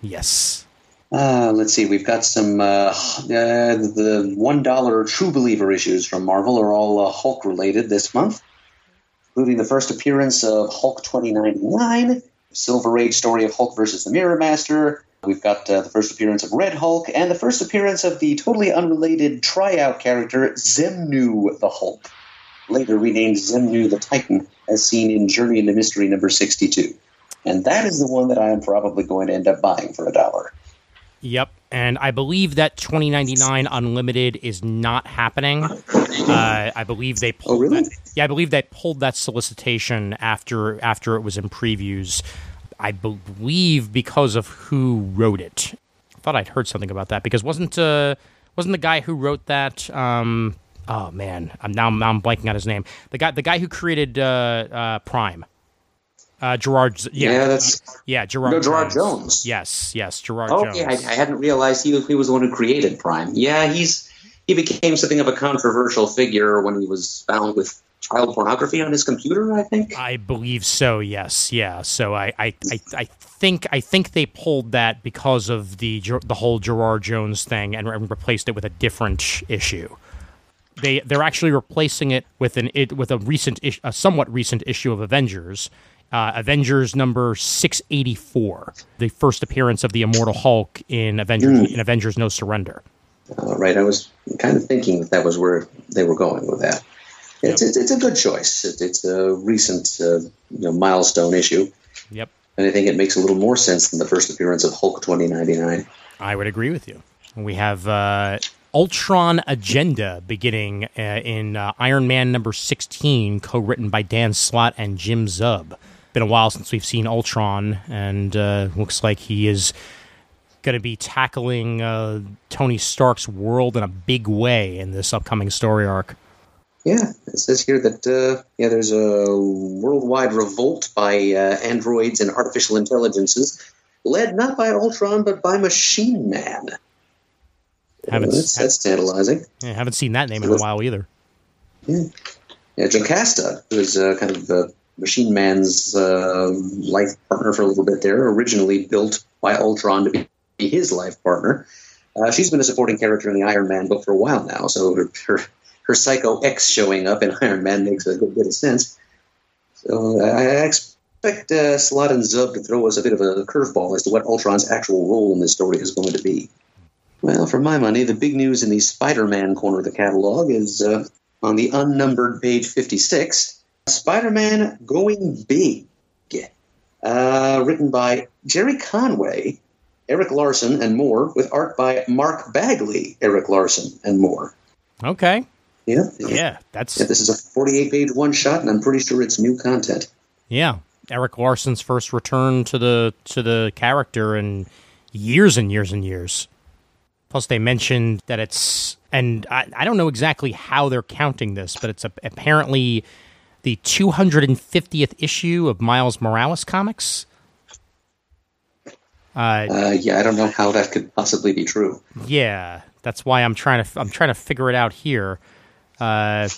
Yes. Uh, let's see, we've got some. Uh, uh, the $1 True Believer issues from Marvel are all uh, Hulk related this month, including the first appearance of Hulk 2099, Silver Age story of Hulk versus the Mirror Master. We've got uh, the first appearance of Red Hulk and the first appearance of the totally unrelated tryout character Xemnu the Hulk, later renamed Xemnu the Titan, as seen in Journey into Mystery number 62. And that is the one that I am probably going to end up buying for a dollar. Yep. And I believe that 2099 Unlimited is not happening. Uh, I believe they pulled Oh, really? that. Yeah, I believe they pulled that solicitation after after it was in previews. I believe because of who wrote it. I thought I'd heard something about that because wasn't uh, wasn't the guy who wrote that? Um, oh man, I'm now, now I'm blanking on his name. The guy the guy who created uh, uh, Prime. Uh, Gerard. Yeah, Yeah, that's- yeah. Gerard. No, Gerard Jones. Yes, yes, Gerard Oh, Jones. yeah, I, I hadn't realized he was, he was the one who created Prime. Yeah, he's he became something of a controversial figure when he was found with child pornography on his computer. I think. I believe so. Yes, yeah. So I, I, I, I think I think they pulled that because of the the whole Gerard Jones thing and, and replaced it with a different issue. They they're actually replacing it with an it with a recent is- a somewhat recent issue of Avengers. Uh, Avengers number six eighty four, the first appearance of the Immortal Hulk in Avengers in Avengers No Surrender. Uh, right, I was kind of thinking that that was where they were going with that. It's it's, it's a good choice. It, it's a recent uh, you know, milestone issue, Yep, and I think it makes a little more sense than the first appearance of Hulk twenty ninety nine. I would agree with you. We have uh, Ultron Agenda beginning uh, in uh, Iron Man number 16, co written by Dan Slott and Jim Zub. Been a while since we've seen Ultron, and uh, looks like he is going to be tackling uh, Tony Stark's world in a big way in this upcoming story arc. Yeah, it says here that uh, yeah, there's a worldwide revolt by uh, androids and artificial intelligences, led not by Ultron but by Machine Man. Haven't, that's, that's tantalizing. Yeah, haven't seen that name in a while either. Yeah, yeah Jocasta, who is uh, kind of the Machine Man's uh, life partner for a little bit there, originally built by Ultron to be, be his life partner. Uh, she's been a supporting character in the Iron Man book for a while now, so her, her her Psycho X showing up in Iron Man makes a good bit of sense. So uh, I expect uh, Slott and Zub to throw us a bit of a curveball as to what Ultron's actual role in this story is going to be. Well, for my money, the big news in the Spider Man corner of the catalog is uh, on the unnumbered page 56 Spider Man Going Big, uh, written by Gerry Conway, Erik Larsen, and more, with art by Mark Bagley, Erik Larsen, and more. Okay. Yeah. Yeah, that's. Yeah, this is a 48 page one shot, and I'm pretty sure it's new content. Yeah, Erik Larsen's first return to the to the character in years and years and years. Plus, they mentioned that it's, and I, I don't know exactly how they're counting this, but it's a, apparently the 250th issue of Miles Morales comics. Uh, uh, yeah, I don't know how that could possibly be true. Yeah, that's why I'm trying to I'm trying to figure it out here. Uh,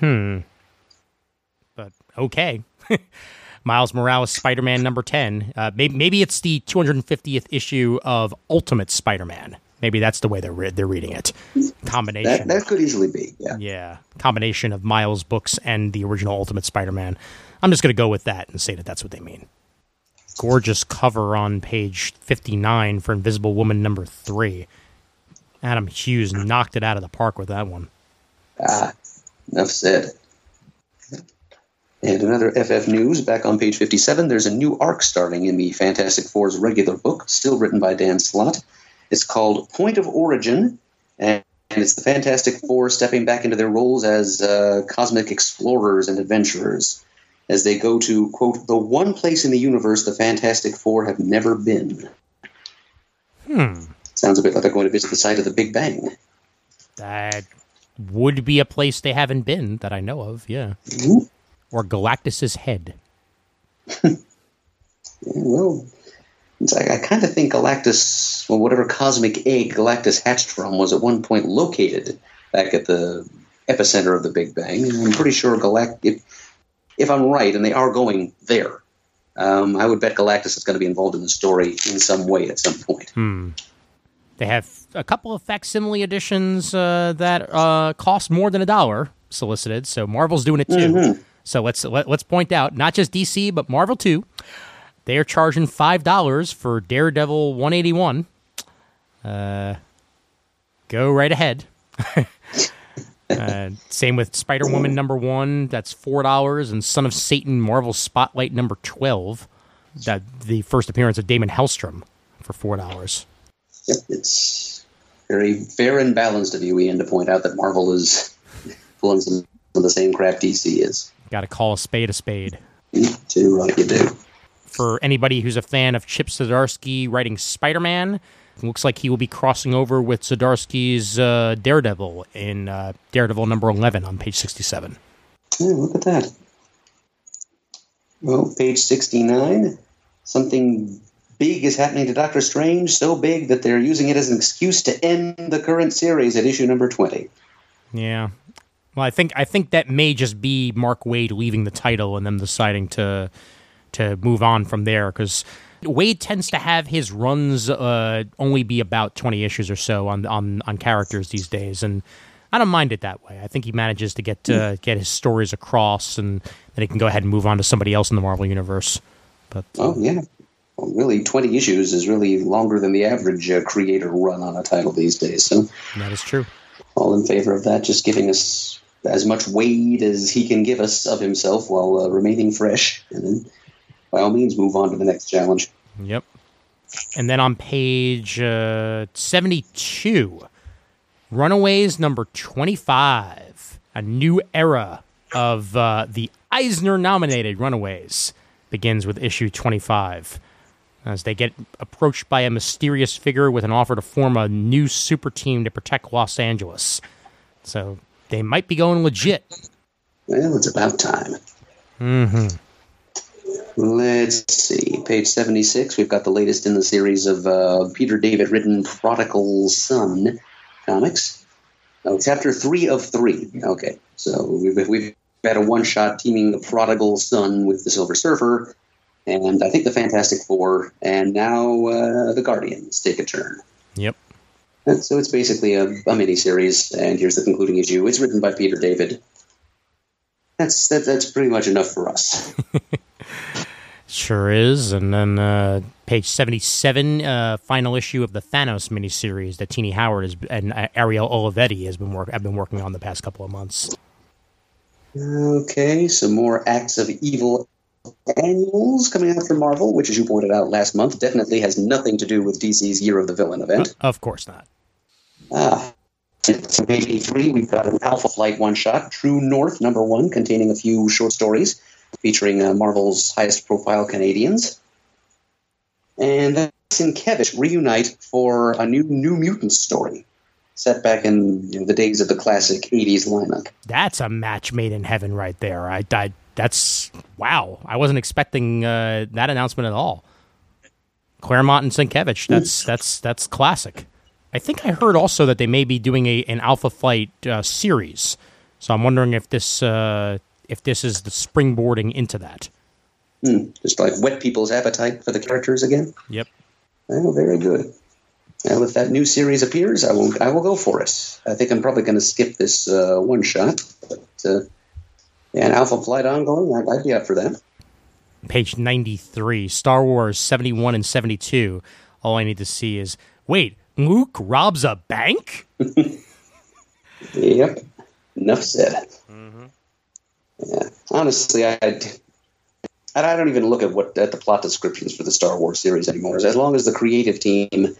hmm. But okay. Miles Morales Spider Man number 10. Uh, maybe, maybe it's the 250th issue of Ultimate Spider Man. Maybe that's the way they're, re- they're reading it. Combination. That, that could easily be, yeah. Yeah. Combination of Miles' books and the original Ultimate Spider Man. I'm just going to go with that and say that that's what they mean. Gorgeous cover on page 59 for Invisible Woman number 3. Adam Hughes knocked it out of the park with that one. Ah, enough said. And another FF news back on page 57. There's a new arc starting in the Fantastic Four's regular book, still written by Dan Slott. It's called Point of Origin, and it's the Fantastic Four stepping back into their roles as uh, cosmic explorers and adventurers as they go to, quote, the one place in the universe the Fantastic Four have never been. Hmm. Sounds a bit like they're going to visit the site of the Big Bang. That would be a place they haven't been that I know of, yeah. Mm-hmm. Or Galactus's head. yeah, well, I, I kind of think Galactus, well, whatever cosmic egg Galactus hatched from, was at one point located back at the epicenter of the Big Bang. And I'm pretty sure Galactus, if, if I'm right, and they are going there, um, I would bet Galactus is going to be involved in the story in some way at some point. Hmm. They have a couple of facsimile editions uh, that uh, cost more than a dollar solicited. So Marvel's doing it too. Mm-hmm. So let's let, us let us point out not just DC but Marvel too. They are charging five dollars for Daredevil 181. Uh, go right ahead. uh, same with Spider Woman number one. That's four dollars, and Son of Satan Marvel Spotlight number twelve. That the first appearance of Daimon Hellstrom for four dollars. Yep, it's very fair and balanced of you, Ian, to point out that Marvel is pulling some of the same crap DC is. Got to call a spade a spade. Too right, you do. For anybody who's a fan of Chip Zdarsky writing Spider Man, looks like he will be crossing over with Zdarsky's uh, Daredevil in uh, Daredevil number 11 on page 67. Yeah, look at that. Well, page 69, something big is happening to Doctor Strange, so big that they're using it as an excuse to end the current series at issue number 20. Yeah. Well, I think I think that may just be Mark Waid leaving the title and them deciding to to move on from there because Waid tends to have his runs uh, only be about twenty issues or so on on on characters these days, and I don't mind it that way. I think he manages to get uh, get his stories across, and then he can go ahead and move on to somebody else in the Marvel universe. But oh yeah, well, really, twenty issues is really longer than the average uh, creator run on a title these days. So that is true. All in favor of that, just giving us as much Waid as he can give us of himself while uh, remaining fresh, and then by all means move on to the next challenge. Yep. And then on page uh, 72, Runaways number 25, a new era of uh, the Eisner nominated Runaways begins with issue 25. as they get approached by a mysterious figure with an offer to form a new super team to protect Los Angeles. So they might be going legit. Well, it's about time. Mm-hmm. Let's see. Page 76, we've got the latest in the series of uh, Peter David written Prodigal Son comics. Oh, chapter 3 of 3. Okay, so we've, we've had a one shot teaming the Prodigal Son with the Silver Surfer, and I think the Fantastic Four, and now uh, the Guardians take a turn. Yep. And so it's basically a, a mini series, and here's the concluding issue. It's written by Peter David. That's that, that's pretty much enough for us. Sure is. And then uh, page 77, uh, final issue of the Thanos miniseries that Tini Howard has, and uh, Ariel Olivetti has been work, have been working on the past couple of months. Okay, some more Acts of Evil annuals coming out from Marvel, which, as you pointed out last month, definitely has nothing to do with DC's Year of the Villain event. Of course not. Ah. Page 83, we've got an Alpha Flight one shot, True North number one, containing a few short stories featuring uh, Marvel's highest profile Canadians. And then Sienkiewicz reunite for a new New Mutants story set back in you know, the days of the classic 80s lineup. That's a match made in heaven right there. I, I that's wow. I wasn't expecting uh, that announcement at all. Claremont and Sienkiewicz. That's that's that's classic. I think I heard also that they may be doing a an Alpha Flight uh, series. So I'm wondering if this uh, if this is the springboarding into that. Hmm. Just like whet people's appetite for the characters again. Yep. Oh, very good. Well, if that new series appears, I will I will go for it. I think I'm probably going to skip this uh, one shot, but uh, yeah, an Alpha Flight ongoing, I'd, I'd be up for that. Page 93, Star Wars 71 and 72. All I need to see is wait, Luke robs a bank? Yep. Enough said. Yeah. Honestly, I I don't even look at what at the plot descriptions for the Star Wars series anymore. As long as the creative team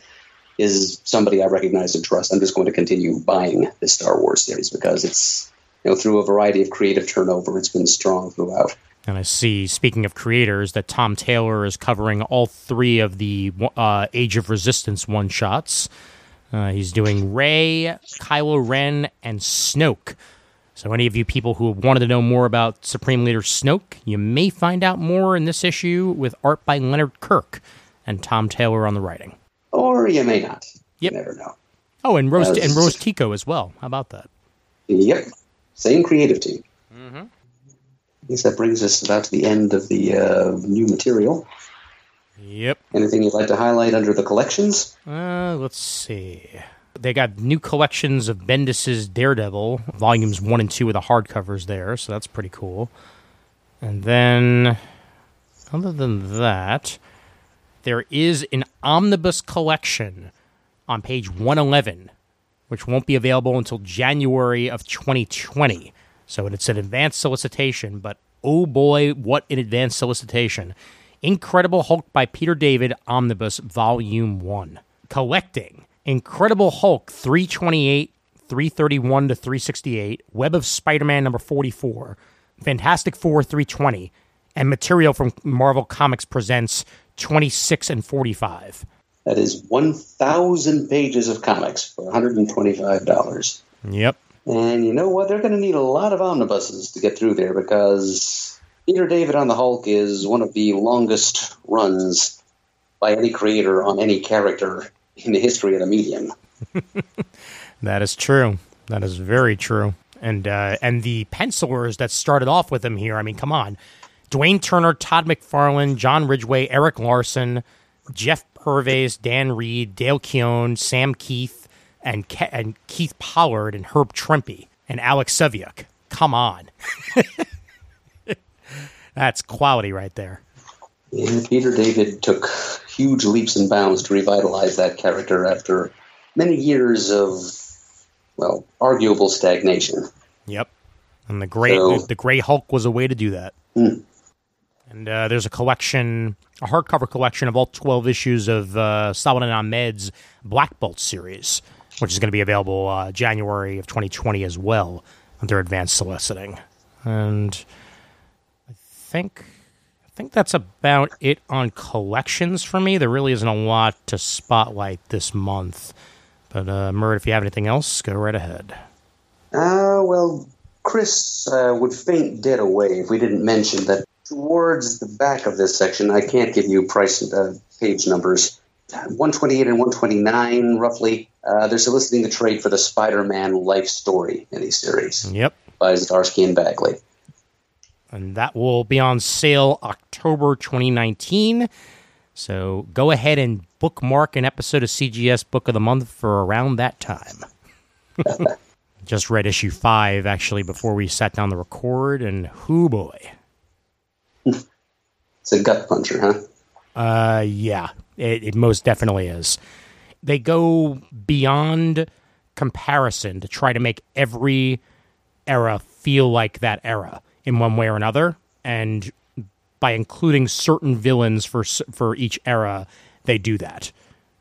is somebody I recognize and trust, I'm just going to continue buying the Star Wars series because it's you know through a variety of creative turnover, it's been strong throughout. And I see, speaking of creators, that Tom Taylor is covering all three of the uh, Age of Resistance one shots. Uh, he's doing Rey, Kylo Ren, and Snoke. So, any of you people who wanted to know more about Supreme Leader Snoke, you may find out more in this issue with art by Leonard Kirk and Tom Taylor on the writing. Or you may not. Yep. You never know. Oh, and Rose That's- and Rose Tico as well. How about that? Yep. Same creative team. I guess that brings us about to the end of the uh, new material. Yep. Anything you'd like to highlight under the collections? Uh, let's see. They got new collections of Bendis's Daredevil, volumes one and two with the hardcovers there, so that's pretty cool. And then, other than that, there is an omnibus collection on page 111, which won't be available until January of 2020. So it's an advanced solicitation, but oh boy, what an advanced solicitation. Incredible Hulk by Peter David Omnibus Volume 1. Collecting Incredible Hulk 328, 331 to 368, Web of Spider Man number 44, Fantastic Four 320, and material from Marvel Comics Presents 26 and 45. That is 1,000 pages of comics for $125. Yep. And you know what? They're going to need a lot of omnibuses to get through there because Peter David on the Hulk is one of the longest runs by any creator on any character in the history of the medium. That is true. That is very true. And uh, and the pencilers that started off with him here. I mean, come on, Dwayne Turner, Todd McFarlane, John Ridgway, Erik Larsen, Jeff Purves, Dan Reed, Dale Keown, Sam Kieth, and Ke- and Keith Pollard and Herb Trimpe and Alex Saviuk. Come on, that's quality right there. Yeah, Peter David took huge leaps and bounds to revitalize that character after many years of, well, arguable stagnation. Yep. And the gray So- the, gray Hulk was a way to do that. Hmm. And uh, there's a collection, a hardcover collection of all 12 issues of uh, Saladin Ahmed's Black Bolt series, which is going to be available uh, January of 2020 as well under advanced soliciting. And I think think that's about it on collections for me. There really isn't a lot to spotlight this month. But, uh, Murd, if you have anything else, go right ahead. Uh, well, Chris uh, would faint dead away if we didn't mention that towards the back of this section, I can't give you price uh, page numbers. 128 and 129, roughly. Uh, they're soliciting the trade for the Spider-Man life story miniseries Yep. by Zdarsky and Bagley. And that will be on sale October 2019. So go ahead and bookmark an episode of CGS Book of the Month for around that time. Just read issue five actually before we sat down to record, and whoo boy, It's a gut puncher, huh? uh, yeah, it, it most definitely is. They go beyond comparison to try to make every era feel like that era in one way or another, and by including certain villains for for each era, they do that.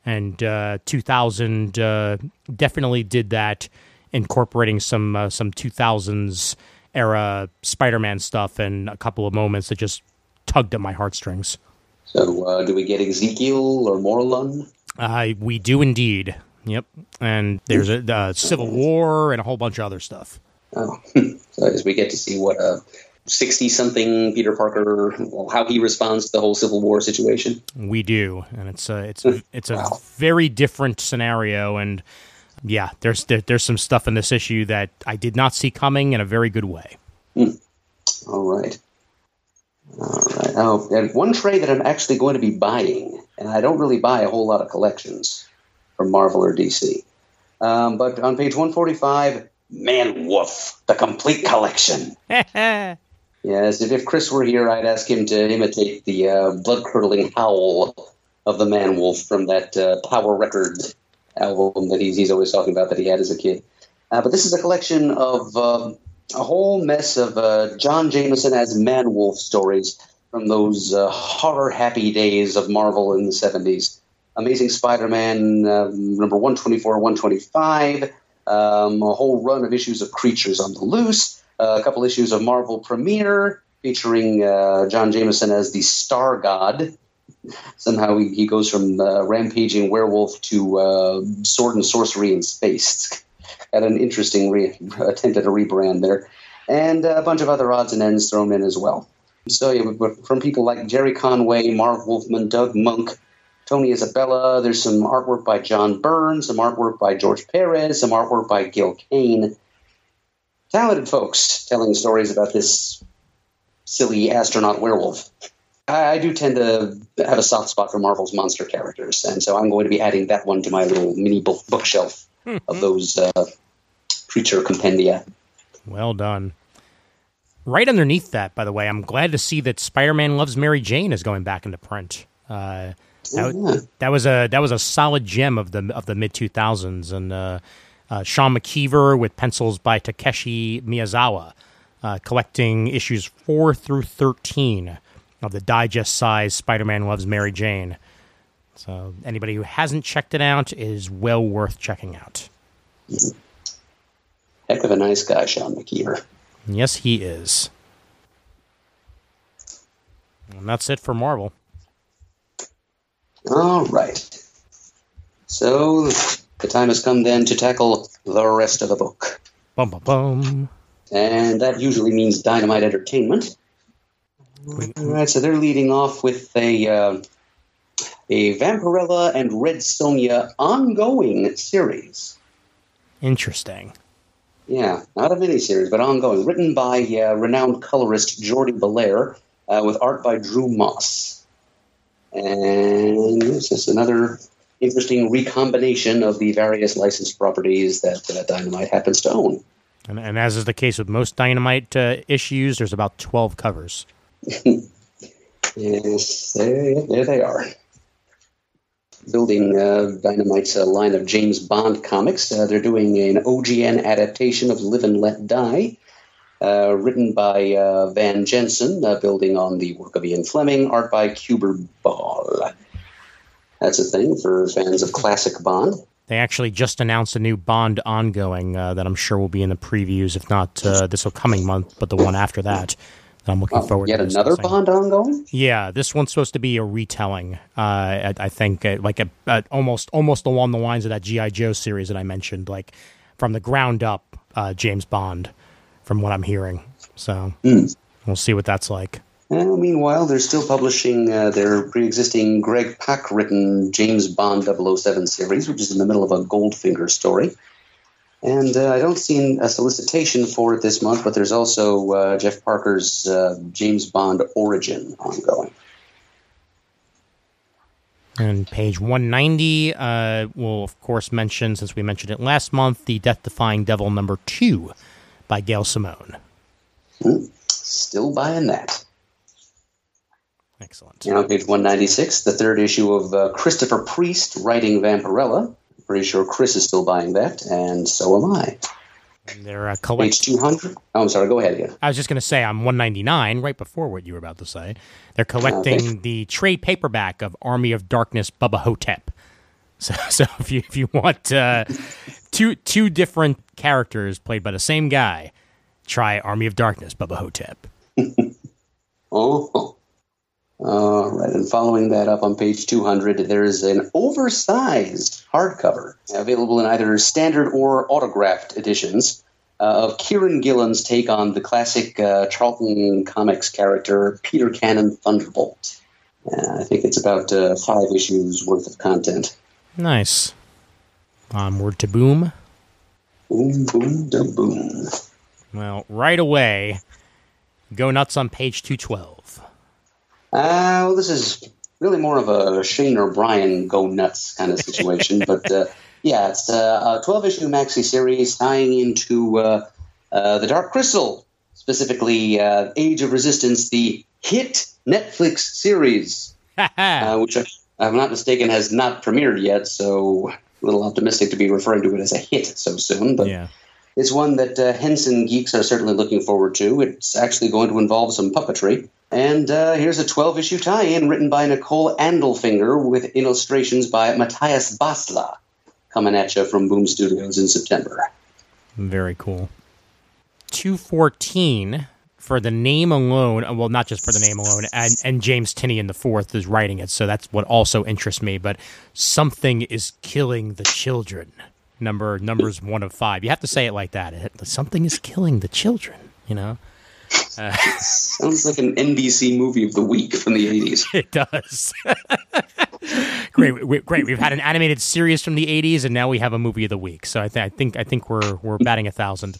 And uh, 2000 uh, definitely did that, incorporating some uh, some 2000s era Spider-Man stuff and a couple of moments that just tugged at my heartstrings. So, uh, do we get Ezekiel or Morlun? Uh, we do indeed. Yep. And there's a uh, Civil War and a whole bunch of other stuff. Oh, so as we get to see what a sixty-something Peter Parker, well, how he responds to the whole Civil War situation. We do, and it's uh, a hmm. it's a, it's a very different scenario. And yeah, there's there, there's some stuff in this issue that I did not see coming in a very good way. Hmm. All right. All right. Oh, and one trade that I'm actually going to be buying, and I don't really buy a whole lot of collections from Marvel or DC. Um, but on page 145, Man Wolf, the complete collection. Yes, if, if Chris were here, I'd ask him to imitate the uh, blood curdling howl of the man wolf from that uh, Power Record album that he's, he's always talking about that he had as a kid. Uh, but this is a collection of uh, a whole mess of uh, John Jameson as man wolf stories from those uh, horror happy days of Marvel in the 70s. Amazing Spider Man, um, number 124, 125, um, a whole run of issues of Creatures on the Loose, uh, a couple issues of Marvel Premiere featuring uh, John Jameson as the Star God. Somehow he, he goes from uh, rampaging werewolf to uh, sword and sorcery in space. Had an interesting re- attempt at a rebrand there. And a bunch of other odds and ends thrown in as well. So, yeah, from people like Gerry Conway, Marv Wolfman, Doug Moench, Tony Isabella. There's some artwork by John Byrne, some artwork by George Perez, some artwork by Gil Kane. Talented folks telling stories about this silly astronaut werewolf. I, I do tend to have a soft spot for Marvel's monster characters, and so I'm going to be adding that one to my little mini book bookshelf of those uh, creature compendia. Well done. Right underneath that, by the way, I'm glad to see that Spider-Man Loves Mary Jane is going back into print. Uh, that, Yeah. that was a that was a solid gem of the of the mid 2000s, and uh, uh, Sean McKeever with pencils by Takeshi Miyazawa, uh, collecting issues four through 13 of the digest size Spider-Man Loves Mary Jane. So anybody who hasn't checked it out is well worth checking out. Heck of a nice guy, Sean McKeever. Yes, he is. And that's it for Marvel. All right. So the time has come then to tackle the rest of the book. Bum bum bum. And that usually means Dynamite Entertainment. All right, so they're leading off with a uh, a Vampirella and Red Sonja ongoing series. Interesting. Yeah, not a miniseries, but ongoing. Written by uh, renowned colorist Jordie Bellaire, uh, with art by Drew Moss. And this is another interesting recombination of the various licensed properties that uh, Dynamite happens to own. And, and as is the case with most Dynamite uh, issues, there's about 12 covers. Yes, there, there they are. Building uh, Dynamite's uh, line of James Bond comics. Uh, they're doing an OGN adaptation of Live and Let Die, uh, written by uh, Van Jensen, uh, building on the work of Ian Fleming, art by Kewber Baal. That's a thing for fans of classic Bond. They actually just announced a new Bond ongoing uh, that I'm sure will be in the previews, if not uh, this coming month, but the one after that. that I'm looking Oh, forward yet to another. Bond ongoing? Yeah, this one's supposed to be a retelling. Uh, I, I think uh, like a, uh almost almost along the lines of that GI Joe series that I mentioned, like from the ground up, uh, James Bond, from what I'm hearing. So we'll see what that's like. Well, meanwhile, they're still publishing uh, their pre-existing Greg Pak written James Bond 007 series, which is in the middle of a Goldfinger story. And uh, I don't see a solicitation for it this month, but there's also uh, Jeff Parker's uh, James Bond Origin ongoing. And page 190 uh, will, of course, mention, since we mentioned it last month, the Death Defying Devil number two by Gail Simone. Still buying that. Excellent. And on page 196, the third issue of uh, Christopher Priest writing Vampirella. Pretty sure Chris is still buying that, and so am I. And They're uh, Page collect- 200. Oh, I'm sorry, go ahead again. I was just going to say I'm 199, right before what you were about to say. They're collecting Okay. the trade paperback of Army of Darkness Bubba Ho-Tep. So, so if you if you want uh, two two different characters played by the same guy, try Army of Darkness Bubba Ho-Tep. Oh. All right. And following that up on page 200, there is an oversized hardcover available in either standard or autographed editions uh, of Kieron Gillen's take on the classic uh, Charlton Comics character Peter Cannon Thunderbolt. Uh, I think it's about uh, five issues worth of content. Nice. Onward to boom. Boom, boom, da boom. Well, right away, go nuts on page 212. Uh, well, this is really more of a Shane O'Brien go nuts kind of situation, but uh, yeah, it's uh, a 12 issue maxi series tying into uh, uh, the Dark Crystal, specifically uh, Age of Resistance, the hit Netflix series, uh, which, if I'm not mistaken, has not premiered yet, so little optimistic to be referring to it as a hit so soon, but yeah. it's one that uh, Henson geeks are certainly looking forward to. It's actually going to involve some puppetry. And uh, here's a 12 issue tie in written by Nicole Andelfinger with illustrations by Matias Basla coming at you from Boom Studios in September. Very cool. 214 for the name alone, uh, well, not just for the name alone, and, and James Tynion the fourth is writing it, so that's what also interests me. But something is killing the children. Number numbers one of five. You have to say it like that. It- something is killing the children. You know, Sounds like an NBC movie of the week from the 80s. it does. great, we, great. We've had an animated series from the '80s, and now we have a movie of the week. So I, th- I think I think we're we're batting a thousand.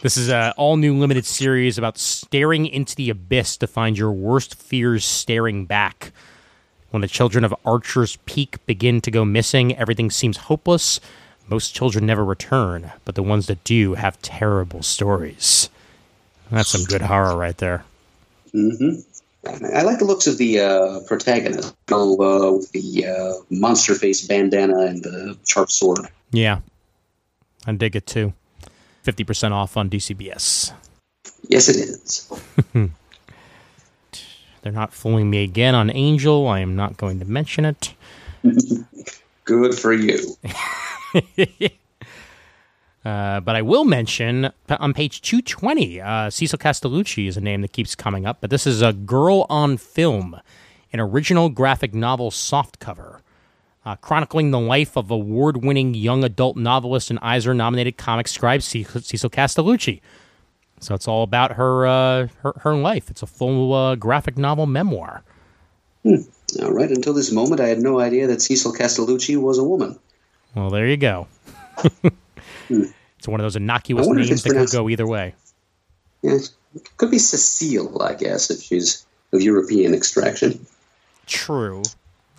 This is an all new limited series about staring into the abyss to find your worst fears staring back. When the children of Archer's Peak begin to go missing, everything seems hopeless. Most children never return, but the ones that do have terrible stories. That's some good horror right there. I like the looks of the uh, protagonist, uh, with the uh, monster face bandana and the sharp sword. Yeah, I dig it too. 50% off on DCBS. Yes, it is. They're not fooling me again on Angel. I am not going to mention it. Good for you. Uh, but I will mention on page 220, uh, Cecil Castellucci is a name that keeps coming up, but this is a Girl on Film, an original graphic novel softcover, uh, chronicling the life of award winning young adult novelist and Eisner nominated comic scribe Cecil Cecil Castellucci. So it's all about her, uh, her, her life. It's a full uh, graphic novel memoir. All right, until this moment, I had no idea that Cecil Castellucci was a woman. Well, there you go. it's one of those innocuous I wonder if names that could go either way. Yes, could be Cecile, I guess, if she's of European extraction. True.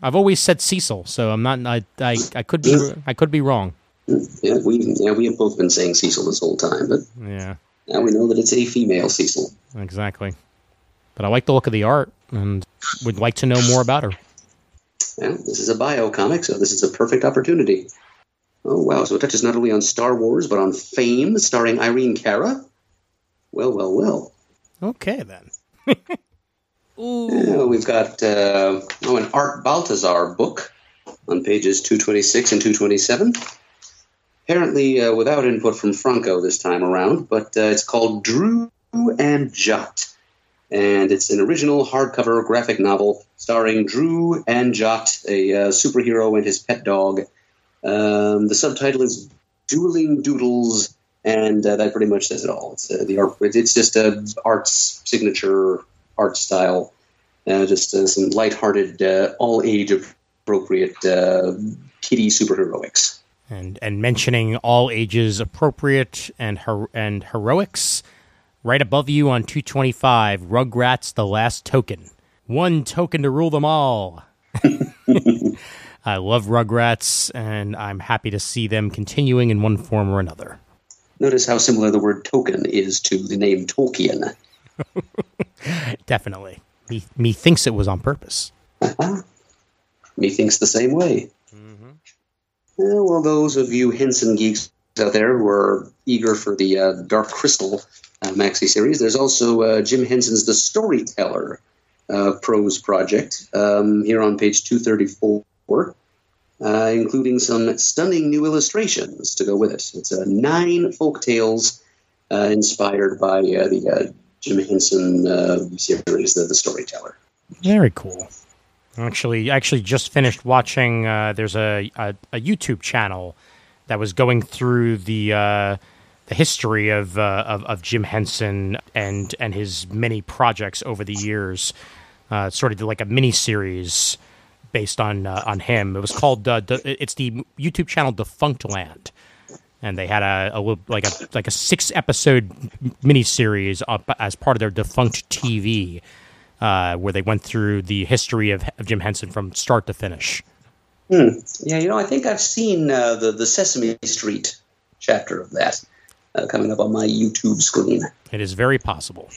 I've always said Cecil, so I'm not. I I, I could be. I could be wrong. Yeah, we yeah we have both been saying Cecil this whole time, but Yeah, now we know that it's a female Cecil. exactly. But I like the look of the art, and would like to know more about her. Well, this is a bio comic, so this is a perfect opportunity. Oh wow! So it touches not only on Star Wars but on Fame, starring Irene Cara. Well, well, well. Okay then. Yeah, we've got uh, oh, an Art Baltazar book on pages 226 and 227. Apparently, uh, without input from Franco this time around, but uh, it's called Drew and Jot. And it's an original hardcover graphic novel starring Drew and Jot, a uh, superhero and his pet dog. Um, the subtitle is Dueling Doodles, and uh, that pretty much says it all. It's uh, the art. It's just a art's signature art style. Uh, just uh, some lighthearted, uh, all age appropriate uh, kitty superheroics. And and mentioning all ages appropriate and her- and heroics, right above you on 225, Rugrats: The Last Token. One token to rule them all. I love Rugrats, and I'm happy to see them continuing in one form or another. Notice how similar the word token is to the name Tolkien. Definitely. Me, me thinks it was on purpose. Me thinks the same way. Yeah, well, those of you Henson geeks out there who are eager for the uh, Dark Crystal uh, maxi series, there's also uh, Jim Henson's The Storyteller uh, prose project um, here on page 234, uh, including some stunning new illustrations to go with it. It's uh, nine folk tales uh, inspired by uh, the uh, Jim Henson uh, series, the, the Storyteller. Very cool. Actually, actually, just finished watching. Uh, there's a, a a YouTube channel that was going through the uh, the history of, uh, of of Jim Henson and and his many projects over the years. Uh, sort of like a mini series based on uh, on him. It was called it's the YouTube channel Defunctland, and they had a, a little like a like a six episode mini series up as part of their Defunct TV uh, where they went through the history of, of Jim Henson from start to finish. Hmm. Yeah, you know, I think I've seen uh, the the Sesame Street chapter of that uh, coming up on my YouTube screen. It is very possible.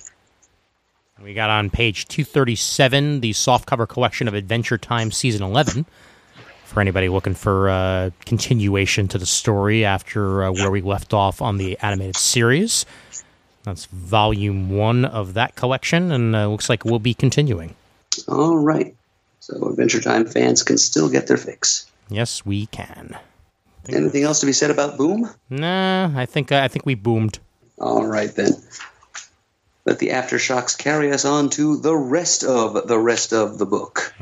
We got on page 237 the softcover collection of Adventure Time Season 11. For anybody looking for uh, continuation to the story after uh, where we left off on the animated series, that's volume one of that collection, and uh, looks like we'll be continuing. All right, so Adventure Time fans can still get their fix. Yes, we can. Anything else to be said about Boom? Nah, I think I think we boomed. All right then. Let the aftershocks carry us on to the rest of the rest of the book.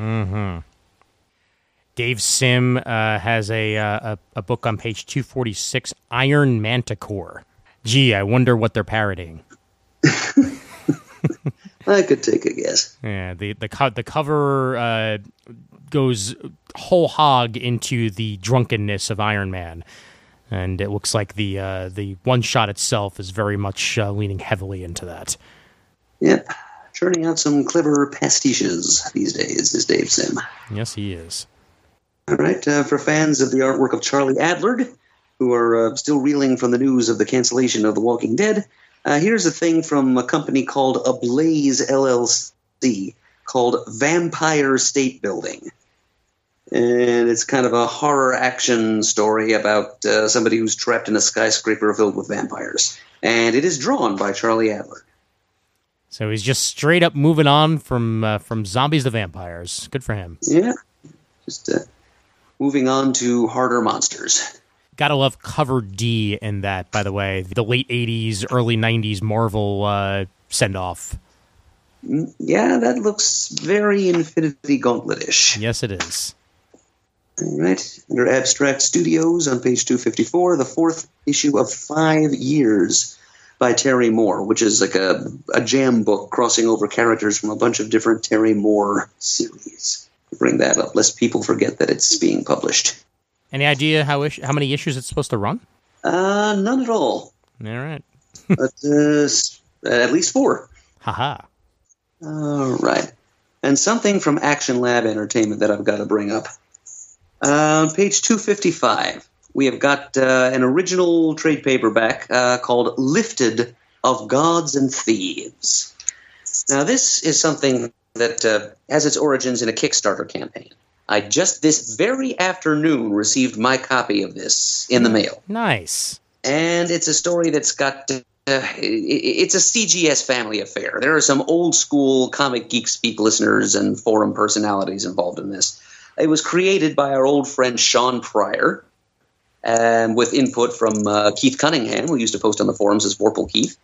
Dave Sim uh, has a, uh, a a book on page 246, Iron Manticore. Gee, I wonder what they're parodying. I could take a guess. Yeah, the the co- the cover uh, goes whole hog into the drunkenness of Iron Man, and it looks like the uh, the one shot itself is very much uh, leaning heavily into that. Yep, churning out some clever pastiches these days is Dave Sim. Yes, he is. All right, uh, for fans of the artwork of Charlie Adlard, who are uh, still reeling from the news of the cancellation of The Walking Dead, uh, here's a thing from a company called Ablaze LLC called Vampire State Building. And it's kind of a horror action story about uh, somebody who's trapped in a skyscraper filled with vampires. And it is drawn by Charlie Adlard. So he's just straight up moving on from uh, from zombies to vampires. Good for him. Yeah, just uh, moving on to harder monsters. Gotta love cover D in that. By the way, the late '80s, early '90s Marvel uh, send off. Yeah, that looks very Infinity Gauntlet-ish. Yes, it is. All right. Under Abstract Studios on page 254, the fourth issue of Five Years by Terry Moore, which is like a, a jam book crossing over characters from a bunch of different Terry Moore series. Bring that up, lest people forget that it's being published. Any idea how ish- how many issues it's supposed to run? Uh, none at all. All right. But uh, at least four. Haha. All right. And something from Action Lab Entertainment that I've got to bring up. Uh, page 255, we have got uh, an original trade paperback uh, called Lifted of Gods and Thieves. Now, this is something that uh, has its origins in a Kickstarter campaign. I just this very afternoon received my copy of this in the mail Nice. and it's a story that's got uh, it's a CGS family affair. There are some old school comic geek speak listeners and forum personalities involved in this. It was created by our old friend Shawn Pryor, um, with input from uh, Keith Cunningham, who used to post on the forums as Vorpal Keith.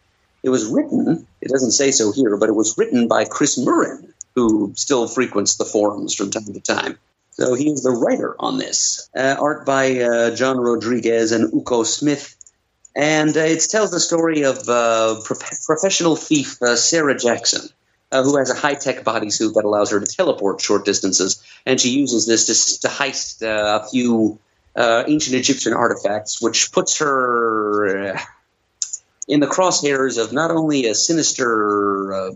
It was written, it doesn't say so here, but it was written by Chris Murrin, who still frequents the forums from time to time. So he is the writer on this. Uh, art by uh, John Rodriguez and Uko Smith. And uh, it tells the story of uh, prof- professional thief uh, Sarah Jackson, uh, who has a high tech bodysuit that allows her to teleport short distances. And she uses this to, to heist a few ancient Egyptian artifacts, which puts her in the crosshairs of not only a sinister uh,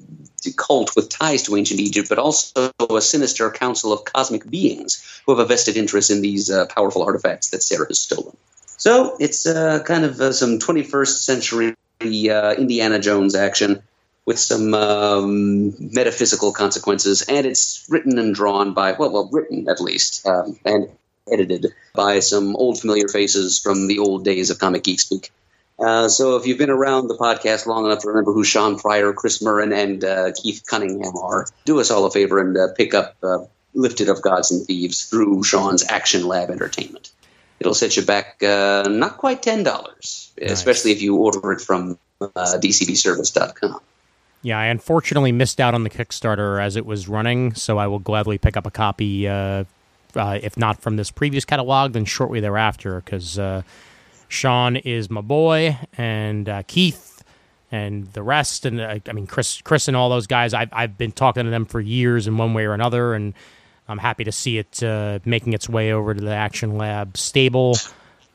cult with ties to ancient Egypt, but also a sinister council of cosmic beings who have a vested interest in these uh, powerful artifacts that Sarah has stolen. So it's uh, kind of uh, some 21st century uh, Indiana Jones action with some um, metaphysical consequences, and it's written and drawn by well, well, written at least, um, and edited by some old familiar faces from the old days of Comic Geek Speak. Uh, so if you've been around the podcast long enough to remember who Shawn Pryor, Chris Murrin, and uh, Keith Cunningham are, do us all a favor and uh, pick up uh, Lifted of Gods and Thieves through Shawn's Action Lab Entertainment. It'll set you back uh, not quite ten dollars, especially if you order it from uh, DCBService.com. Yeah, I unfortunately missed out on the Kickstarter as it was running, so I will gladly pick up a copy, uh, uh, if not from this previous catalog, then shortly thereafter, because uh, Shawn is my boy, and uh, Keith and the rest, and uh, I mean Chris, Chris, and all those guys. I've I've been talking to them for years in one way or another, and I'm happy to see it uh, making its way over to the Action Lab stable,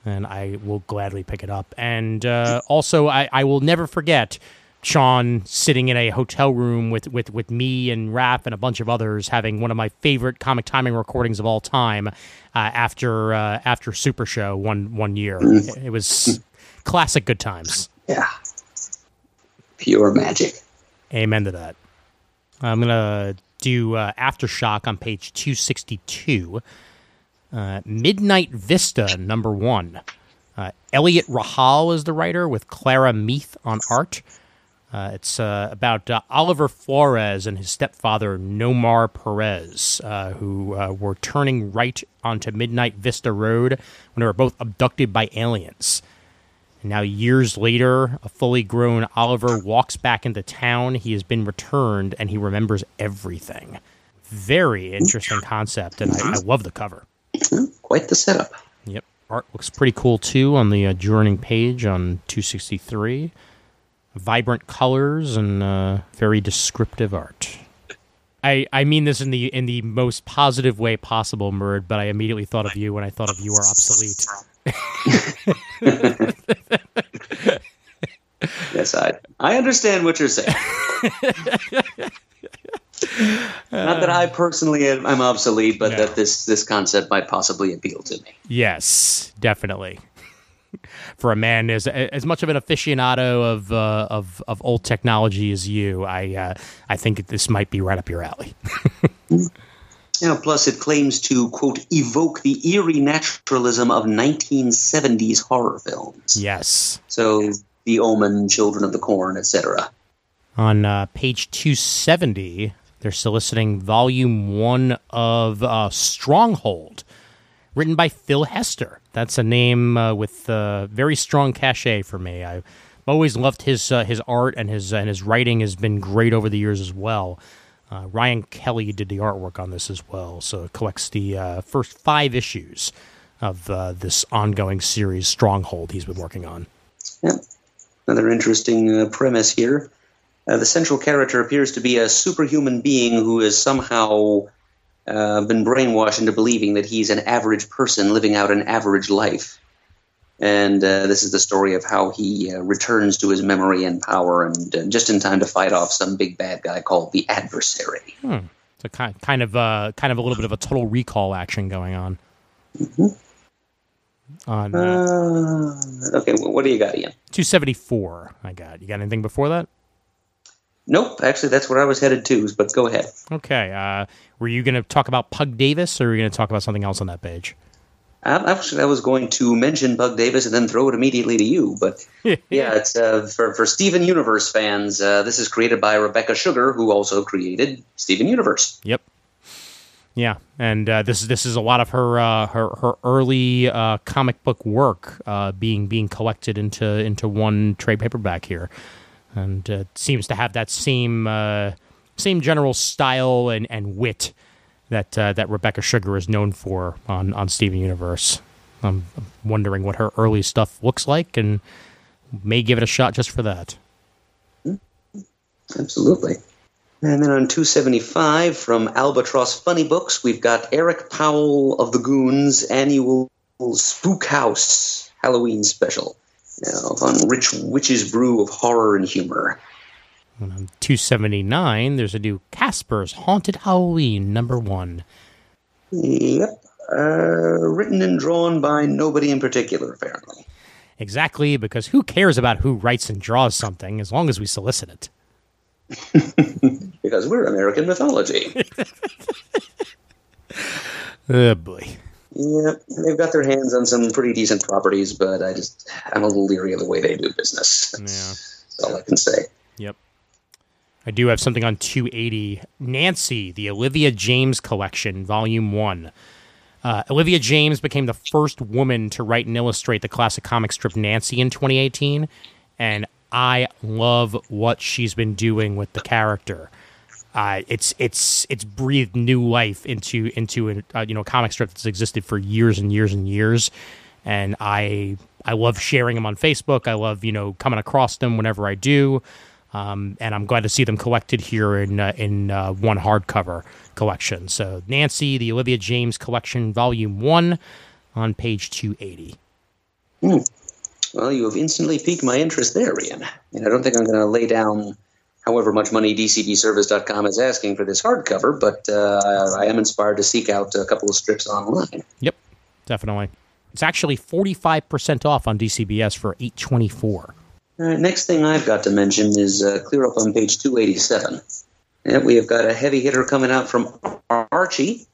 and I will gladly pick it up. And uh, also, I, I will never forget Shawn sitting in a hotel room with, with, with me and Raph and a bunch of others having one of my favorite comic timing recordings of all time uh, after uh, after Super Show one one year. It was classic good times. Yeah, pure magic. Amen to that. I'm gonna do uh, aftershock on page 262. Uh, Midnight Vista number one. Uh, Eliot Rahal is the writer with Clara Meath on art. Uh, it's uh, about uh, Oliver Flores and his stepfather Nomar Perez, uh, who uh, were turning right onto Midnight Vista Road when they were both abducted by aliens. And now, years later, a fully grown Oliver walks back into town. He has been returned and he remembers everything. Very interesting concept, and I, I love the cover. Quite the setup. Yep. Art looks pretty cool too on the adjourning page on 263. Vibrant colors and uh, very descriptive art. I, I mean this in the in the most positive way possible, Murd, but I immediately thought of you when I thought of you are obsolete. Yes, I I understand what you're saying. Not that I personally am I'm obsolete, but No. that this this concept might possibly appeal to me. Yes, definitely. For a man as as much of an aficionado of uh, of of old technology as you, I uh, I think this might be right up your alley. You know, plus it claims to quote evoke the eerie naturalism of 1970s horror films. yes. So The Omen, Children of the Corn, etc. On uh, page 270, they're soliciting volume one of uh, Stronghold, written by Phil Hester. That's a name uh, with uh, very strong cachet for me. I've always loved his uh, his art and his and his writing has been great over the years as well. Uh, Ryan Kelly did the artwork on this as well, so it collects the uh, first five issues of uh, this ongoing series Stronghold he's been working on. Yep. Another interesting premise here. The central character appears to be a superhuman being who is somehow uh, been brainwashed into believing that he's an average person living out an average life. And uh, this is the story of how he uh, returns to his memory and power, and uh, just in time to fight off some big bad guy called the adversary. So kind kind of uh, kind of a little bit of a total recall action going on. On uh, Uh, okay, well, what do you got, Ian? 274, I got. You got anything before that? Nope, actually, that's where I was headed to, but go ahead. Okay. Uh, were you going to talk about Pug Davis, or were you going to talk about something else on that page? I- Actually, I was going to mention Pug Davis and then throw it immediately to you, but yeah, it's uh, for for Steven Universe fans. Uh, this is created by Rebecca Sugar, who also created Steven Universe. Yep. Yeah, and uh, this is this is a lot of her uh, her her early uh, comic book work uh, being being collected into into one trade paperback here. and uh, seems to have that same uh, same general style and, and wit that uh, that Rebecca Sugar is known for on on Steven Universe. I'm wondering what her early stuff looks like, and may give it a shot just for that. Absolutely. And then on 275 from Albatross Funny Books, we've got Eric Powell of the Goons annual Spook House Halloween special. Now, on Rich Witch's Brew of Horror and Humor. And on 279, there's a new Casper's Haunted Halloween number one. Yep. Uh, written and drawn by nobody in particular, apparently. Exactly, because who cares about who writes and draws something as long as we solicit it? because we're American mythology. oh boy. Yeah, they've got their hands on some pretty decent properties, but I just I'm a little leery of the way they do business. Yeah. That's all I can say. Yep. I do have something on 280. Nancy, the Olivia Jaimes Collection, Volume 1. Uh, Olivia Jaimes became the first woman to write and illustrate the classic comic strip Nancy in 2018, and I love what she's been doing with the character. Uh, it's it's it's breathed new life into into a uh, you know a comic strip that's existed for years and years and years, and I I love sharing them on Facebook. I love you know coming across them whenever I do, um, and I'm glad to see them collected here in uh, in uh, one hardcover collection. So Nancy, the Olivia Jaimes Collection, Volume One, on page two eighty. Hmm. Well, you have instantly piqued my interest there, Ian. And I don't think I'm going to lay down however much money DCBService.com is asking for this hardcover, but uh, I am inspired to seek out a couple of strips online. Yep, definitely. It's actually 45% off on DCBS for 824 All right, next thing I've got to mention is uh, clear up on page 287. And we have got a heavy hitter coming out from Archie.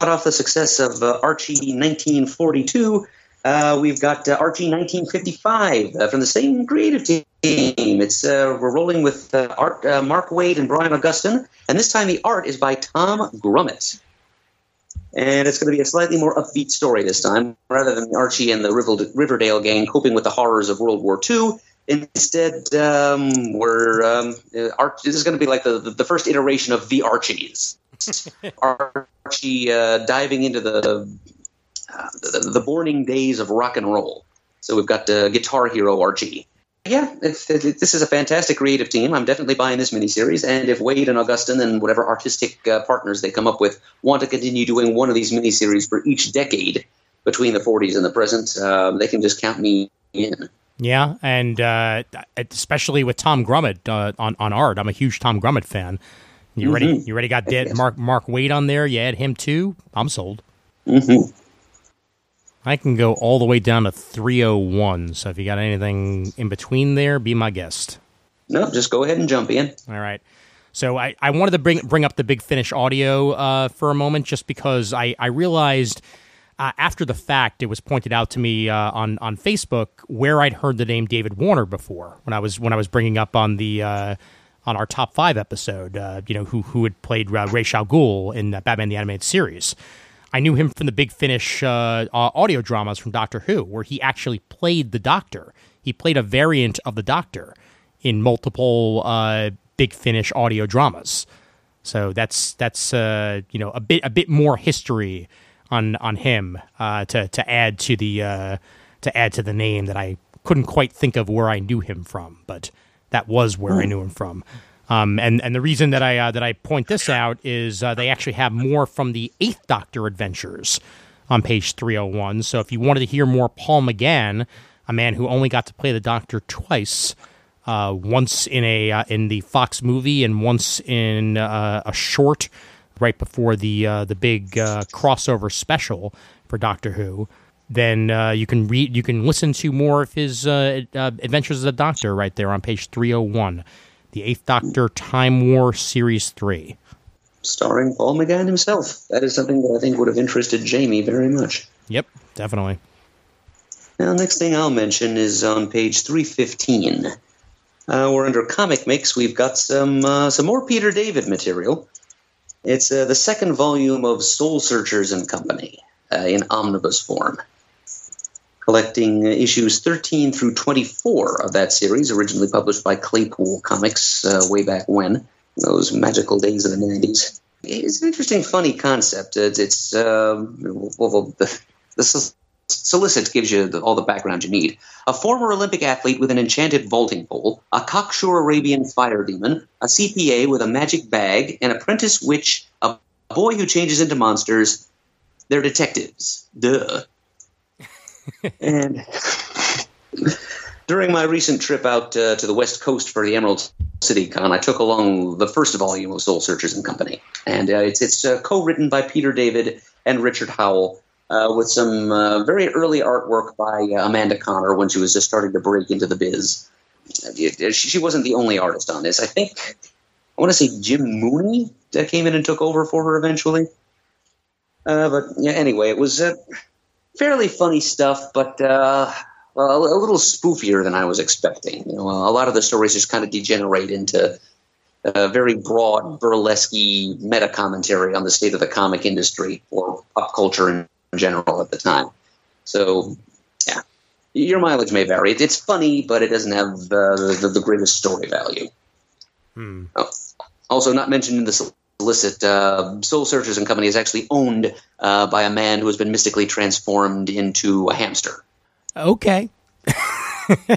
Hot off the success of uh, Archie 1942, uh, we've got uh, Archie 1955 uh, from the same creative team. It's uh, we're rolling with uh, art uh, Mark Waid and Brian Augustyn, and this time the art is by Tom Grummett. And it's going to be a slightly more upbeat story this time, rather than Archie and the Riverdale gang coping with the horrors of World War II. Instead, um, we're um, Arch- this is going to be like the, the first iteration of the Archies. Archie diving into the uh, the, the morning days of rock and roll. So we've got uh, Guitar Hero Archie. Yeah, if, if, this is a fantastic creative team. I'm definitely buying this miniseries. And if Waid and Augustyn and whatever artistic uh, partners they come up with want to continue doing one of these miniseries for each decade between the 40s and the present, um, they can just count me in. Yeah, and uh, especially with Tom Grummett uh, on on art, I'm a huge Tom Grummett fan. You mm-hmm. ready? You ready? Got dead Mark Mark Waid on there. You add him too. I'm sold. Mm-hmm. I can go all the way down to 301. So if you got anything in between there, be my guest. No, just go ahead and jump in. All right. So I, I wanted to bring bring up the Big Finish audio uh, for a moment, just because I I realized uh, after the fact it was pointed out to me uh, on on Facebook where I'd heard the name David Warner before when I was when I was bringing up on the uh, on our top five episode, uh, you know who who had played uh, Ra's al in Batman the Animated Series. I knew him from the Big Finish uh, audio dramas from Doctor Who, where he actually played the Doctor. He played a variant of the Doctor in multiple uh, Big Finish audio dramas. So that's that's you know a bit a bit more history on on him uh, to to add to the uh, to add to the name that I couldn't quite think of where I knew him from, but that was where I hmm. knew him from. Um, and and the reason that I uh, that I point this out is uh, they actually have more from the Eighth Doctor adventures on page 301. So if you wanted to hear more Paul McGann, a man who only got to play the Doctor twice, uh, once in a uh, in the Fox movie and once in uh, a short right before the uh, the big crossover special for Doctor Who. Then you can read, you can listen to more of his adventures as a Doctor right there on page 301 the Eighth Doctor Time War Series 3. Starring Paul McGann himself. That is something that I think would have interested Jamie very much. Yep, definitely. Now, next thing I'll mention is on page 315. Uh, we're under Comic Mix. We've got some uh, some more Peter David material. It's uh, the second volume of Soul Searchers and Company uh, in omnibus form. collecting issues 13 through 24 of that series, originally published by Claypool Comics uh, way back when, those magical days of the 90s. It's an interesting, funny concept. It's, it's uh, well, the, the solicit gives you the, all the background you need. A former Olympic athlete with an enchanted vaulting pole, a cocksure Arabian fire demon, a CPA with a magic bag, an apprentice witch, a boy who changes into monsters. They're detectives. Duh. and during my recent trip out uh, to the West Coast for the Emerald City Con, I took along the first volume of Soul Searchers and Company, and uh, it's it's uh, co-written by Peter David and Richard Howell, uh, with some uh, very early artwork by uh, Amanda Conner when she was just starting to break into the biz. She wasn't the only artist on this. I think I want to say Jim Mooney that came in and took over for her eventually. but yeah, anyway, it was fairly funny stuff, but uh, well, a little spoofier than I was expecting. You know, a lot of the stories just kind of degenerate into a very broad, burlesque meta commentary on the state of the comic industry or pop culture in general at the time. So, yeah, your mileage may vary. It's funny, but it doesn't have uh, the, the, greatest story value. Hmm. Oh, also, not mentioned in the illicit uh, Soul Searchers and Company is actually owned uh, by a man who has been mystically transformed into a hamster. Okay.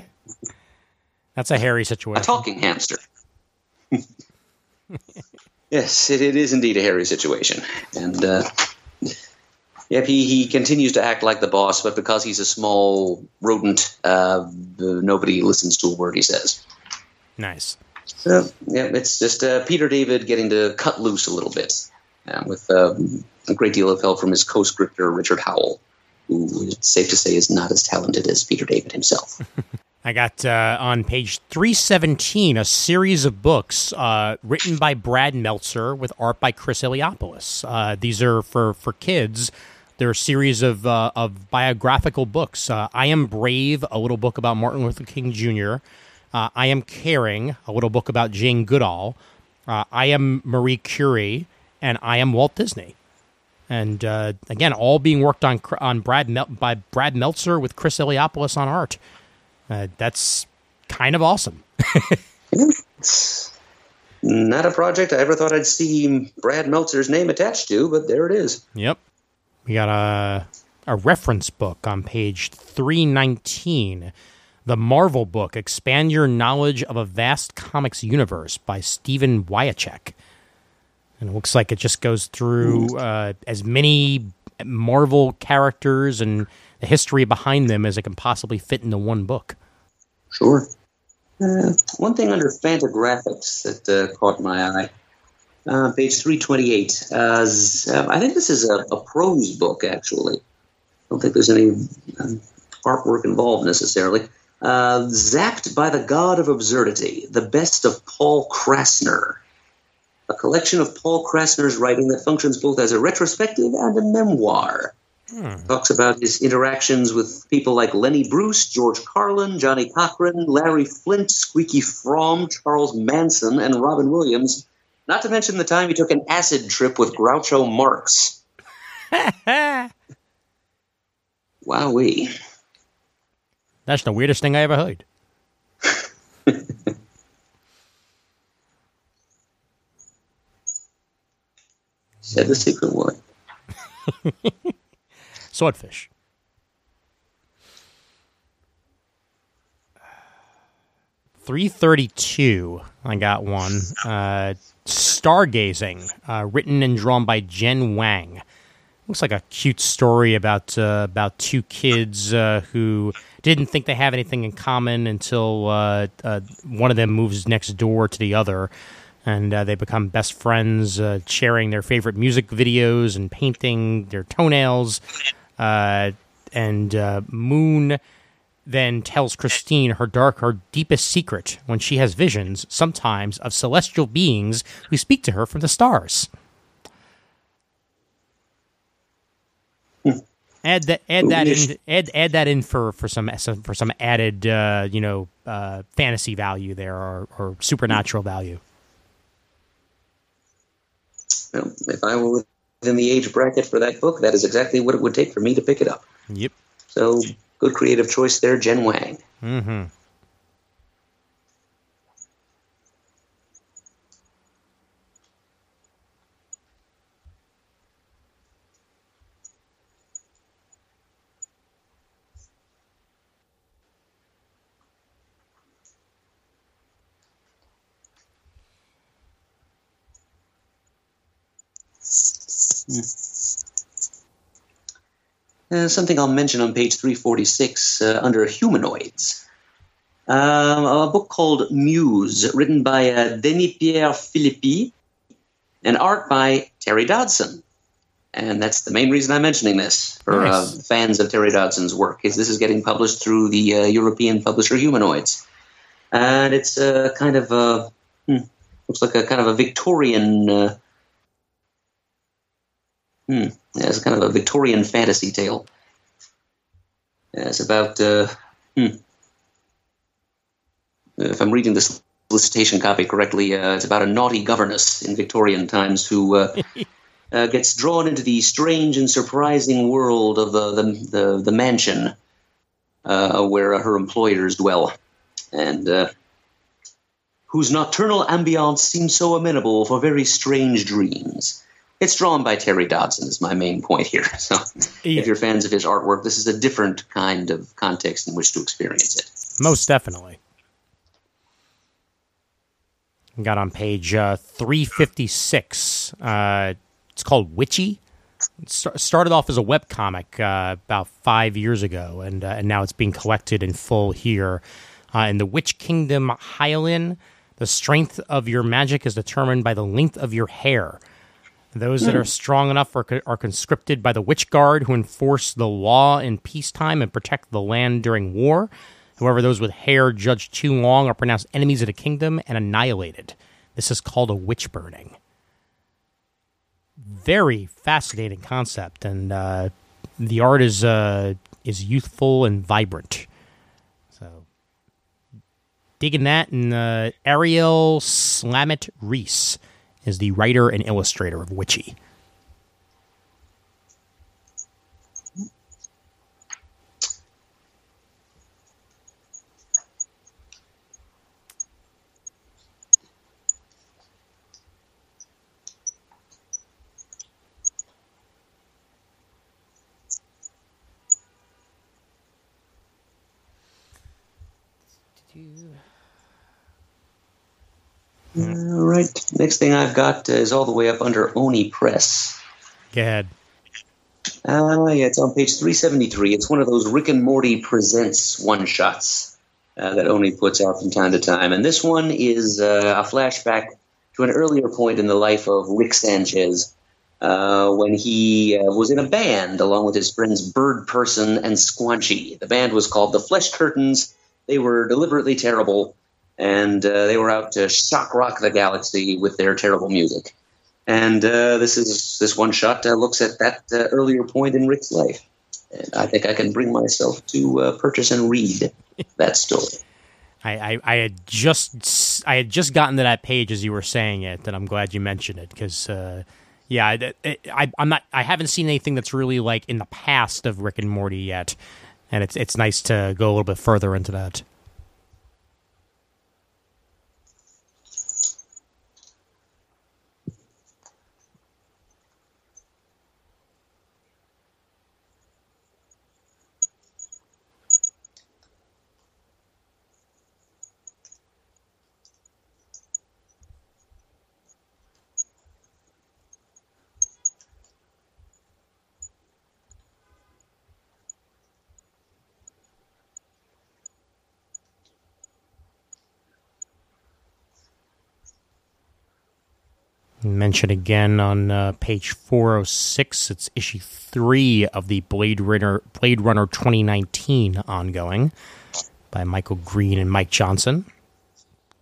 That's a hairy situation. A talking hamster. yes, it, it is indeed a hairy situation. And, uh, yep, he, he continues to act like the boss, but because he's a small rodent, uh, nobody listens to a word he says. Nice. So yeah, it's just uh, Peter David getting to cut loose a little bit, uh, with uh, a great deal of help from his co-scripter Richard Howell, who it's safe to say is not as talented as Peter David himself. I got uh, on page 317 a series of books uh, written by Brad Meltzer with art by Chris Eliopoulos. Uh, these are for, for kids. They're a series of, uh, of biographical books. Uh, I Am Brave, a little book about Martin Luther King Jr., uh, I Am Caring, a little book about Jane Goodall. Uh, I Am Marie Curie, and I Am Walt Disney. And uh, again, all being worked on on Brad Mel- by Brad Meltzer with Chris Eliopoulos on art. Uh, that's kind of awesome. Not a project I ever thought I'd see Brad Meltzer's name attached to, but there it is. Yep. We got a a reference book on page 319 the Marvel book, Expand Your Knowledge of a Vast Comics Universe by Stephen Wiacek. And it looks like it just goes through uh, as many Marvel characters and the history behind them as it can possibly fit into one book. Sure. Uh, one thing under Fantagraphics that uh, caught my eye. Uh, page 328. Uh, I think this is a, a, prose book, actually. I don't think there's any um, artwork involved necessarily. Uh, Zapped by the God of Absurdity, the best of Paul Krassner. A collection of Paul Krassner's writing that functions both as a retrospective and a memoir. Hmm. Talks about his interactions with people like Lenny Bruce, George Carlin, Johnnie Cochran, Larry Flynt, Squeaky Fromme, Charles Manson, and Robin Williams. Not to mention the time he took an acid trip with Groucho Marx. Wowee. That's the weirdest thing I ever heard. Said the secret word. Swordfish. Three thirty-two. I got one. Uh, Stargazing, uh, written and drawn by Jen Wang. Looks like a cute story about uh, about two kids uh, who didn't think they have anything in common until uh, uh, one of them moves next door to the other. And uh, they become best friends, sharing their favorite music videos and painting their toenails. And Moon then tells Christine her dark, her deepest secret when she has visions, sometimes of celestial beings who speak to her from the stars. add that add that in add add that in for for some for some added uh, you know uh, fantasy value there or, or supernatural value. Well, if I were within the age bracket for that book, that is exactly what it would take for me to pick it up. Yep. So Good creative choice there, Jen Wang. Mm-hmm. Uh, something I'll mention on page 346 uh, under humanoids. Um, a book called Muse, written by uh, Denis Pierre Filippi, and art by Terry Dodson. And that's the main reason I'm mentioning this for Nice. uh, fans of Terry Dodson's work. Is this is getting published through the uh, European publisher Humanoids, and it's uh, kind of a hmm, looks like a kind of a Victorian. Hmm, yeah, it's kind of a Victorian fantasy tale. Yeah, it's about uh, hmm, if I'm reading this solicitation copy correctly, uh, it's about a naughty governess in Victorian times who uh, uh, gets drawn into the strange and surprising world of the the, the, the mansion uh, where her employers dwell, and uh, whose nocturnal ambiance seems so amenable for very strange dreams. It's drawn by Terry Dodson, is my main point here. So, Yeah. if you're fans of his artwork, this is a different kind of context in which to experience it. Most definitely. Got on page uh, 356. Uh, it's called Witchy. It sta- started off as a webcomic uh, about five years ago, and, uh, and now it's being collected in full here. Uh, in the Witch Kingdom Hyalin, the strength of your magic is determined by the length of your hair. Those that are strong enough are, are conscripted by the Witch Guard, who enforce the law in peacetime and protect the land during war. However, those with hair judged too long are pronounced enemies of the kingdom and annihilated. This is called a witch burning. Very fascinating concept, and uh, the art is uh, is youthful and vibrant. So, digging that, and uh, Ariel Slamet Ries is the writer and illustrator of Witchy. All right. Next thing I've got is all the way up under Oni Press. Go ahead. Uh, yeah, it's on page 373. It's one of those Rick and Morty presents one shots uh, that Oni puts out from time to time. And this one is uh, a flashback to an earlier point in the life of Rick Sanchez uh, when he uh, was in a band along with his friends Bird Person and Squanchy. The band was called the Flesh Curtains. They were deliberately terrible, and uh, they were out to shock rock the galaxy with their terrible music. And uh, this is this one shot uh, looks at that uh, earlier point in Rick's life. And I think I can bring myself to uh, purchase and read that story. I, I, I had just I had just gotten to that page as you were saying it, and I'm glad you mentioned it because uh, yeah, I, I, I'm not I haven't seen anything that's really like in the past of Rick and Morty yet, and it's it's nice to go a little bit further into that. Mention again on uh, page 406. It's issue three of the Blade Runner Blade Runner 2019 ongoing by Michael Green and Mike Johnson.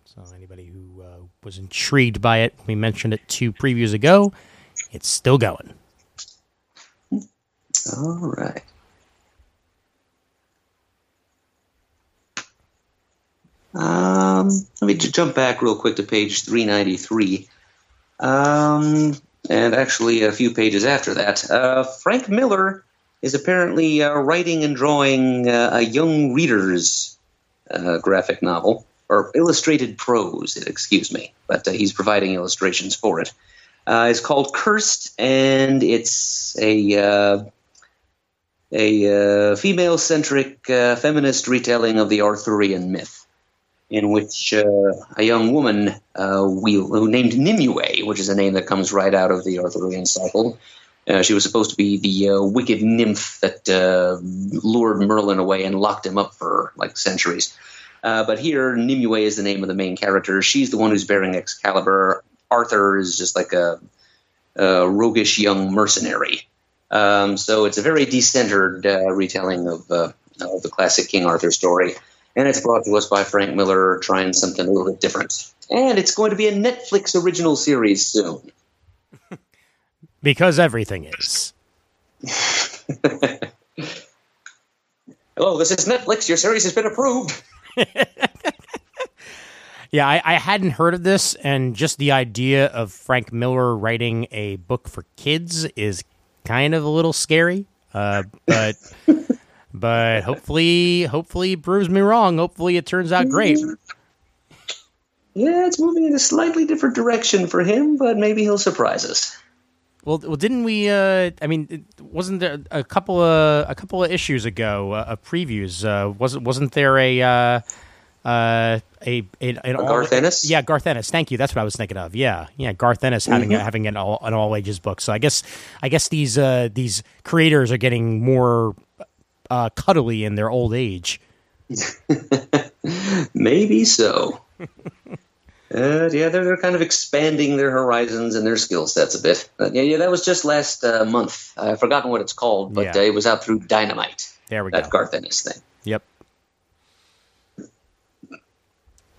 So anybody who uh, was intrigued by it, we mentioned it two previews ago. It's still going. All right. Um, let me j- jump back real quick to page 393. Um, and actually, a few pages after that, uh, Frank Miller is apparently uh, writing and drawing uh, a young reader's uh, graphic novel, or illustrated prose, excuse me, but uh, he's providing illustrations for it. Uh, it's called Cursed, and it's a a female-centric uh, feminist retelling of the Arthurian myth, in which uh, a young woman uh, named Nimue, which is a name that comes right out of the Arthurian cycle, uh, she was supposed to be the uh, wicked nymph that uh, lured Merlin away and locked him up for like centuries. Uh, but here, Nimue is the name of the main character. She's the one who's bearing Excalibur. Arthur is just like a, a roguish young mercenary. Um, so it's a very decentered uh, retelling of, of the classic King Arthur story. And it's brought to us by Frank Miller trying something a little bit different. And it's going to be a Netflix original series soon. Because everything is. Hello, this is Netflix. Your series has been approved. Yeah, I, I hadn't heard of this, and just the idea of Frank Miller writing a book for kids is kind of a little scary. Uh, but but hopefully, hopefully, proves me wrong. Hopefully, it turns out great. Yeah, it's moving in a slightly different direction for him, but maybe he'll surprise us. Well, well, didn't we? Uh, I mean, wasn't there a couple of a couple of issues ago uh, of previews? Uh, wasn't wasn't there a uh, uh, a, a an all, Garth Ennis? Yeah, Garth Ennis. Thank you. That's what I was thinking of. Yeah, yeah, Garth Ennis having a, having an all an all ages book. So I guess I guess these uh, these creators are getting more uh, cuddly in their old age. Maybe so. Uh, yeah, they're, they're kind of expanding their horizons and their skill sets a bit. Yeah, yeah, that was just last uh, month. I've forgotten what it's called, but Yeah. uh, it was out through Dynamite. There we go. That Garth Ennis thing. Yep.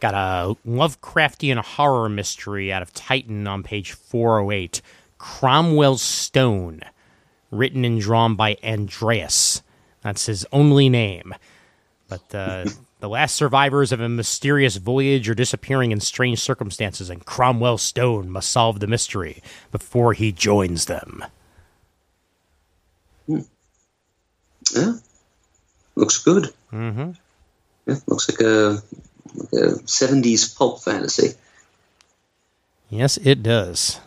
Got a Lovecraftian horror mystery out of Titan on page 408. Cromwell's Stone, written and drawn by Andreas. That's his only name. But uh, the last survivors of a mysterious voyage are disappearing in strange circumstances, and Cromwell Stone must solve the mystery before he joins them. Yeah, looks good. Mm-hmm. Yeah, looks like a, like a '70s pulp fantasy. Yes, it does.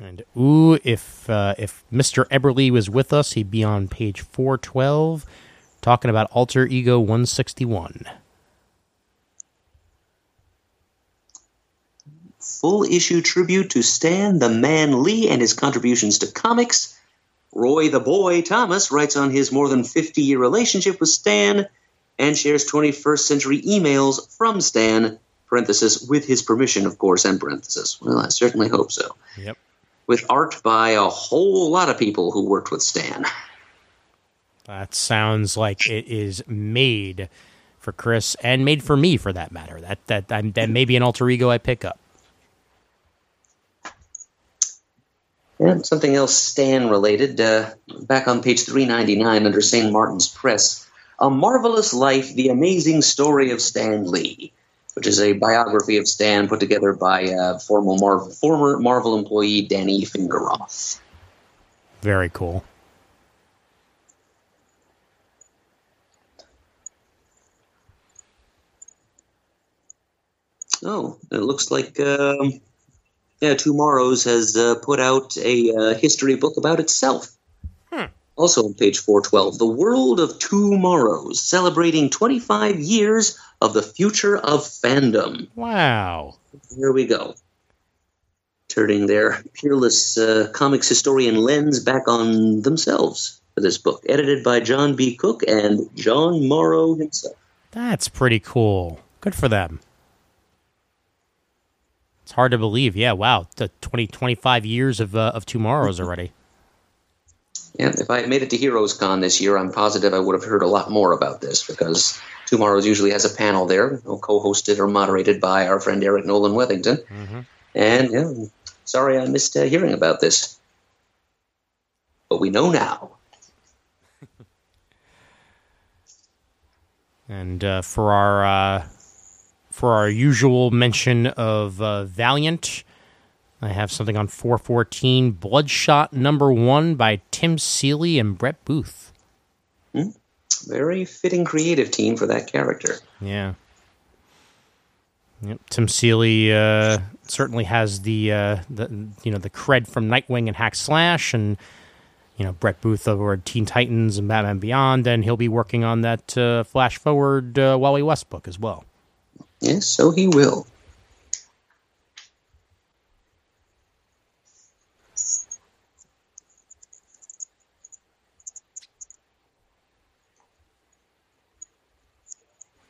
And ooh, if uh, if Mr. Eberly was with us, he'd be on page four twelve, talking about Alter Ego one sixty one. Full issue tribute to Stan the Man Lee and his contributions to comics. Roy the Boy Thomas writes on his more than 50 year relationship with Stan and shares 21st century emails from Stan, parenthesis, with his permission, of course, and parenthesis. Well, I certainly hope so. Yep. With art by a whole lot of people who worked with Stan. That sounds like it is made for Chris and made for me, for that matter. That that that, that may be an alter ego I pick up. And something else Stan related, uh, back on page 399 under St. Martin's Press A Marvelous Life The Amazing Story of Stan Lee, which is a biography of Stan put together by uh, former, Marvel, former Marvel employee Danny Fingeroth. Very cool. Oh, it looks like um, yeah, TwoMorrows has uh, put out a uh, history book about itself. Also on page 412, The World of TwoMorrows, celebrating 25 years of the future of fandom. Wow. Here we go. Turning their peerless uh, comics historian lens back on themselves for this book, edited by John B. Cooke and John Morrow himself. That's pretty cool. Good for them. It's hard to believe. Yeah, wow. The 20, 25 years of, uh, of TwoMorrows already. Yeah, if I had made it to Heroes Con this year, I'm positive I would have heard a lot more about this because TwoMorrows usually has a panel there, you know, co-hosted or moderated by our friend Eric Nolen-Weathington. And yeah, sorry I missed uh, hearing about this, but we know now. And uh, for our uh, for our usual mention of uh, Valiant, I have something on 414 Bloodshot number one by Tim Seeley and Brett Booth. Very fitting creative team for that character. Yeah. Yep. Tim Seeley uh, certainly has the uh, the you know the cred from Nightwing and Hack Slash, and you know Brett Booth over Teen Titans and Batman Beyond, and he'll be working on that uh, Flash Forward uh, Wally West book as well. Yes, so he will.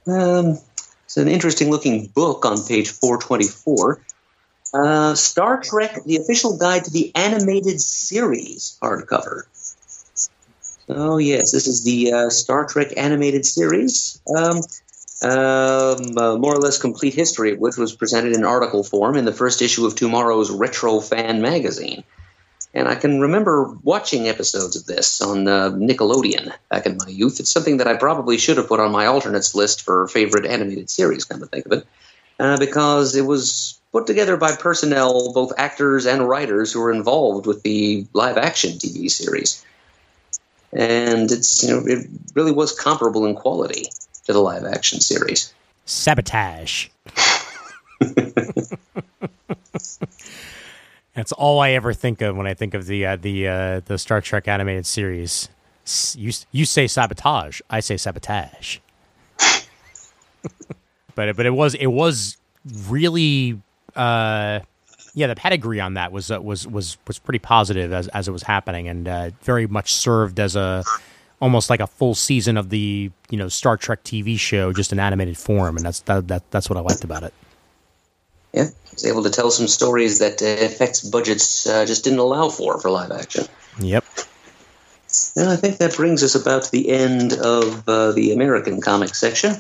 Um, it's an interesting looking book on page 424. Uh, Star Trek, the official guide to the animated series hardcover. Oh, yes, this is the uh, Star Trek animated series. Um, um, uh, more or less complete history which was presented in article form in the first issue of tomorrow's Retro Fan magazine. And I can remember watching episodes of this on uh, Nickelodeon back in my youth. It's something that I probably should have put on my alternates list for favorite animated series, come to think of it, uh, because it was put together by personnel, both actors and writers, who were involved with the live action TV series. And it's you know it really was comparable in quality to the live action series. Sabotage. That's all I ever think of when I think of the uh, the uh, the Star Trek animated series. You you say sabotage, I say sabotage. but but it was it was really uh, yeah the pedigree on that was uh, was was was pretty positive as as it was happening and uh, very much served as a almost like a full season of the you know Star Trek TV show just in animated form and that's that, that that's what I liked about it. Yeah, he was able to tell some stories that uh, effects budgets uh, just didn't allow for for live action. Yep. And I think that brings us about to the end of uh, the American comic section.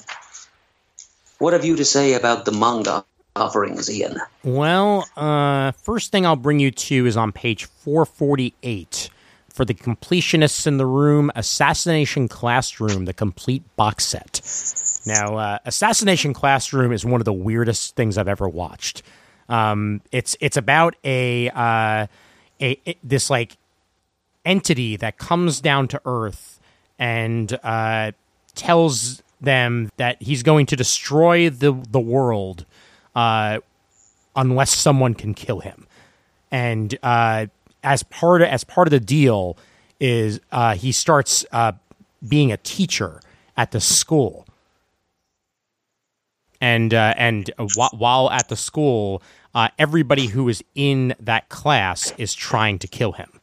What have you to say about the manga offerings, Ian? Well, uh, first thing I'll bring you to is on page 448 for the completionists in the room Assassination Classroom, the complete box set. Now, uh, Assassination Classroom is one of the weirdest things I've ever watched. Um, it's it's about a, uh, a this like entity that comes down to Earth and uh, tells them that he's going to destroy the the world uh, unless someone can kill him. And uh, as part of, as part of the deal is uh, he starts being a teacher at the school. And uh, and wh- while at the school, uh, everybody who is in that class is trying to kill him.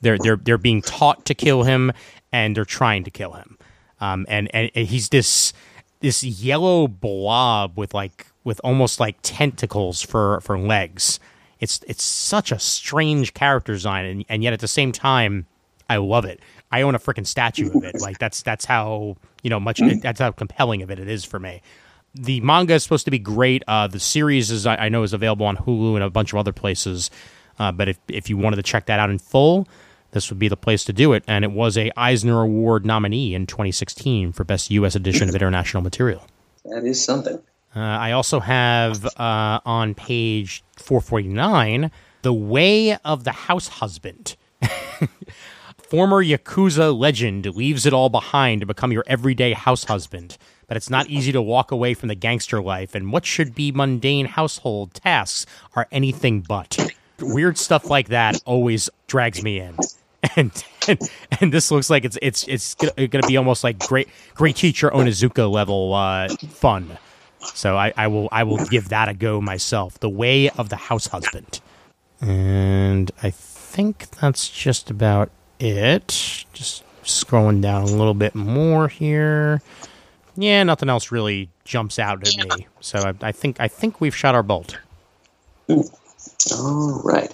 They're they're they're being taught to kill him, and they're trying to kill him. Um, and, and and he's this this yellow blob with like with almost like tentacles for for legs. It's it's such a strange character design, and, and yet at the same time, I love it. I own a freaking statue of it. Like that's that's how you know much that's how compelling of it it is for me. The manga is supposed to be great. Uh, the series is I, I know is available on Hulu and a bunch of other places. Uh, but if if you wanted to check that out in full, this would be the place to do it. And it was a Eisner Award nominee in 2016 for best U.S. edition of international material. That is something. Uh, I also have uh, on page 449 The Way of the House Husband. Former Yakuza legend leaves it all behind to become your everyday house husband. But it's not easy to walk away from the gangster life, and what should be mundane household tasks are anything but. Weird stuff like that always drags me in. And, and and this looks like it's it's it's gonna, be almost like great great teacher Onizuka level uh, fun. So I, I will I will give that a go myself. The Way of the House Husband. And I think that's just about it. Just scrolling down a little bit more here. Yeah, nothing else really jumps out at me. So I, I think I think we've shot our bolt. All right.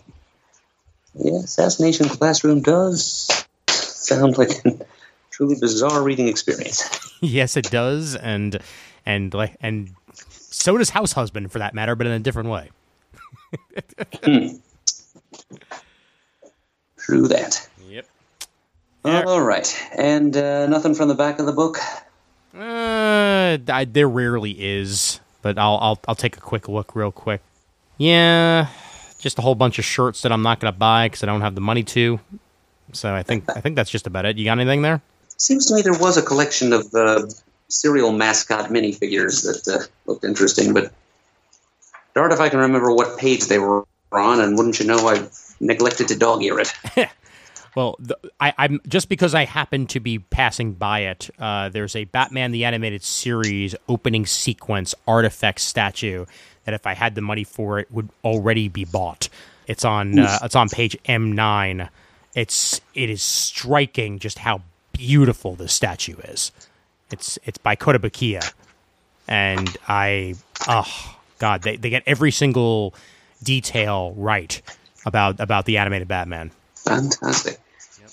Yeah, Assassination Classroom does sound like a truly bizarre reading experience. yes, it does, and and like and so does House Husband for that matter, but in a different way. True that. Yep. All right. And uh, nothing from the back of the book? Uh, I, there rarely is, but I'll I'll I'll take a quick look real quick. Yeah, just a whole bunch of shirts that I'm not going to buy because I don't have the money to. So I think I think that's just about it. You got anything there? Seems to me there was a collection of uh, cereal mascot minifigures that uh, looked interesting, but darn if I can remember what page they were on, and wouldn't you know, I neglected to dog ear it. Well, the, I, I'm just because I happen to be passing by it. Uh, there's a Batman the Animated Series opening sequence artifact statue that, if I had the money for it, would already be bought. It's on uh, it's on page M9. It's it is striking just how beautiful the statue is. It's it's by Kotobukiya, and I oh god they, they get every single detail right about about the animated Batman. Fantastic.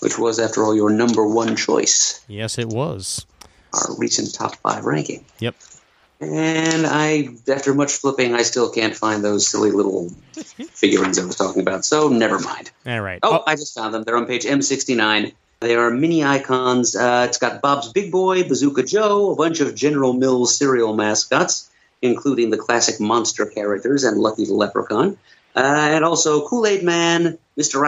Which was, after all, your number one choice, Yes, it was. our recent top five ranking. Yep. And I, after much flipping, I still can't find those silly little figurines I was talking about. So never mind. All right. Oh, I just found them. They're on page M69. They are mini icons. Uh, it's got Bob's Big Boy, Bazooka Joe, a bunch of General Mills cereal mascots, including the classic monster characters and Lucky the Leprechaun, uh, and also Kool Aid Man, Mr.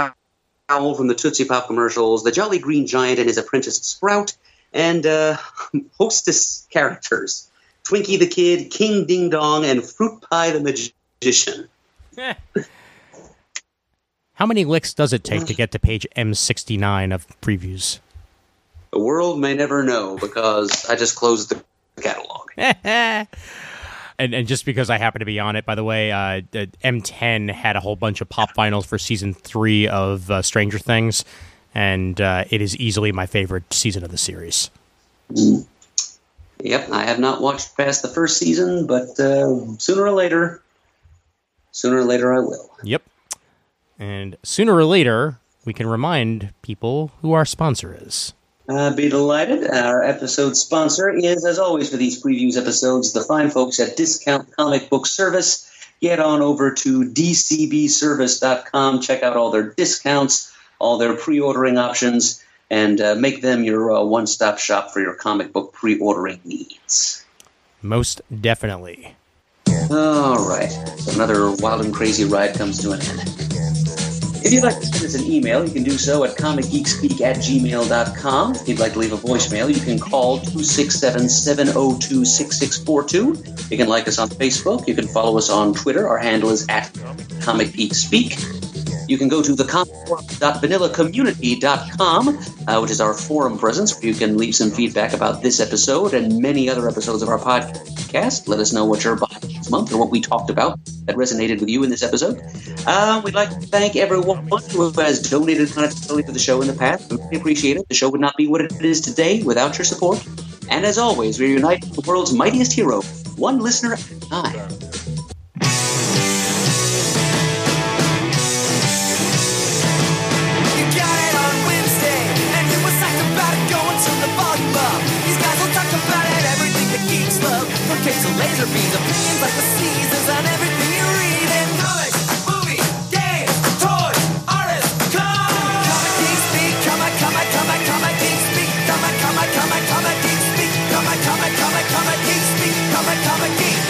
Owl from the Tootsie Pop commercials, the Jolly Green Giant and his apprentice Sprout, and uh, hostess characters Twinkie the Kid, King Ding Dong, and Fruit Pie the Magician. How many licks does it take to get to page M69 of previews? The world may never know because I just closed the catalog. and and just because I happen to be on it, by the way, uh, M10 had a whole bunch of pop finals for season three of uh, Stranger Things, and uh, it is easily my favorite season of the series. Yep, I have not watched past the first season, but uh, sooner or later, sooner or later I will. Yep. And sooner or later, we can remind people who our sponsor is. Uh, be delighted. Our episode sponsor is, as always, for these previews episodes, the fine folks at Discount Comic Book Service. Get on over to dcbservice.com, check out all their discounts, all their pre ordering options, and uh, make them your uh, one stop shop for your comic book pre ordering needs. Most definitely. All right. Another wild and crazy ride comes to an end. If you'd like to send us an email, you can do so at comicgeekspeak at gmail.com. If you'd like to leave a voicemail, you can call 267 702 6642. You can like us on Facebook. You can follow us on Twitter. Our handle is at comicgeekspeak. You can go to thecomicvanillacommunity.com, uh, which is our forum presence, where you can leave some feedback about this episode and many other episodes of our podcast. Let us know what you're buying this month or what we talked about that resonated with you in this episode. Uh, we'd like to thank everyone who has donated monetarily to the show in the past. We really appreciate it. The show would not be what it is today without your support. And as always, we unite the world's mightiest hero, one listener at a time. Love. From cakes to laser beams, opinions like the seasons on everything you read. And comics, movies, games, toys, artists, come! Comic geeks speak, comic, comic, comic, comic geeks speak, comic, comic, comic, comic geeks speak, comic, comic, comic, comic geeks speak, comic, comic geek.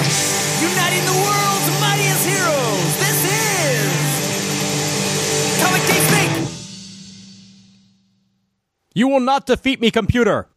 Uniting the world's mightiest heroes. This is Comic Geek Speak. You will not defeat me, computer!